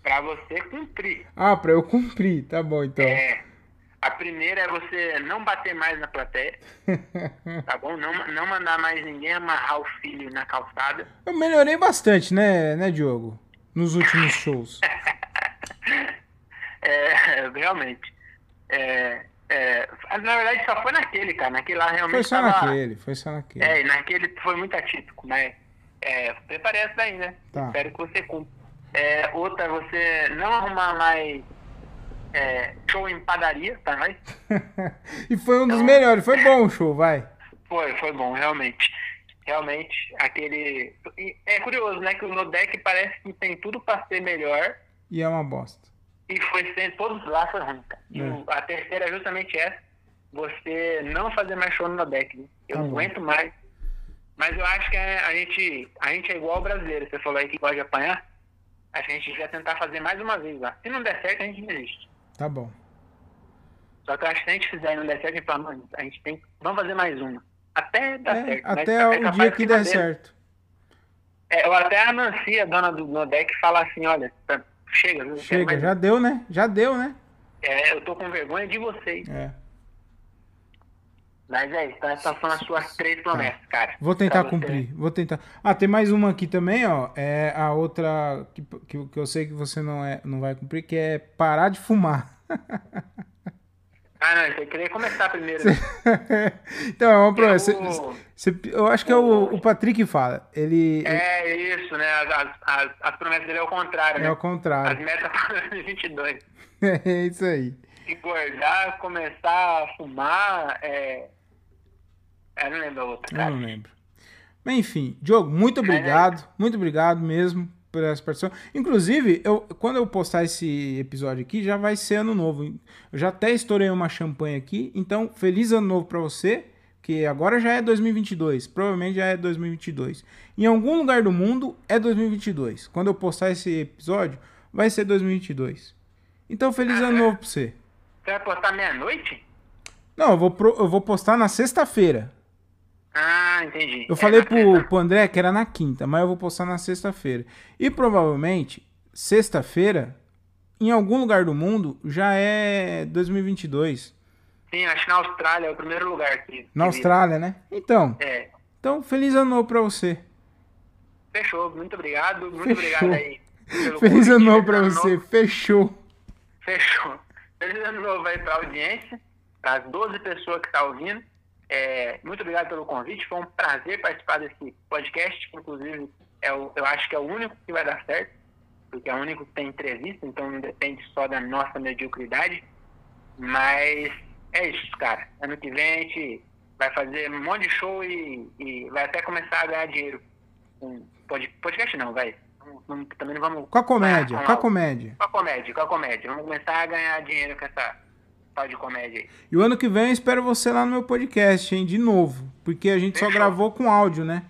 [SPEAKER 2] Pra você cumprir.
[SPEAKER 1] Ah, pra eu cumprir. Tá bom, então.
[SPEAKER 2] É, a primeira é você não bater mais na plateia, *laughs* tá bom? Não, não mandar mais ninguém amarrar o filho na calçada.
[SPEAKER 1] Eu melhorei bastante, né, né, Diogo? Nos últimos shows. *laughs*
[SPEAKER 2] É, realmente. É, é, na verdade, só foi naquele, cara. Naquele lá realmente
[SPEAKER 1] Foi só
[SPEAKER 2] tava-
[SPEAKER 1] naquele, foi só naquele.
[SPEAKER 2] É, naquele foi muito atípico, mas é, preparei essa daí, né?
[SPEAKER 1] Tá.
[SPEAKER 2] Espero que você cumpra. É, outra, você não arrumar mais é, show em padaria, tá? Mas *laughs*
[SPEAKER 1] e foi um dos
[SPEAKER 2] Então-
[SPEAKER 1] melhores. Foi bom o show, vai.
[SPEAKER 2] foi, foi bom, realmente. Realmente, aquele. e É curioso, né? Que o Nodec parece que tem tudo pra ser melhor.
[SPEAKER 1] E é uma bosta.
[SPEAKER 2] E foi sempre, todos lá foi ruim, cara. E
[SPEAKER 1] É.
[SPEAKER 2] a terceira é justamente essa, você não fazer mais show no deck. né? Eu
[SPEAKER 1] Tá
[SPEAKER 2] não
[SPEAKER 1] bom.
[SPEAKER 2] aguento mais. Mas eu acho que a, a gente, a gente é igual ao brasileiro. Você falou aí que gosta de apanhar. A gente devia tentar fazer mais uma vez lá. Se não der certo, a gente desiste.
[SPEAKER 1] Tá bom.
[SPEAKER 2] Só que eu acho que se a gente fizer e não der certo, a gente fala, mano, a gente tem. Vamos fazer mais uma. Até dar
[SPEAKER 1] É,
[SPEAKER 2] certo. mas
[SPEAKER 1] até o dia que der certo.
[SPEAKER 2] É, ou até a Nancy, a dona do Nodec, fala assim, olha, tá- chega,
[SPEAKER 1] Chega, já deu, né? Já deu, né?
[SPEAKER 2] É, eu tô com vergonha de vocês.
[SPEAKER 1] É.
[SPEAKER 2] Mas é isso, então essas são as suas três promessas, cara.
[SPEAKER 1] Vou tentar cumprir. Vou tentar. Ah, tem mais uma aqui também, ó. É a outra que, que, que eu sei que você não, é, não vai cumprir, que é parar de fumar. *laughs*
[SPEAKER 2] Ah, não, eu queria começar primeiro. *laughs*
[SPEAKER 1] então, é uma promessa.
[SPEAKER 2] Eu-
[SPEAKER 1] Você- você- eu acho que é o, o Patrick que fala. Ele
[SPEAKER 2] É isso, né? As, as, as, as promessas dele é o contrário,
[SPEAKER 1] é
[SPEAKER 2] né?
[SPEAKER 1] ao
[SPEAKER 2] As
[SPEAKER 1] contrário.
[SPEAKER 2] metas para 2022. *laughs*
[SPEAKER 1] É isso aí.
[SPEAKER 2] Engordar, começar a fumar, é... Eu não lembro a outra,
[SPEAKER 1] Eu não lembro. Mas enfim, Diogo, muito
[SPEAKER 2] é
[SPEAKER 1] obrigado. Muito obrigado mesmo por essa participação. Inclusive, eu, quando eu postar esse episódio aqui, já vai ser ano novo. Eu já até estourei uma champanhe aqui. Então, feliz ano novo pra você. Que agora já é 2022. Provavelmente já é 2022. Em algum lugar do mundo é 2022. Quando eu postar esse episódio, vai ser 2022. Então, feliz ano novo pra você.
[SPEAKER 2] Você vai postar meia-noite?
[SPEAKER 1] Não, eu vou, pro- eu vou postar na sexta-feira.
[SPEAKER 2] Ah, entendi.
[SPEAKER 1] Eu
[SPEAKER 2] É,
[SPEAKER 1] falei pro, pro André que era na quinta, mas eu vou postar na sexta-feira. E provavelmente, sexta-feira, em algum lugar do mundo, já é 2022.
[SPEAKER 2] Sim, acho que na Austrália é o primeiro lugar aqui.
[SPEAKER 1] Na Austrália, né? Então,
[SPEAKER 2] É.
[SPEAKER 1] então feliz ano novo pra você.
[SPEAKER 2] Fechou, muito obrigado. Muito
[SPEAKER 1] Fechou.
[SPEAKER 2] obrigado aí. *laughs*
[SPEAKER 1] Feliz ano novo pra você.
[SPEAKER 2] novo.
[SPEAKER 1] Fechou.
[SPEAKER 2] Fechou. Feliz ano novo aí pra audiência, para as 12 pessoas que estão ouvindo. É, muito obrigado pelo convite. Foi um prazer participar desse podcast, que inclusive é o, eu acho que é o único que vai dar certo, porque é o único que tem entrevista, então não depende só da nossa mediocridade. Mas é isso, cara. Ano que vem a gente vai fazer um monte de show e, e vai até começar a ganhar dinheiro. Pod- podcast não, vai. Não- também não vamos.
[SPEAKER 1] Com a comédia, com a comédia.
[SPEAKER 2] com a comédia, com a comédia. Vamos começar a ganhar dinheiro com essa tal de comédia aí.
[SPEAKER 1] E o ano que vem eu espero você lá no meu podcast, hein? De novo. Porque a gente só
[SPEAKER 2] Fechou.
[SPEAKER 1] gravou com áudio, né?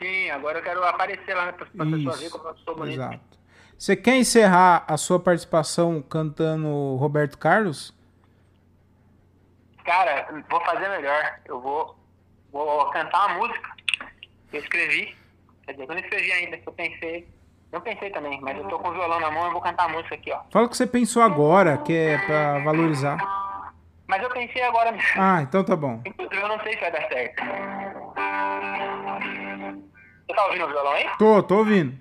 [SPEAKER 2] Sim, agora eu quero aparecer lá para as pessoas verem como eu sou bonito.
[SPEAKER 1] Exato. Você quer encerrar a sua participação cantando Roberto Carlos?
[SPEAKER 2] Cara, vou fazer melhor. Eu vou, vou cantar uma música que eu escrevi. Quer dizer, eu não escrevi ainda, que eu pensei. Não pensei também, mas eu tô com o violão na mão e vou cantar a música aqui, ó.
[SPEAKER 1] Fala o que você pensou agora, que é pra valorizar.
[SPEAKER 2] Mas eu pensei agora mesmo.
[SPEAKER 1] Ah, então tá bom.
[SPEAKER 2] Inclusive, eu não sei se vai dar certo. Você tá ouvindo o violão aí?
[SPEAKER 1] Tô, tô ouvindo.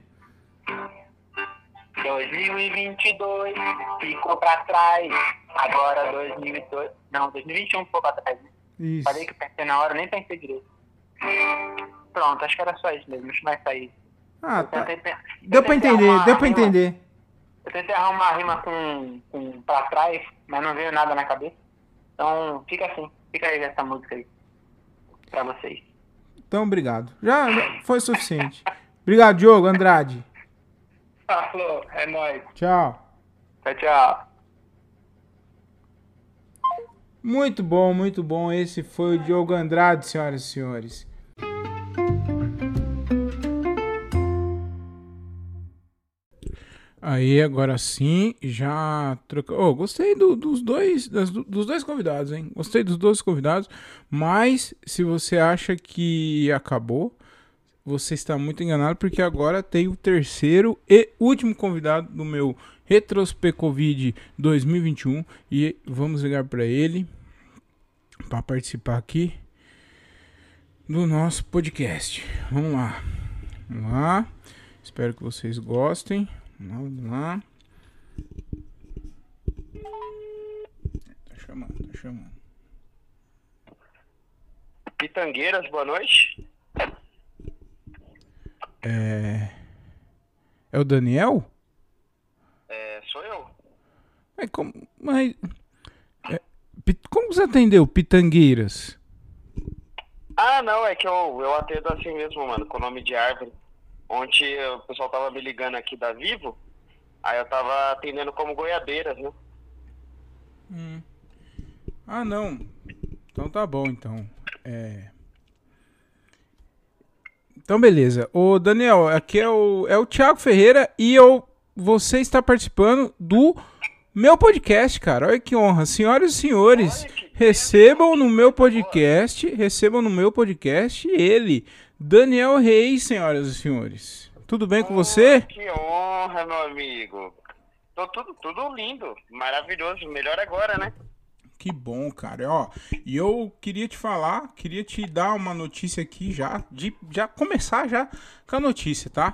[SPEAKER 2] 2022 ficou pra trás. Agora 2002. Não, 2021 ficou pra trás. né?
[SPEAKER 1] Isso.
[SPEAKER 2] Falei que pensei na hora, nem pensei direito. Pronto, acho que era só isso mesmo. Acho que vai sair.
[SPEAKER 1] Ah, tá.
[SPEAKER 2] tentei
[SPEAKER 1] Deu
[SPEAKER 2] eu
[SPEAKER 1] pra entender, deu pra
[SPEAKER 2] rima-
[SPEAKER 1] entender.
[SPEAKER 2] Eu tentei arrumar uma rima com, com pra trás, mas não veio nada na cabeça. Então, fica assim. Fica aí essa música aí. Pra vocês.
[SPEAKER 1] Então, obrigado. Já já foi suficiente. Obrigado, Diogo Andrade.
[SPEAKER 2] Falou, é nóis.
[SPEAKER 1] Tchau.
[SPEAKER 2] Tchau, tchau.
[SPEAKER 1] Muito bom, muito bom. Esse foi o Diogo Andrade, senhoras e senhores. Aí, agora sim, já trocou. Oh, gostei do- dos, dois, das- dos dois convidados, hein? Gostei dos dois convidados. Mas, se você acha que acabou, você está muito enganado, porque agora tem o terceiro e último convidado do meu Retrospecovid 2021. E vamos ligar para ele para participar aqui do nosso podcast. Vamos lá. Vamos lá. Espero que vocês gostem. Vamos lá. Tá chamando, tá chamando.
[SPEAKER 4] Pitangueiras, boa noite.
[SPEAKER 1] É. É o Daniel?
[SPEAKER 4] É, sou eu.
[SPEAKER 1] É como. Mas. é, como você atendeu Pitangueiras?
[SPEAKER 4] Ah, não, é que eu, eu atendo assim mesmo, mano, com o nome de árvore. Ontem o pessoal tava me ligando aqui da Vivo, aí eu tava atendendo como goiabeiras, né?
[SPEAKER 1] Ah, não. Então tá bom, então. É. Então, beleza. Ô, Daniel, aqui é o, é o Thiago Ferreira e eu, você está participando do meu podcast, cara. Olha que honra. Senhoras e senhores, recebam no meu podcast, recebam no meu podcast ele, Daniel Reis, senhoras e senhores. Tudo bem com você?
[SPEAKER 4] Que honra, meu amigo. Tô tudo, tudo lindo, maravilhoso. Melhor agora, né?
[SPEAKER 1] Que bom, cara. Ó, e eu queria te falar, queria te dar uma notícia aqui já, de já começar já com a notícia, tá?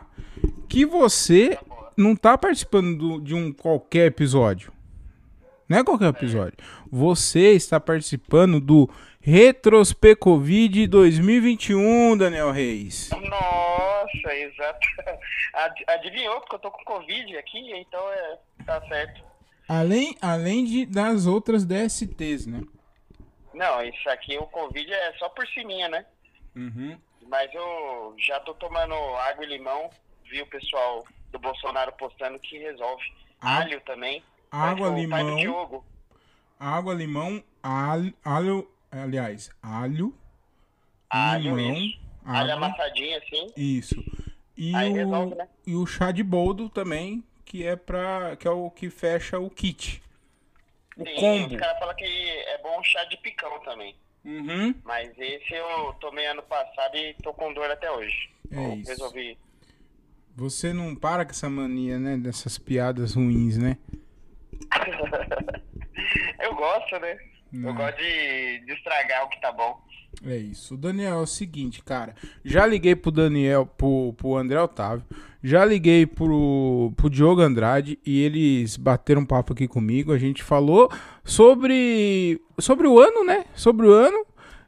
[SPEAKER 1] Que você não tá participando do- de um qualquer episódio. Não é qualquer episódio. Você está participando do Retrospecovid 2021, Daniel Reis.
[SPEAKER 4] Nossa, exato. *laughs* Ad- Adivinhou, porque eu tô com Covid aqui, então é, tá certo.
[SPEAKER 1] Além, além de, das outras DSTs, né?
[SPEAKER 4] Não, isso aqui, o Covid é só por ciminha, né?
[SPEAKER 1] Uhum.
[SPEAKER 4] Mas eu já tô tomando água e limão. Vi o pessoal do Bolsonaro postando que resolve.
[SPEAKER 1] Ah,
[SPEAKER 4] Alho também.
[SPEAKER 1] Água, limão, água, limão, alho, alho, aliás, alho,
[SPEAKER 4] Alho,
[SPEAKER 1] limão,
[SPEAKER 4] isso. Alho amassadinho assim.
[SPEAKER 1] isso. E
[SPEAKER 4] Aí
[SPEAKER 1] o,
[SPEAKER 4] resolve, né?
[SPEAKER 1] e o chá de boldo também, que é para que é o que fecha o kit. O
[SPEAKER 4] Sim,
[SPEAKER 1] combo.
[SPEAKER 4] os caras falam que é bom chá de picão também.
[SPEAKER 1] Uhum.
[SPEAKER 4] Mas esse eu tomei ano passado e tô com dor até hoje.
[SPEAKER 1] É
[SPEAKER 4] Eu
[SPEAKER 1] isso.
[SPEAKER 4] Resolvi.
[SPEAKER 1] Você não para com essa mania, né, dessas piadas ruins, né? *laughs*
[SPEAKER 4] eu gosto, né? Eu
[SPEAKER 1] É.
[SPEAKER 4] gosto de, de estragar o que tá bom.
[SPEAKER 1] É isso. O Daniel é o seguinte, cara. Já liguei pro Daniel, pro, pro André Otávio. Já liguei pro, pro Diogo Andrade e eles bateram um papo aqui comigo. A gente falou sobre, sobre o ano, né? Sobre o ano.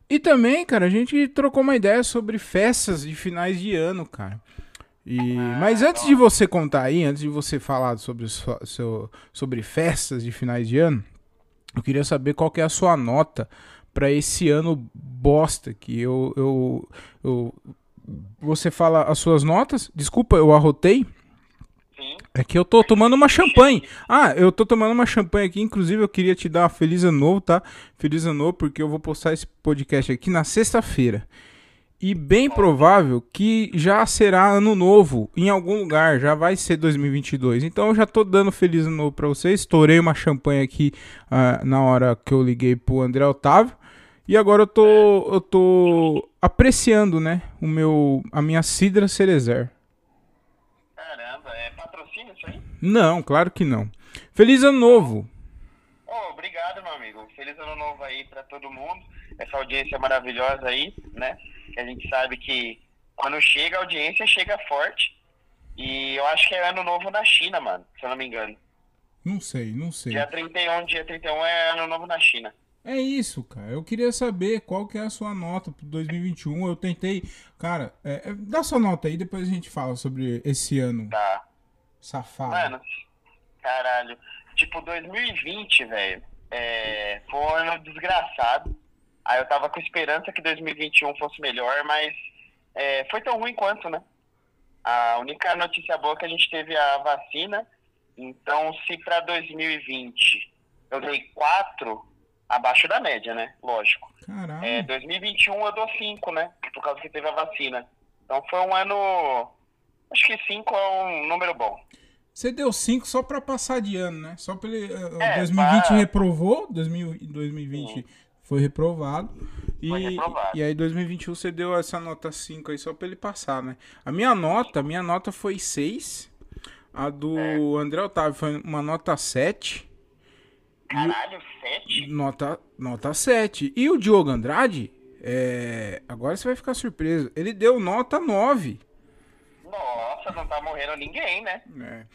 [SPEAKER 1] E também, cara, a gente trocou uma ideia sobre festas de finais de ano, cara. E, mas antes de você contar aí, antes de você falar sobre, sobre festas de finais de ano, eu queria saber qual que é a sua nota pra esse ano bosta que eu, eu, eu você fala as suas notas? Desculpa, eu arrotei.
[SPEAKER 4] Sim.
[SPEAKER 1] É que eu tô tomando uma champanhe. Ah, eu tô tomando uma champanhe aqui. Inclusive, eu queria te dar feliz ano novo, tá? Feliz ano novo, porque eu vou postar esse podcast aqui na sexta-feira. E bem provável que já será ano novo em algum lugar, já vai ser 2022. Então eu já tô dando feliz ano novo pra vocês. Estourei uma champanhe aqui ah, na hora que eu liguei pro André Otávio. E agora eu tô eu tô apreciando, né, o meu a minha Cidra Cerezer.
[SPEAKER 4] Caramba, é patrocínio isso aí?
[SPEAKER 1] Não, claro que não. Feliz ano novo.
[SPEAKER 4] Ô, obrigado, meu amigo. Feliz ano novo aí pra todo mundo. Essa audiência maravilhosa aí, né? Que a gente sabe que quando chega a audiência, chega forte. E eu acho que é ano novo na China, mano, se eu não me engano.
[SPEAKER 1] Não sei, não sei.
[SPEAKER 4] Dia 31, dia 31 é ano novo na China.
[SPEAKER 1] É isso, cara. Eu queria saber qual que é a sua nota pro 2021. Eu tentei, cara, é, é, dá sua nota aí, depois a gente fala sobre esse ano
[SPEAKER 4] Tá.
[SPEAKER 1] safado.
[SPEAKER 4] Mano, caralho. Tipo, 2020, velho, é, foi um ano desgraçado. Aí eu tava com esperança que 2021 fosse melhor, mas é, foi tão ruim quanto, né? A única notícia boa é que a gente teve a vacina. Então, se pra 2020 eu dei 4, abaixo da média, né? Lógico.
[SPEAKER 1] Caralho.
[SPEAKER 4] É, 2021 eu dou 5, né? Por causa que teve a vacina. Então foi um ano. Acho que 5 é um número bom.
[SPEAKER 1] Você deu 5 só pra passar de ano, né? Só pra ele. eh,
[SPEAKER 4] É,
[SPEAKER 1] 2020
[SPEAKER 4] pra-
[SPEAKER 1] reprovou, 2000, 2020 foi reprovado. E,
[SPEAKER 4] Foi reprovado.
[SPEAKER 1] e aí 2021 você deu essa nota 5 aí só pra ele passar, né? A minha nota, a minha nota foi 6. A do
[SPEAKER 4] É.
[SPEAKER 1] André Otávio foi uma nota 7.
[SPEAKER 4] Caralho, 7?
[SPEAKER 1] Nota, nota 7. E o Diogo Andrade, é, agora você vai ficar surpreso. Ele deu nota 9.
[SPEAKER 4] Nossa, não tá morrendo ninguém, né?
[SPEAKER 1] É,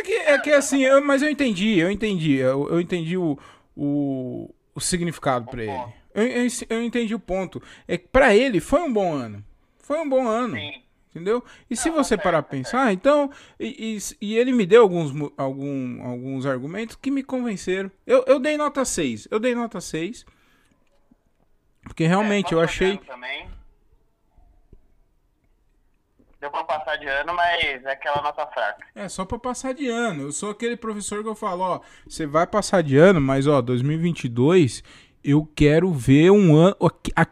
[SPEAKER 1] é que, é que assim, eu- mas eu entendi, eu entendi. Eu, eu entendi o, o, o significado pra ele. Eu, eu, eu entendi o ponto. É que pra ele foi um bom ano. Foi um bom ano.
[SPEAKER 4] Sim.
[SPEAKER 1] Entendeu? E se
[SPEAKER 4] Não,
[SPEAKER 1] você
[SPEAKER 4] tá
[SPEAKER 1] parar
[SPEAKER 4] certo,
[SPEAKER 1] pra
[SPEAKER 4] tá
[SPEAKER 1] pensar, então. E, e- e ele me deu alguns, algum, alguns argumentos que me convenceram. Eu, eu dei nota 6. Eu dei nota 6. Porque realmente
[SPEAKER 4] É,
[SPEAKER 1] eu achei.
[SPEAKER 4] Também. Deu pra passar de ano, mas é aquela nota fraca.
[SPEAKER 1] É, só pra passar de ano. Eu sou aquele professor que eu falo, ó, você vai passar de ano, mas ó, 2022 eu quero ver um ano,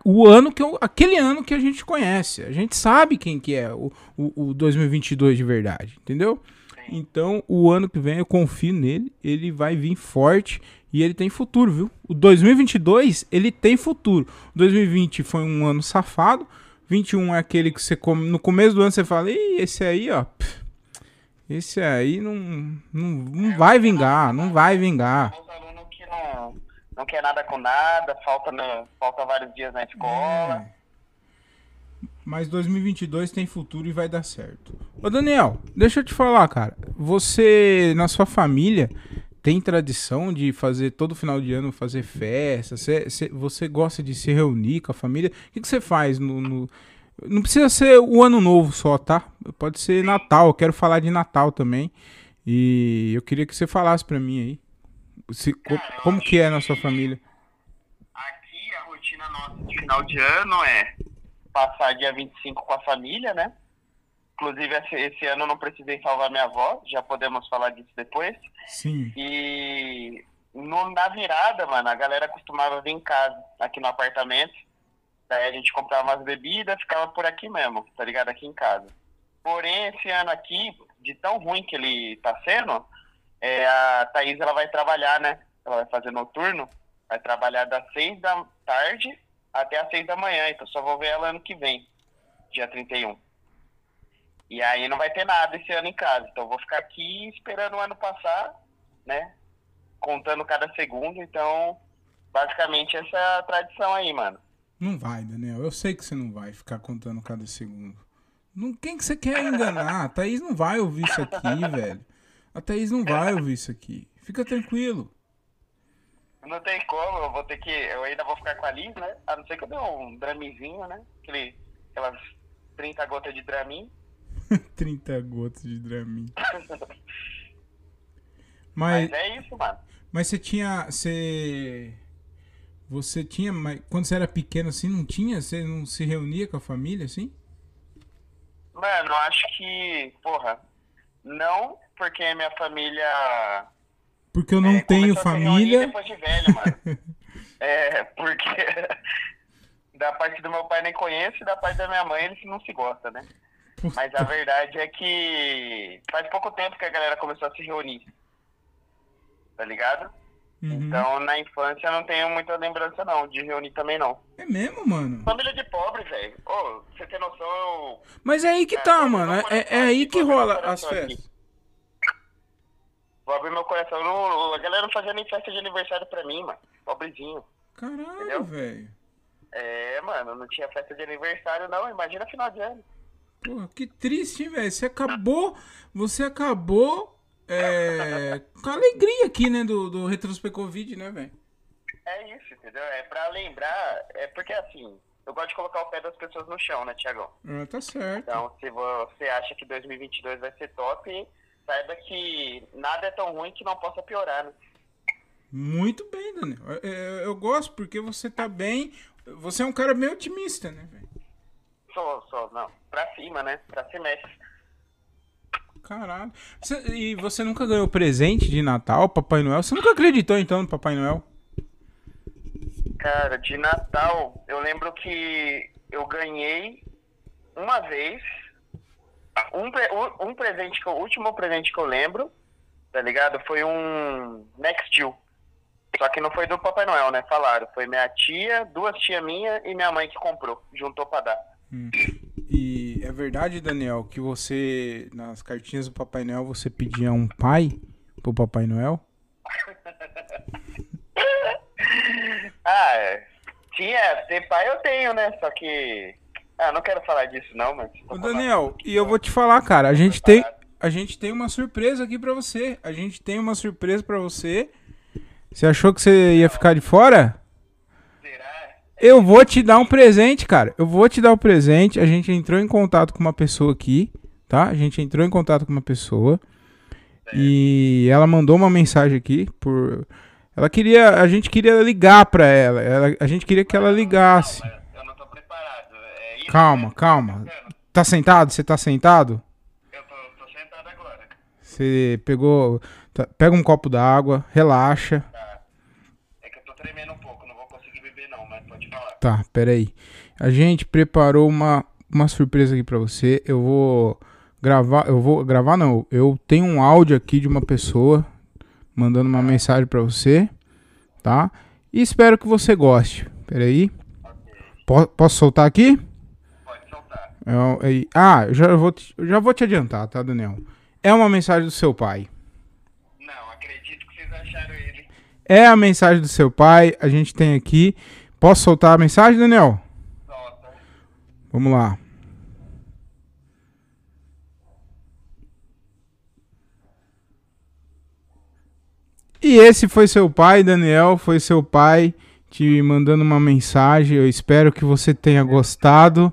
[SPEAKER 1] o, ano que eu, aquele ano que a gente conhece. A gente sabe quem que é o, o, o 2022 de verdade, entendeu? Então, o ano que vem eu confio nele, ele vai vir forte e ele tem futuro, viu? O 2022, ele tem futuro. O 2020 foi um ano safado. 21 é aquele que você come no começo do ano você fala, Ih, esse aí, ó, pff, esse aí não, não, não vai vingar, não vai vingar.
[SPEAKER 4] Os alunos que não, não quer nada com nada, falta, no, falta vários dias na escola.
[SPEAKER 1] É. Mas 2022 tem futuro e vai dar certo. Ô Daniel, deixa eu te falar, cara. Você, na sua família, tem tradição de fazer todo final de ano fazer festa? Você, você- você gosta de se reunir com a família? O que, você faz no, no- Não precisa ser o ano novo só, tá? Pode ser Natal. Eu quero falar de Natal também. E eu queria que você falasse pra mim aí. se-
[SPEAKER 4] Cara,
[SPEAKER 1] como que é na sua família?
[SPEAKER 4] Aqui a rotina nossa de final de ano é passar dia 25 com a família, né? Inclusive esse, ano eu não precisei salvar minha avó, já podemos falar disso depois.
[SPEAKER 1] Sim.
[SPEAKER 4] E no, na virada, mano, a galera costumava vir em casa, aqui no apartamento. Daí a gente comprava umas bebidas, ficava por aqui mesmo, tá ligado? Aqui em casa. Porém, esse ano aqui, de tão ruim que ele tá sendo, é, a Thaís ela vai trabalhar, né? Ela vai fazer noturno, vai trabalhar das seis da tarde até as seis da manhã, então só vou ver ela ano que vem, dia 31. E aí não vai ter nada esse ano em casa, então eu vou ficar aqui esperando o ano passar, né? Contando cada segundo, então basicamente essa é a tradição aí, mano.
[SPEAKER 1] Não vai, Daniel. Eu sei que você não vai ficar contando cada segundo. Não, quem que você quer enganar? A Thaís não vai ouvir isso aqui, *laughs* velho. A Thaís não vai ouvir isso aqui. Fica tranquilo.
[SPEAKER 4] Não tem como, eu vou ter que. Eu ainda vou ficar com a Liz, né? A não ser que eu dê um dramizinho, né? Aquele, aquelas 30 gotas de dramin. *laughs*
[SPEAKER 1] 30 gotas de Dramin.
[SPEAKER 4] Mas
[SPEAKER 1] Mas,
[SPEAKER 4] é isso, mano.
[SPEAKER 1] mas você tinha. Você. Você tinha. mas Quando você era pequeno assim, não tinha? Você não se reunia com a família assim?
[SPEAKER 4] Mano, acho que, porra, não porque minha família.
[SPEAKER 1] Porque eu não
[SPEAKER 4] é,
[SPEAKER 1] tenho família.
[SPEAKER 4] Depois de velho, mano. *laughs* é, porque *laughs* da parte do meu pai nem conheço e da parte da minha mãe eles não se gostam, né? Mas a verdade é que faz pouco tempo que a galera começou a se reunir. Tá ligado?
[SPEAKER 1] uhum.
[SPEAKER 4] Então, na infância, eu não tenho muita lembrança, não, de reunir também, não.
[SPEAKER 1] É mesmo, mano?
[SPEAKER 4] Família de pobre, velho. Ô, pra você ter noção, eu...
[SPEAKER 1] Mas é aí que
[SPEAKER 4] É,
[SPEAKER 1] tá, mano. É, é aí que rola as
[SPEAKER 4] aqui.
[SPEAKER 1] festas.
[SPEAKER 4] Vou abrir meu coração. Não, a galera não fazia nem festa de aniversário pra mim, mano. Pobrezinho.
[SPEAKER 1] Caralho, velho.
[SPEAKER 4] É, mano, não tinha festa de aniversário, não. Imagina final de ano.
[SPEAKER 1] Porra, que triste, hein, velho. Você acabou. Você acabou. é, com a alegria aqui, né? Do, do Retrospecovid, né, velho?
[SPEAKER 4] É isso, entendeu? É pra lembrar... É porque, assim, eu gosto de colocar o pé das pessoas no chão, né, Tiagão?
[SPEAKER 1] Ah, tá certo.
[SPEAKER 4] Então, se você acha que 2022 vai ser top, saiba que nada é tão ruim que não possa piorar, né?
[SPEAKER 1] Muito bem, Daniel. Eu, eu- eu gosto porque você tá bem. Você é um cara bem otimista, né, velho?
[SPEAKER 4] Sou, sou, não. Pra cima, né? Pra é
[SPEAKER 1] Caralho. Você- e você nunca ganhou presente de Natal, Papai Noel? Você nunca acreditou então no Papai Noel?
[SPEAKER 4] Cara, de Natal, eu lembro que eu ganhei uma vez um, pre- um- um presente, que eu- o último presente que eu lembro, tá ligado? Foi um Nextil. Só que não foi do Papai Noel, né? Falaram. Foi minha tia, duas tia minha e minha mãe que comprou. Juntou pra dar.
[SPEAKER 1] E é verdade, Daniel, que você, nas cartinhas do Papai Noel, você pedia um pai pro Papai Noel? *laughs*
[SPEAKER 4] Ah, é. tinha, ter pai eu tenho, né? Só que. Ah, não quero falar disso não, mas.
[SPEAKER 1] Ô, Daniel, e eu vou te falar, cara, a gente tem, a gente tem uma surpresa aqui pra você. A gente tem uma surpresa pra você. Você achou que você ia ficar de fora? Eu vou te dar um presente, cara. Eu vou te dar o presente. A gente entrou em contato com uma pessoa aqui, tá? A gente entrou em contato com uma pessoa. E ela mandou uma mensagem aqui por ela queria, a gente queria ligar pra ela. ela a gente queria que ela ligasse.
[SPEAKER 4] Calma, eu não tô preparado. É isso,
[SPEAKER 1] Calma,
[SPEAKER 4] né?
[SPEAKER 1] calma.
[SPEAKER 4] Tá
[SPEAKER 1] Tá sentado? Você tá sentado?
[SPEAKER 4] Eu tô, tô sentado agora.
[SPEAKER 1] Você pegou, tá- pega um copo d'água, relaxa.
[SPEAKER 4] Tá. É que eu tô tremendo um pouco, não vou conseguir beber não, mas pode falar.
[SPEAKER 1] Tá, peraí. A gente preparou uma, uma surpresa aqui pra você. Eu vou gravar, eu vou gravar não. Eu tenho um áudio aqui de uma pessoa mandando uma mensagem pra você, tá? E espero que você goste. Peraí. Po- posso soltar aqui?
[SPEAKER 4] Pode soltar.
[SPEAKER 1] É, é- ah, eu já vou, te, eu já vou te adiantar, tá, Daniel? É uma mensagem do seu pai.
[SPEAKER 4] Não, acredito que vocês acharam ele.
[SPEAKER 1] É a mensagem do seu pai. A gente tem aqui. Posso soltar a mensagem, Daniel?
[SPEAKER 4] Solta.
[SPEAKER 1] Vamos lá. E esse foi seu pai, Daniel, foi seu pai te mandando uma mensagem. Eu espero que você tenha gostado,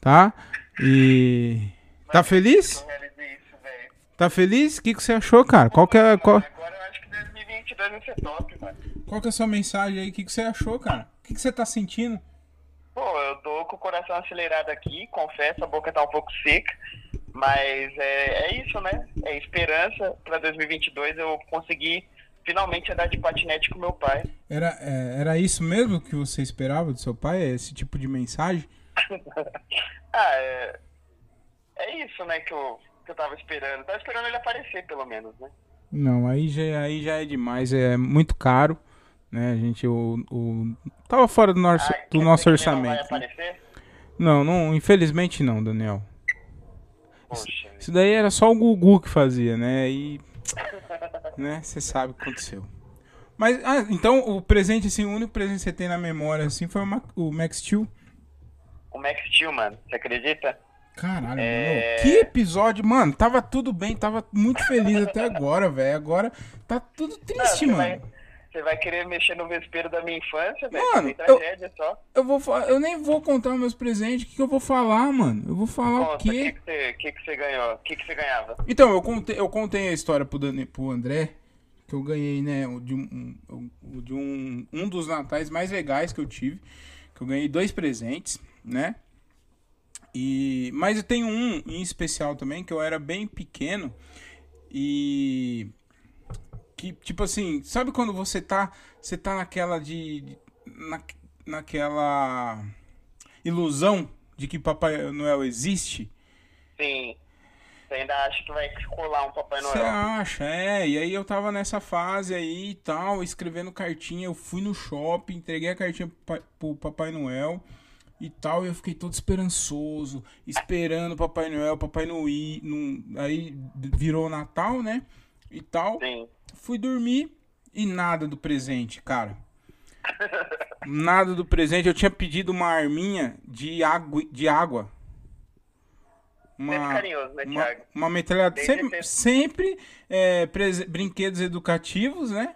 [SPEAKER 1] tá? E tá feliz? Tá feliz? O que, que você achou, cara? Qual que é, qual,
[SPEAKER 4] Agora eu acho que 2022 vai ser top, mano.
[SPEAKER 1] qual que é a sua mensagem aí? O que, que você achou, cara? O que, que você tá sentindo?
[SPEAKER 4] Pô, eu tô com o coração acelerado aqui, confesso, a boca tá um pouco seca. Mas é, é isso, né? É esperança pra 2022 eu conseguir finalmente andar de patinete com meu pai.
[SPEAKER 1] Era, é, era isso mesmo que você esperava do seu pai? Esse tipo de mensagem? *laughs*
[SPEAKER 4] Ah, é, é isso, né, que eu, que eu tava esperando. Tava esperando ele aparecer, pelo menos, né?
[SPEAKER 1] Não, aí já, aí já é demais, é muito caro, né? A gente o, o tava fora do nosso,
[SPEAKER 4] Ah,
[SPEAKER 1] do nosso
[SPEAKER 4] não
[SPEAKER 1] orçamento.
[SPEAKER 4] vai
[SPEAKER 1] né? Não, não, infelizmente não, Daniel.
[SPEAKER 4] Poxa,
[SPEAKER 1] Isso daí era só o Gugu que fazia, né? E *laughs* né, você sabe o que aconteceu. Mas, ah, então o presente, assim, o único presente que você tem na memória, assim, foi o, Ma- o Max Steel.
[SPEAKER 4] O Max Steel, mano, você acredita?
[SPEAKER 1] Caralho,
[SPEAKER 4] É.
[SPEAKER 1] mano. Que episódio, mano. Tava tudo bem, tava muito feliz até agora, velho. Agora tá tudo
[SPEAKER 4] Não,
[SPEAKER 1] triste,
[SPEAKER 4] você,
[SPEAKER 1] mano.
[SPEAKER 4] vai, você vai querer mexer no vespeiro da minha infância, velho?
[SPEAKER 1] Mano,
[SPEAKER 4] Tem
[SPEAKER 1] eu-
[SPEAKER 4] só.
[SPEAKER 1] Eu vou eu nem vou contar meus presentes. O que, que eu vou falar, mano? Eu vou falar o
[SPEAKER 4] Conta, o que,
[SPEAKER 1] quê?
[SPEAKER 4] que, você, que, que você ganhou? O que, que você ganhava?
[SPEAKER 1] Então, eu contei, eu contei a história pro, Dani, pro André, que eu ganhei, né, o de, um, um- de um, um dos natais mais legais que eu tive, que eu ganhei dois presentes, né? E, mas eu tenho um em especial também, que eu era bem pequeno e que, tipo assim, sabe quando você tá, você tá naquela de, na, naquela ilusão de que Papai Noel existe?
[SPEAKER 4] Sim. Você ainda acha que vai colar um Papai
[SPEAKER 1] Você
[SPEAKER 4] Noel?
[SPEAKER 1] acha, é. E aí eu tava nessa fase aí e tal, escrevendo cartinha. Eu fui no shopping, entreguei a cartinha pro pa- pro Papai Noel e tal. E eu fiquei todo esperançoso, esperando Papai Noel, Papai Noel. Aí virou Natal, né? E tal.
[SPEAKER 4] Sim.
[SPEAKER 1] Fui dormir e nada do presente, cara. Nada do presente. Eu tinha pedido uma arminha de água. De água.
[SPEAKER 4] Sempre carinhoso, né,
[SPEAKER 1] uma,
[SPEAKER 4] Thiago?
[SPEAKER 1] uma metralhadora.
[SPEAKER 4] Desde
[SPEAKER 1] Sempre,
[SPEAKER 4] sempre.
[SPEAKER 1] é, brinquedos educativos, né?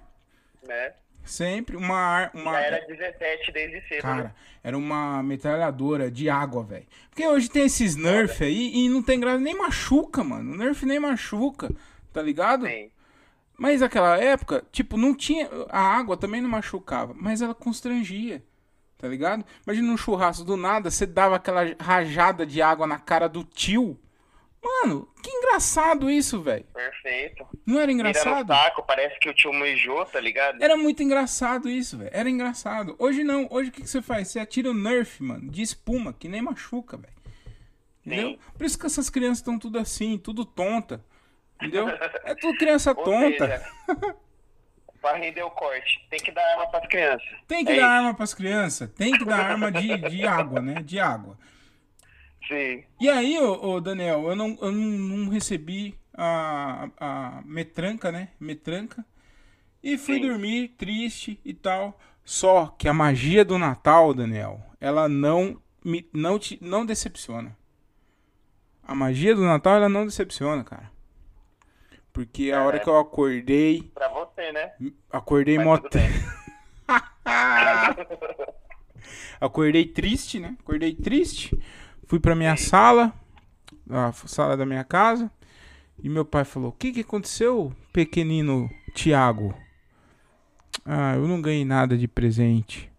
[SPEAKER 4] Né?
[SPEAKER 1] Sempre. Uma, uma
[SPEAKER 4] Já era 17 desde cedo,
[SPEAKER 1] Cara,
[SPEAKER 4] né?
[SPEAKER 1] era uma metralhadora de água, velho. Porque hoje tem esses Nerf aí e não tem graça, nem machuca, mano. O Nerf nem machuca, tá ligado?
[SPEAKER 4] Sim.
[SPEAKER 1] Mas naquela época, tipo, não tinha. A água também não machucava, mas ela constrangia. Tá ligado? Imagina um churrasco do nada, você dava aquela rajada de água na cara do tio. Mano, que engraçado isso, velho.
[SPEAKER 4] Perfeito.
[SPEAKER 1] Não era engraçado?
[SPEAKER 4] saco, parece que o tio mijou, tá ligado?
[SPEAKER 1] Era muito engraçado isso, velho. Era engraçado. Hoje não. Hoje o que, que você faz? Você atira o Nerf, mano, de espuma, que nem machuca, velho. Entendeu? Por isso que essas crianças estão tudo assim, tudo tonta. Entendeu? É tudo criança
[SPEAKER 4] Ou
[SPEAKER 1] tonta.
[SPEAKER 4] pra render o corte, tem que dar arma pras crianças.
[SPEAKER 1] Tem que
[SPEAKER 4] É
[SPEAKER 1] dar
[SPEAKER 4] isso.
[SPEAKER 1] arma pras crianças. Tem que dar arma de, de água, né? De água.
[SPEAKER 4] Sim.
[SPEAKER 1] E aí, ô, ô, Daniel, eu não, eu não, não recebi a, a metranca, né? Metranca. E fui
[SPEAKER 4] Sim.
[SPEAKER 1] dormir triste e tal. Só que a magia do Natal, Daniel, ela não me não te não decepciona. A magia do Natal ela não decepciona, cara. Porque a hora que eu acordei,
[SPEAKER 4] Pra você, né?
[SPEAKER 1] acordei
[SPEAKER 4] bem. *laughs*
[SPEAKER 1] Acordei triste, né? Acordei triste. Fui pra minha sala, a sala da minha casa, e meu pai falou: "O que que aconteceu, pequenino Tiago?" Ah, eu não ganhei nada de presente.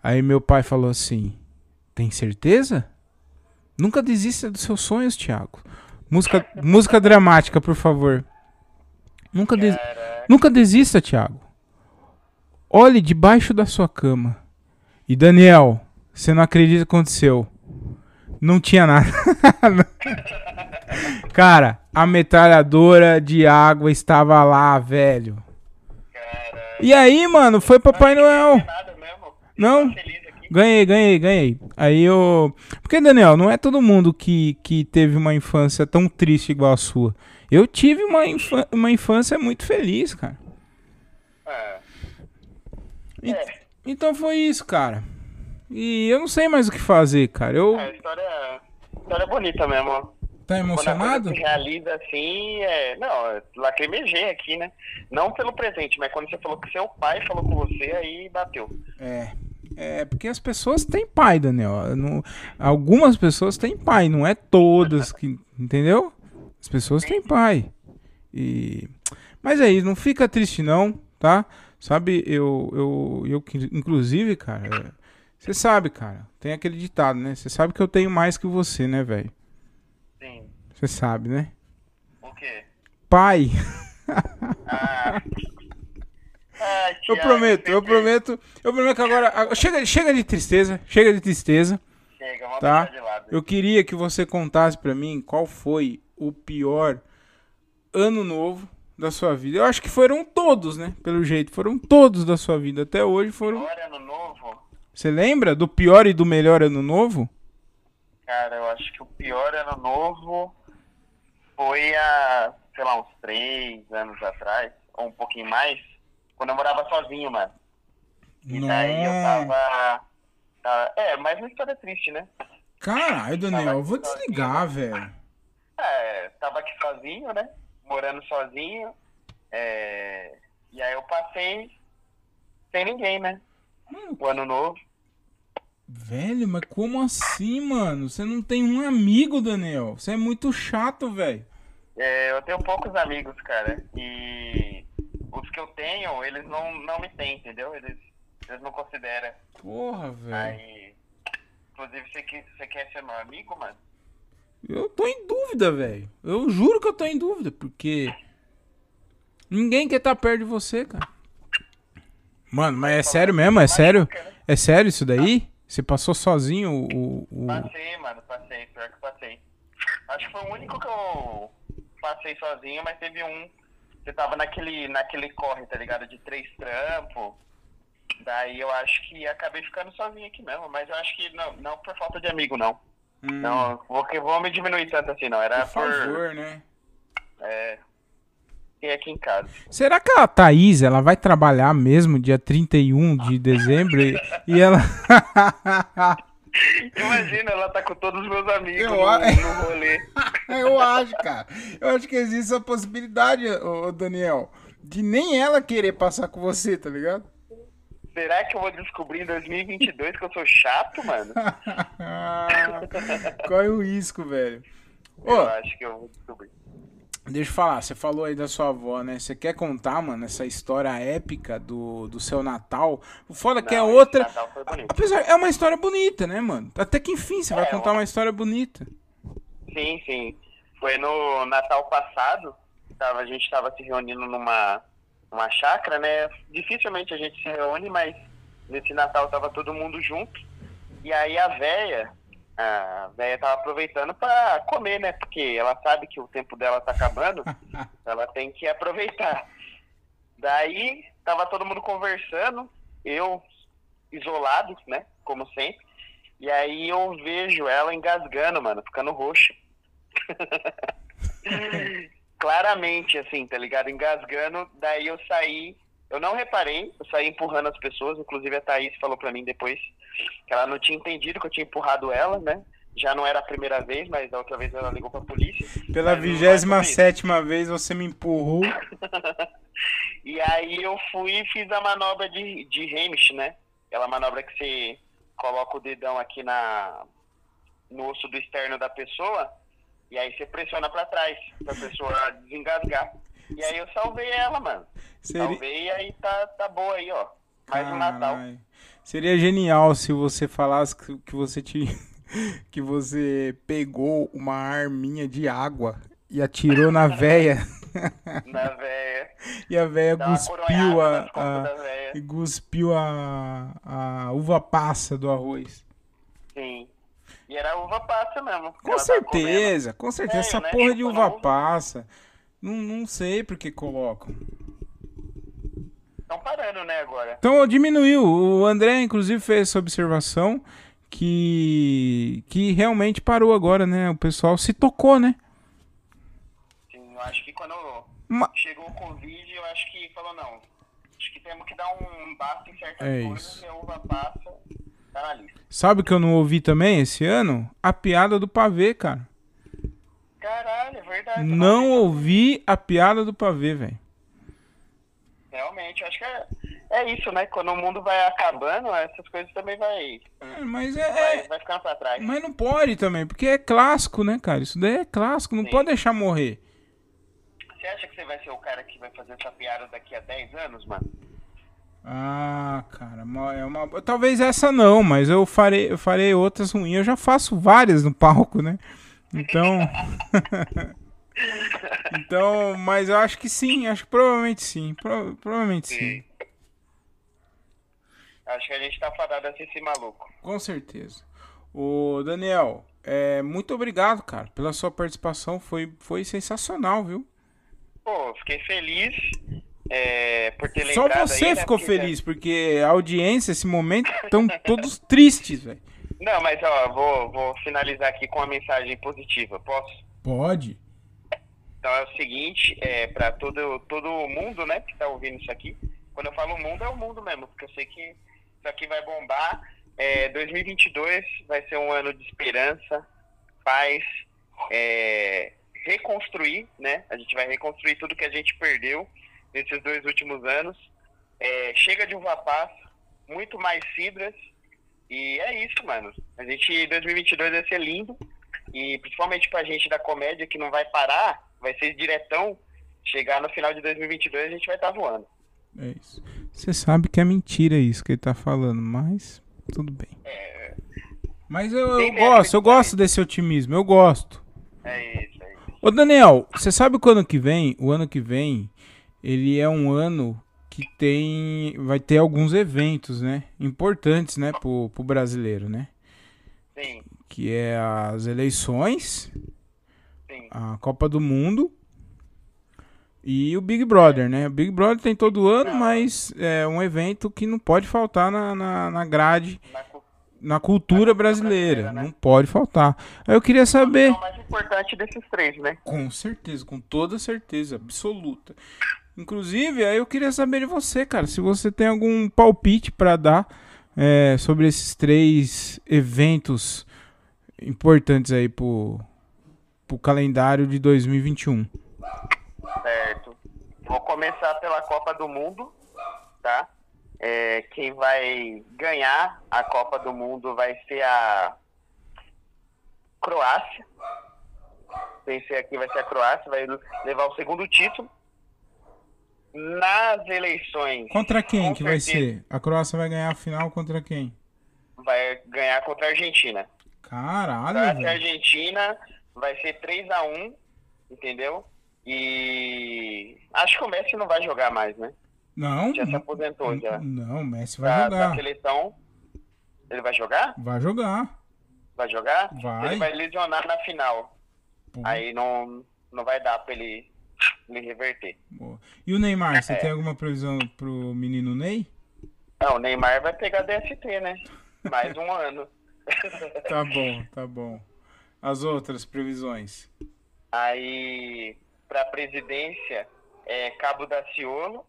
[SPEAKER 1] Aí meu pai falou assim: "Tem certeza? Nunca desista dos seus sonhos, Tiago. Música *laughs* música dramática, por favor. Nunca des... Nunca desista, Thiago. Olhe debaixo da sua cama. E Daniel, você não acredita o que aconteceu? Não tinha nada. *laughs* Cara, a metralhadora de água estava lá, velho.
[SPEAKER 4] Caraca.
[SPEAKER 1] E aí, mano, foi Papai Noel.
[SPEAKER 4] Não mesmo.
[SPEAKER 1] Não.
[SPEAKER 4] Aqui.
[SPEAKER 1] Ganhei, ganhei, ganhei. Aí eu. Porque, Daniel, não é todo mundo que, que teve uma infância tão triste igual a sua. Eu tive uma, infa- uma infância muito feliz, cara.
[SPEAKER 4] Ah,
[SPEAKER 1] E-
[SPEAKER 4] É.
[SPEAKER 1] Então foi isso, cara. E eu não sei mais o que fazer, cara. Eu.
[SPEAKER 4] a história, história é bonita mesmo.
[SPEAKER 1] Tá
[SPEAKER 4] Quando a
[SPEAKER 1] emocionado?
[SPEAKER 4] coisa se realiza assim, é... Não, eu lacrimejei aqui, né? Não pelo presente, mas quando você falou que seu pai falou com você, aí bateu.
[SPEAKER 1] É. É, porque as pessoas têm pai, Daniel. Não- algumas pessoas têm pai, não é todas que. Entendeu? As pessoas têm pai. E. Mas é isso, não fica triste não, tá? Sabe, eu. Eu, eu inclusive, cara. Você sabe, cara. Tem aquele ditado, né? Você sabe que eu tenho mais que você, né, velho?
[SPEAKER 4] Sim.
[SPEAKER 1] Você sabe, né?
[SPEAKER 4] O quê?
[SPEAKER 1] Pai. *laughs*
[SPEAKER 4] Ah. Ai,
[SPEAKER 1] Eu prometo, eu prometo. Eu prometo que agora. Chega, chega de tristeza. Chega de tristeza.
[SPEAKER 4] Chega, vamos
[SPEAKER 1] Tá?
[SPEAKER 4] de lado.
[SPEAKER 1] Eu queria que você contasse pra mim qual foi o pior ano novo da sua vida. Eu acho que foram todos, né? Pelo jeito, foram todos da sua vida. Até hoje foram.
[SPEAKER 4] Agora ano novo,
[SPEAKER 1] Você lembra do pior e do melhor ano novo?
[SPEAKER 4] cara, eu acho que o pior ano novo foi há, sei lá, uns três anos atrás, ou um pouquinho mais, Quando eu morava sozinho, mano. E daí eu tava. tava é, mais uma história triste, né?
[SPEAKER 1] Caralho, Daniel, eu vou desligar, velho.
[SPEAKER 4] É, tava aqui sozinho, né? Morando sozinho. É... E aí eu passei sem ninguém, né?
[SPEAKER 1] Mano,
[SPEAKER 4] O ano novo.
[SPEAKER 1] Velho, mas como assim, mano? Você não tem um amigo, Daniel. Você é muito chato, velho.
[SPEAKER 4] É, eu tenho poucos amigos, cara. E os que eu tenho, eles não, não me têm, entendeu? Eles, eles não consideram.
[SPEAKER 1] Porra, velho.
[SPEAKER 4] Aí. Inclusive, você, você quer ser meu amigo, mano?
[SPEAKER 1] Eu tô em dúvida, velho. Eu juro que eu tô em dúvida, porque ninguém quer estar perto de você, cara. Mano, mas é sério mesmo? É sério? É sério isso daí? Você passou sozinho o. o- o-
[SPEAKER 4] Passei, mano, passei, pior que passei. Acho que foi o único que eu passei sozinho, mas teve um. Você tava naquele, naquele corre, tá ligado? De três trampos. Daí eu acho que acabei ficando sozinho aqui mesmo, mas eu acho que não, não por falta de amigo, não.
[SPEAKER 1] Hum,
[SPEAKER 4] Não, vou, vou me diminuir tanto assim, não. Era
[SPEAKER 1] por
[SPEAKER 4] por.
[SPEAKER 1] favor, né?
[SPEAKER 4] É, fiquei aqui em casa.
[SPEAKER 1] Será que a Thaís, ela vai trabalhar mesmo dia 31 de dezembro e, e ela. *laughs*
[SPEAKER 4] Imagina, ela tá com todos os meus amigos
[SPEAKER 1] Eu
[SPEAKER 4] no,
[SPEAKER 1] a-
[SPEAKER 4] no rolê. *laughs*
[SPEAKER 1] Eu acho, cara. Eu acho que existe essa possibilidade, ô, Daniel, de nem ela querer passar com você, tá ligado?
[SPEAKER 4] Será que eu vou descobrir em 2022 que eu sou chato, mano? *laughs*
[SPEAKER 1] Qual é o risco, velho? Ô,
[SPEAKER 4] Eu acho que eu vou descobrir.
[SPEAKER 1] deixa eu falar, você falou aí da sua avó, né? Você quer contar, mano, essa história épica do, do seu Natal? O foda que é
[SPEAKER 4] Não, esse
[SPEAKER 1] outra. Apesar, é uma história bonita, né, mano? Até que enfim você vai
[SPEAKER 4] É,
[SPEAKER 1] contar
[SPEAKER 4] uma-
[SPEAKER 1] uma história bonita.
[SPEAKER 4] Sim, sim. Foi no Natal passado. Tava, a gente estava se reunindo numa uma chácara, né? Dificilmente a gente se reúne, mas nesse Natal tava todo mundo junto. E aí a véia, a véia tava aproveitando para comer, né? Porque ela sabe que o tempo dela tá acabando, *laughs* ela tem que aproveitar. Daí tava todo mundo conversando, eu isolado, né? Como sempre. E aí eu vejo ela engasgando, mano, ficando roxa. *laughs* Claramente, assim, tá ligado? Engasgando. Daí eu saí. Eu não reparei, eu saí empurrando as pessoas. Inclusive a Thaís falou pra mim depois que ela não tinha entendido que eu tinha empurrado ela, né? Já não era a primeira vez, mas da outra vez ela ligou pra polícia.
[SPEAKER 1] Pela
[SPEAKER 4] Mas não é
[SPEAKER 1] vigésima
[SPEAKER 4] sobre isso.
[SPEAKER 1] sétima vez você me empurrou. *laughs*
[SPEAKER 4] E aí eu fui e fiz a manobra de, de Hamish, né? Aquela manobra que você coloca o dedão aqui na, no osso do externo da pessoa e aí você pressiona pra trás pra pessoa desengasgar. E aí eu salvei ela, mano.
[SPEAKER 1] Seria,
[SPEAKER 4] Salvei e aí tá, tá boa aí, ó. Mais um Natal.
[SPEAKER 1] Seria genial se você falasse que, que você te, *laughs* que você pegou uma arminha de água e atirou na *laughs* véia
[SPEAKER 4] Na véia.
[SPEAKER 1] e a véia
[SPEAKER 4] Dá
[SPEAKER 1] cuspiu a, a-
[SPEAKER 4] véia.
[SPEAKER 1] e cuspiu a, a uva passa do arroz.
[SPEAKER 4] E era uva passa mesmo.
[SPEAKER 1] Com certeza, com certeza. Essa
[SPEAKER 4] né?
[SPEAKER 1] porra de
[SPEAKER 4] Chupando
[SPEAKER 1] uva
[SPEAKER 4] uva.
[SPEAKER 1] passa. Não, não sei por que colocam.
[SPEAKER 4] Estão parando, né, agora.
[SPEAKER 1] Então diminuiu. O André, inclusive, fez essa observação que, que realmente parou agora, né? O pessoal se tocou, né?
[SPEAKER 4] Sim, eu acho que quando
[SPEAKER 1] Ma-
[SPEAKER 4] chegou o Covid, eu acho que falou, não, acho que temos que dar um basta em certas
[SPEAKER 1] É
[SPEAKER 4] coisas
[SPEAKER 1] isso.
[SPEAKER 4] e a uva passa, tá na lista.
[SPEAKER 1] Sabe o que eu não ouvi também esse ano? A piada do pavê, cara.
[SPEAKER 4] Caralho, é verdade.
[SPEAKER 1] Não
[SPEAKER 4] eu
[SPEAKER 1] ouvi a piada do pavê, velho.
[SPEAKER 4] Realmente, acho que é, é isso, né? Quando o mundo vai acabando, essas coisas também vai,
[SPEAKER 1] É, Mas
[SPEAKER 4] vai,
[SPEAKER 1] é, é-
[SPEAKER 4] vai ficando pra trás.
[SPEAKER 1] Mas não pode também, porque é clássico, né, cara? Isso daí é clássico, não
[SPEAKER 4] Sim.
[SPEAKER 1] pode deixar morrer.
[SPEAKER 4] Você acha que você vai ser o cara que vai fazer essa piada daqui a 10 anos, mano?
[SPEAKER 1] Ah, cara, é uma. Talvez essa não, mas eu farei, eu farei outras ruins. Eu já faço várias no palco, né? Então. *laughs* então, mas eu acho que sim, acho que provavelmente sim. pro- provavelmente sim.
[SPEAKER 4] Acho que a gente tá fadado a ser esse maluco.
[SPEAKER 1] Com certeza. O Daniel, é, muito obrigado, cara, pela sua participação. Foi, foi sensacional, viu?
[SPEAKER 4] Pô, fiquei feliz é, por ter
[SPEAKER 1] Só você
[SPEAKER 4] aí, né,
[SPEAKER 1] ficou
[SPEAKER 4] porque-
[SPEAKER 1] feliz, porque a audiência, esse momento, estão *laughs* todos tristes, velho.
[SPEAKER 4] Não, mas ó, vou, vou finalizar aqui com uma mensagem positiva, posso?
[SPEAKER 1] Pode.
[SPEAKER 4] Então é o seguinte, é, para todo, todo mundo né, que está ouvindo isso aqui, Quando eu falo mundo, é o mundo mesmo, porque eu sei que isso aqui vai bombar. É, 2022 vai ser um ano de esperança, paz, é, reconstruir, né? A gente vai reconstruir tudo que a gente perdeu nesses dois últimos anos. É, chega de uva passa, muito mais fibras. E é isso, mano. A gente, 2022 vai ser lindo. E principalmente pra gente da comédia, que não vai parar, vai ser diretão. Chegar no final de 2022, a gente vai estar tá voando.
[SPEAKER 1] É isso. Você sabe que é mentira isso que ele tá falando, mas tudo bem. É... Mas eu, eu gosto, eu gosto desse otimismo, eu gosto.
[SPEAKER 4] É isso, é isso.
[SPEAKER 1] Ô Daniel, você sabe que o ano que vem, o ano que vem, ele é um ano que tem, vai ter alguns eventos, né, importantes, né, pro, pro brasileiro, né?
[SPEAKER 4] Sim.
[SPEAKER 1] Que é as eleições,
[SPEAKER 4] Sim.
[SPEAKER 1] a Copa do Mundo e o Big Brother, né? O Big Brother tem todo ano, mas é um evento que não pode faltar na, na, na grade, na, na cultura brasileira. brasileira né? Não pode faltar. Aí eu queria saber. É o
[SPEAKER 4] mais importante desses três, né?
[SPEAKER 1] Com certeza, com toda certeza, absoluta. Inclusive, aí eu queria saber de você, cara, se você tem algum palpite para dar é, sobre esses três eventos importantes aí pro, pro calendário de 2021.
[SPEAKER 4] Certo. Vou começar pela Copa do Mundo, tá? É, quem vai ganhar a Copa do Mundo vai ser a Croácia. Pensei aqui vai ser a Croácia, vai levar o segundo título. Nas eleições.
[SPEAKER 1] Contra quem que vai ser? A Croácia vai ganhar a final contra quem?
[SPEAKER 4] Vai ganhar contra a Argentina.
[SPEAKER 1] Caralho.
[SPEAKER 4] Croácia e Argentina vai ser 3 a 1 entendeu? E acho que o Messi não vai jogar mais, né?
[SPEAKER 1] Não.
[SPEAKER 4] Já se aposentou já.
[SPEAKER 1] Não, o Messi vai da, jogar.
[SPEAKER 4] Da seleção. Ele vai jogar?
[SPEAKER 1] Vai jogar.
[SPEAKER 4] Vai jogar?
[SPEAKER 1] Vai.
[SPEAKER 4] Ele vai lesionar na final. Pô. Aí não, não vai dar pra ele, ele reverter.
[SPEAKER 1] Boa. E o Neymar, você é. tem alguma previsão pro menino Ney?
[SPEAKER 4] Não, o Neymar vai pegar DST, né? Mais um ano. *laughs*
[SPEAKER 1] tá bom, tá bom. As outras previsões?
[SPEAKER 4] Aí para a presidência é Cabo da Ciolo,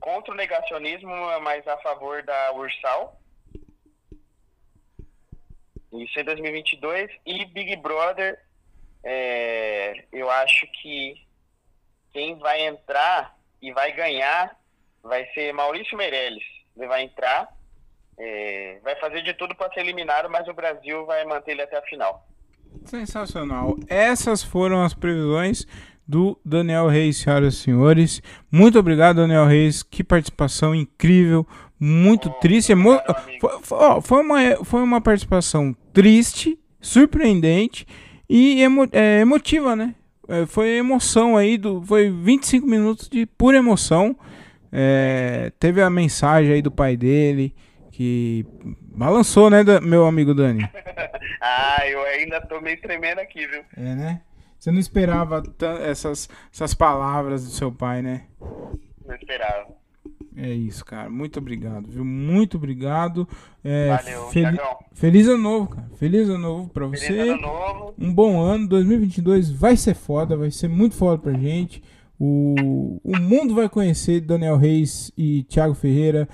[SPEAKER 4] contra o negacionismo, mas a favor da Ursal. Isso em 2022. E Big Brother, é, eu acho que quem vai entrar e vai ganhar vai ser Maurício Meirelles. Ele vai entrar, é, vai fazer de tudo para ser eliminado, mas o Brasil vai manter ele até a final.
[SPEAKER 1] Sensacional. Essas foram as previsões do Daniel Reis, senhoras e senhores. Muito obrigado, Daniel Reis. Que participação incrível, muito oh, triste. Emo... Foi, foi, foi, uma, foi uma participação triste, surpreendente e emo, é, emotiva, né? É, foi emoção aí, do, foi 25 minutos de pura emoção. É, teve a mensagem aí do pai dele que balançou, né, meu amigo Dani? *laughs*
[SPEAKER 4] ah, eu ainda tô meio tremendo aqui, viu?
[SPEAKER 1] É, né? Você não esperava essas, essas palavras do seu pai, né?
[SPEAKER 4] Não esperava.
[SPEAKER 1] É isso, cara. Muito obrigado, viu? Muito obrigado. É,
[SPEAKER 4] Valeu, fel
[SPEAKER 1] Feliz ano novo, cara. Feliz ano novo pra você.
[SPEAKER 4] Feliz ano novo.
[SPEAKER 1] Um bom ano. 2022 vai ser foda, vai ser muito foda pra gente. O, o mundo vai conhecer Daniel Reis e Thiago Ferreira,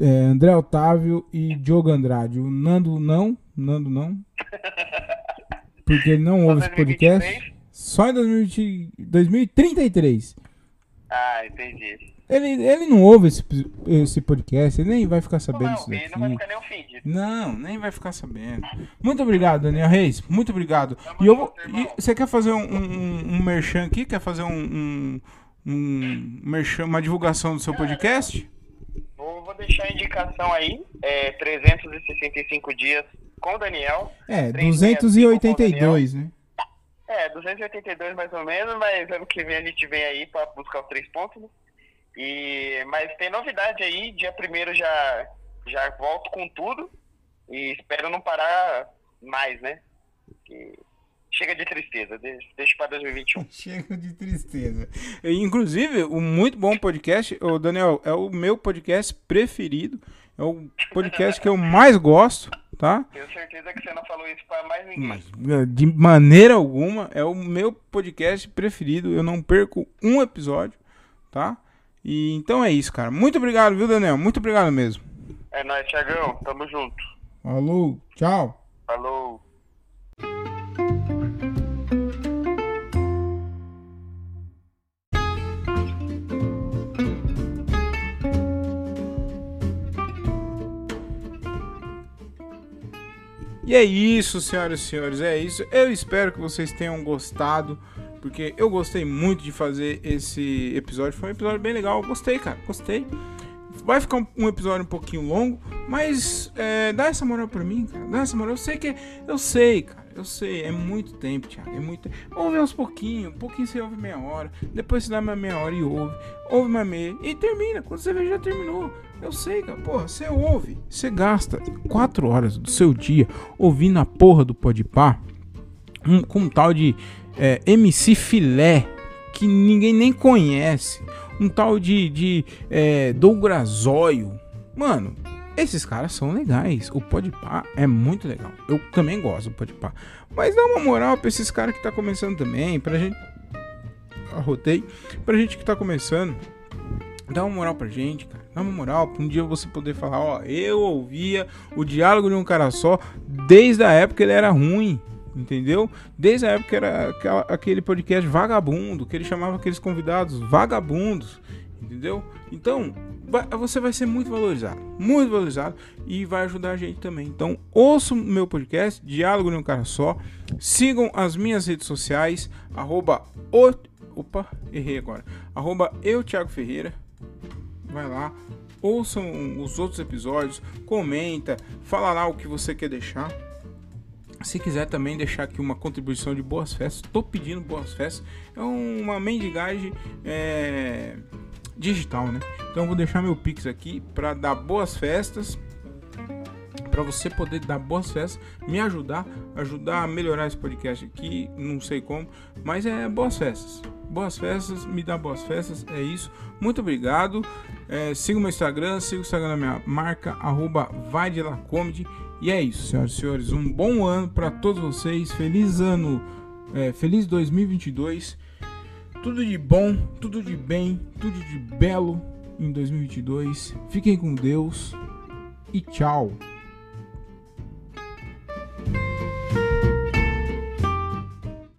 [SPEAKER 1] é, André Otávio e Diogo Andrade. O Nando não, Nando não. *laughs* Porque ele não ouve esse podcast. Só em 2020, 2033.
[SPEAKER 4] Ah, entendi.
[SPEAKER 1] Ele, ele não ouve esse, esse podcast, ele nem vai ficar sabendo
[SPEAKER 4] não, não vai ficar nem ofendido.
[SPEAKER 1] Não, nem vai ficar sabendo. Muito obrigado, Daniel Reis. Muito obrigado. e eu e você quer fazer um, um, um merchan aqui? Quer fazer um, um, um merchan, uma divulgação do seu podcast?
[SPEAKER 4] Vou, vou deixar a indicação aí. É 365 dias com o Daniel.
[SPEAKER 1] É, 282, né?
[SPEAKER 4] É, 282 mais ou menos, mas ano que vem a gente vem aí para buscar os três pontos. Né? E, mas tem novidade aí, dia primeiro já, já volto com tudo e espero não parar mais, né? Que chega de tristeza, deixa para 2021. *laughs*
[SPEAKER 1] chega de tristeza. Inclusive, um muito bom podcast, o Daniel, é o meu podcast preferido, é o podcast que eu mais gosto tá?
[SPEAKER 4] Tenho certeza que você não falou isso para mais ninguém. Mas,
[SPEAKER 1] eh, de maneira alguma, é o meu podcast preferido. Eu não perco um episódio, tá? E então é isso, cara. Muito obrigado, viu, Daniel? Muito obrigado mesmo.
[SPEAKER 2] É nóis, Thiagão. Tamo junto.
[SPEAKER 1] Falou, tchau.
[SPEAKER 2] Falou.
[SPEAKER 1] E é isso, senhoras e senhores, é isso. Eu espero que vocês tenham gostado, porque eu gostei muito de fazer esse episódio. Foi um episódio bem legal, gostei, cara, gostei. Vai ficar um, episódio um pouquinho longo, mas é, dá essa moral pra mim, cara. Dá essa moral. Eu sei que. Eu sei, cara. Eu sei, é muito tempo, Thiago. É muito tempo. Ouve aos pouquinhos. Um pouquinho você ouve meia hora. Depois você dá mais meia hora e ouve. Ouve mais meia. E termina. Quando você vê, já terminou. Eu sei, cara. Porra, você ouve. Você gasta quatro horas do seu dia ouvindo a porra do Podpah um, com um tal de é, MC Filé que ninguém nem conhece. Um tal de, de é, Douglas. Mano, esses caras são legais. O Podpah é muito legal. Eu também gosto do Podpah. Mas dá uma moral pra esses caras que tá começando também. Pra gente. Arrotei. Pra gente que tá começando. Dá uma moral pra gente, cara. Dá uma moral pra um dia você poder falar: Ó, eu ouvia o diálogo de um cara só desde a época ele era ruim. Entendeu? Desde a época que era aquele podcast vagabundo, que ele chamava aqueles convidados vagabundos. Entendeu? Então, você vai ser muito valorizado. Muito valorizado. E vai ajudar a gente também. Então, ouçam o meu podcast, Diálogo de um Cara Só. Sigam as minhas redes sociais. Arroba o... Opa, errei agora. Arroba eu, Thiago Ferreira. Vai lá. Ouçam os outros episódios. Comenta. Fala lá o que você quer deixar. Se quiser também deixar aqui uma contribuição de boas festas, tô pedindo boas festas. É uma mendigagem é, digital, né? Então vou deixar meu Pix aqui para dar boas festas. Para você poder dar boas festas, me ajudar, ajudar a melhorar esse podcast aqui, não sei como, mas é boas festas. Boas festas, me dá boas festas, é isso. Muito obrigado. É, siga o meu Instagram, siga o Instagram da minha marca, arroba vai de comedy. E é isso, senhoras e senhores. Um bom ano para todos vocês. Feliz ano, é, feliz 2022. Tudo de bom, tudo de bem, tudo de belo em 2022. Fiquem com Deus e tchau.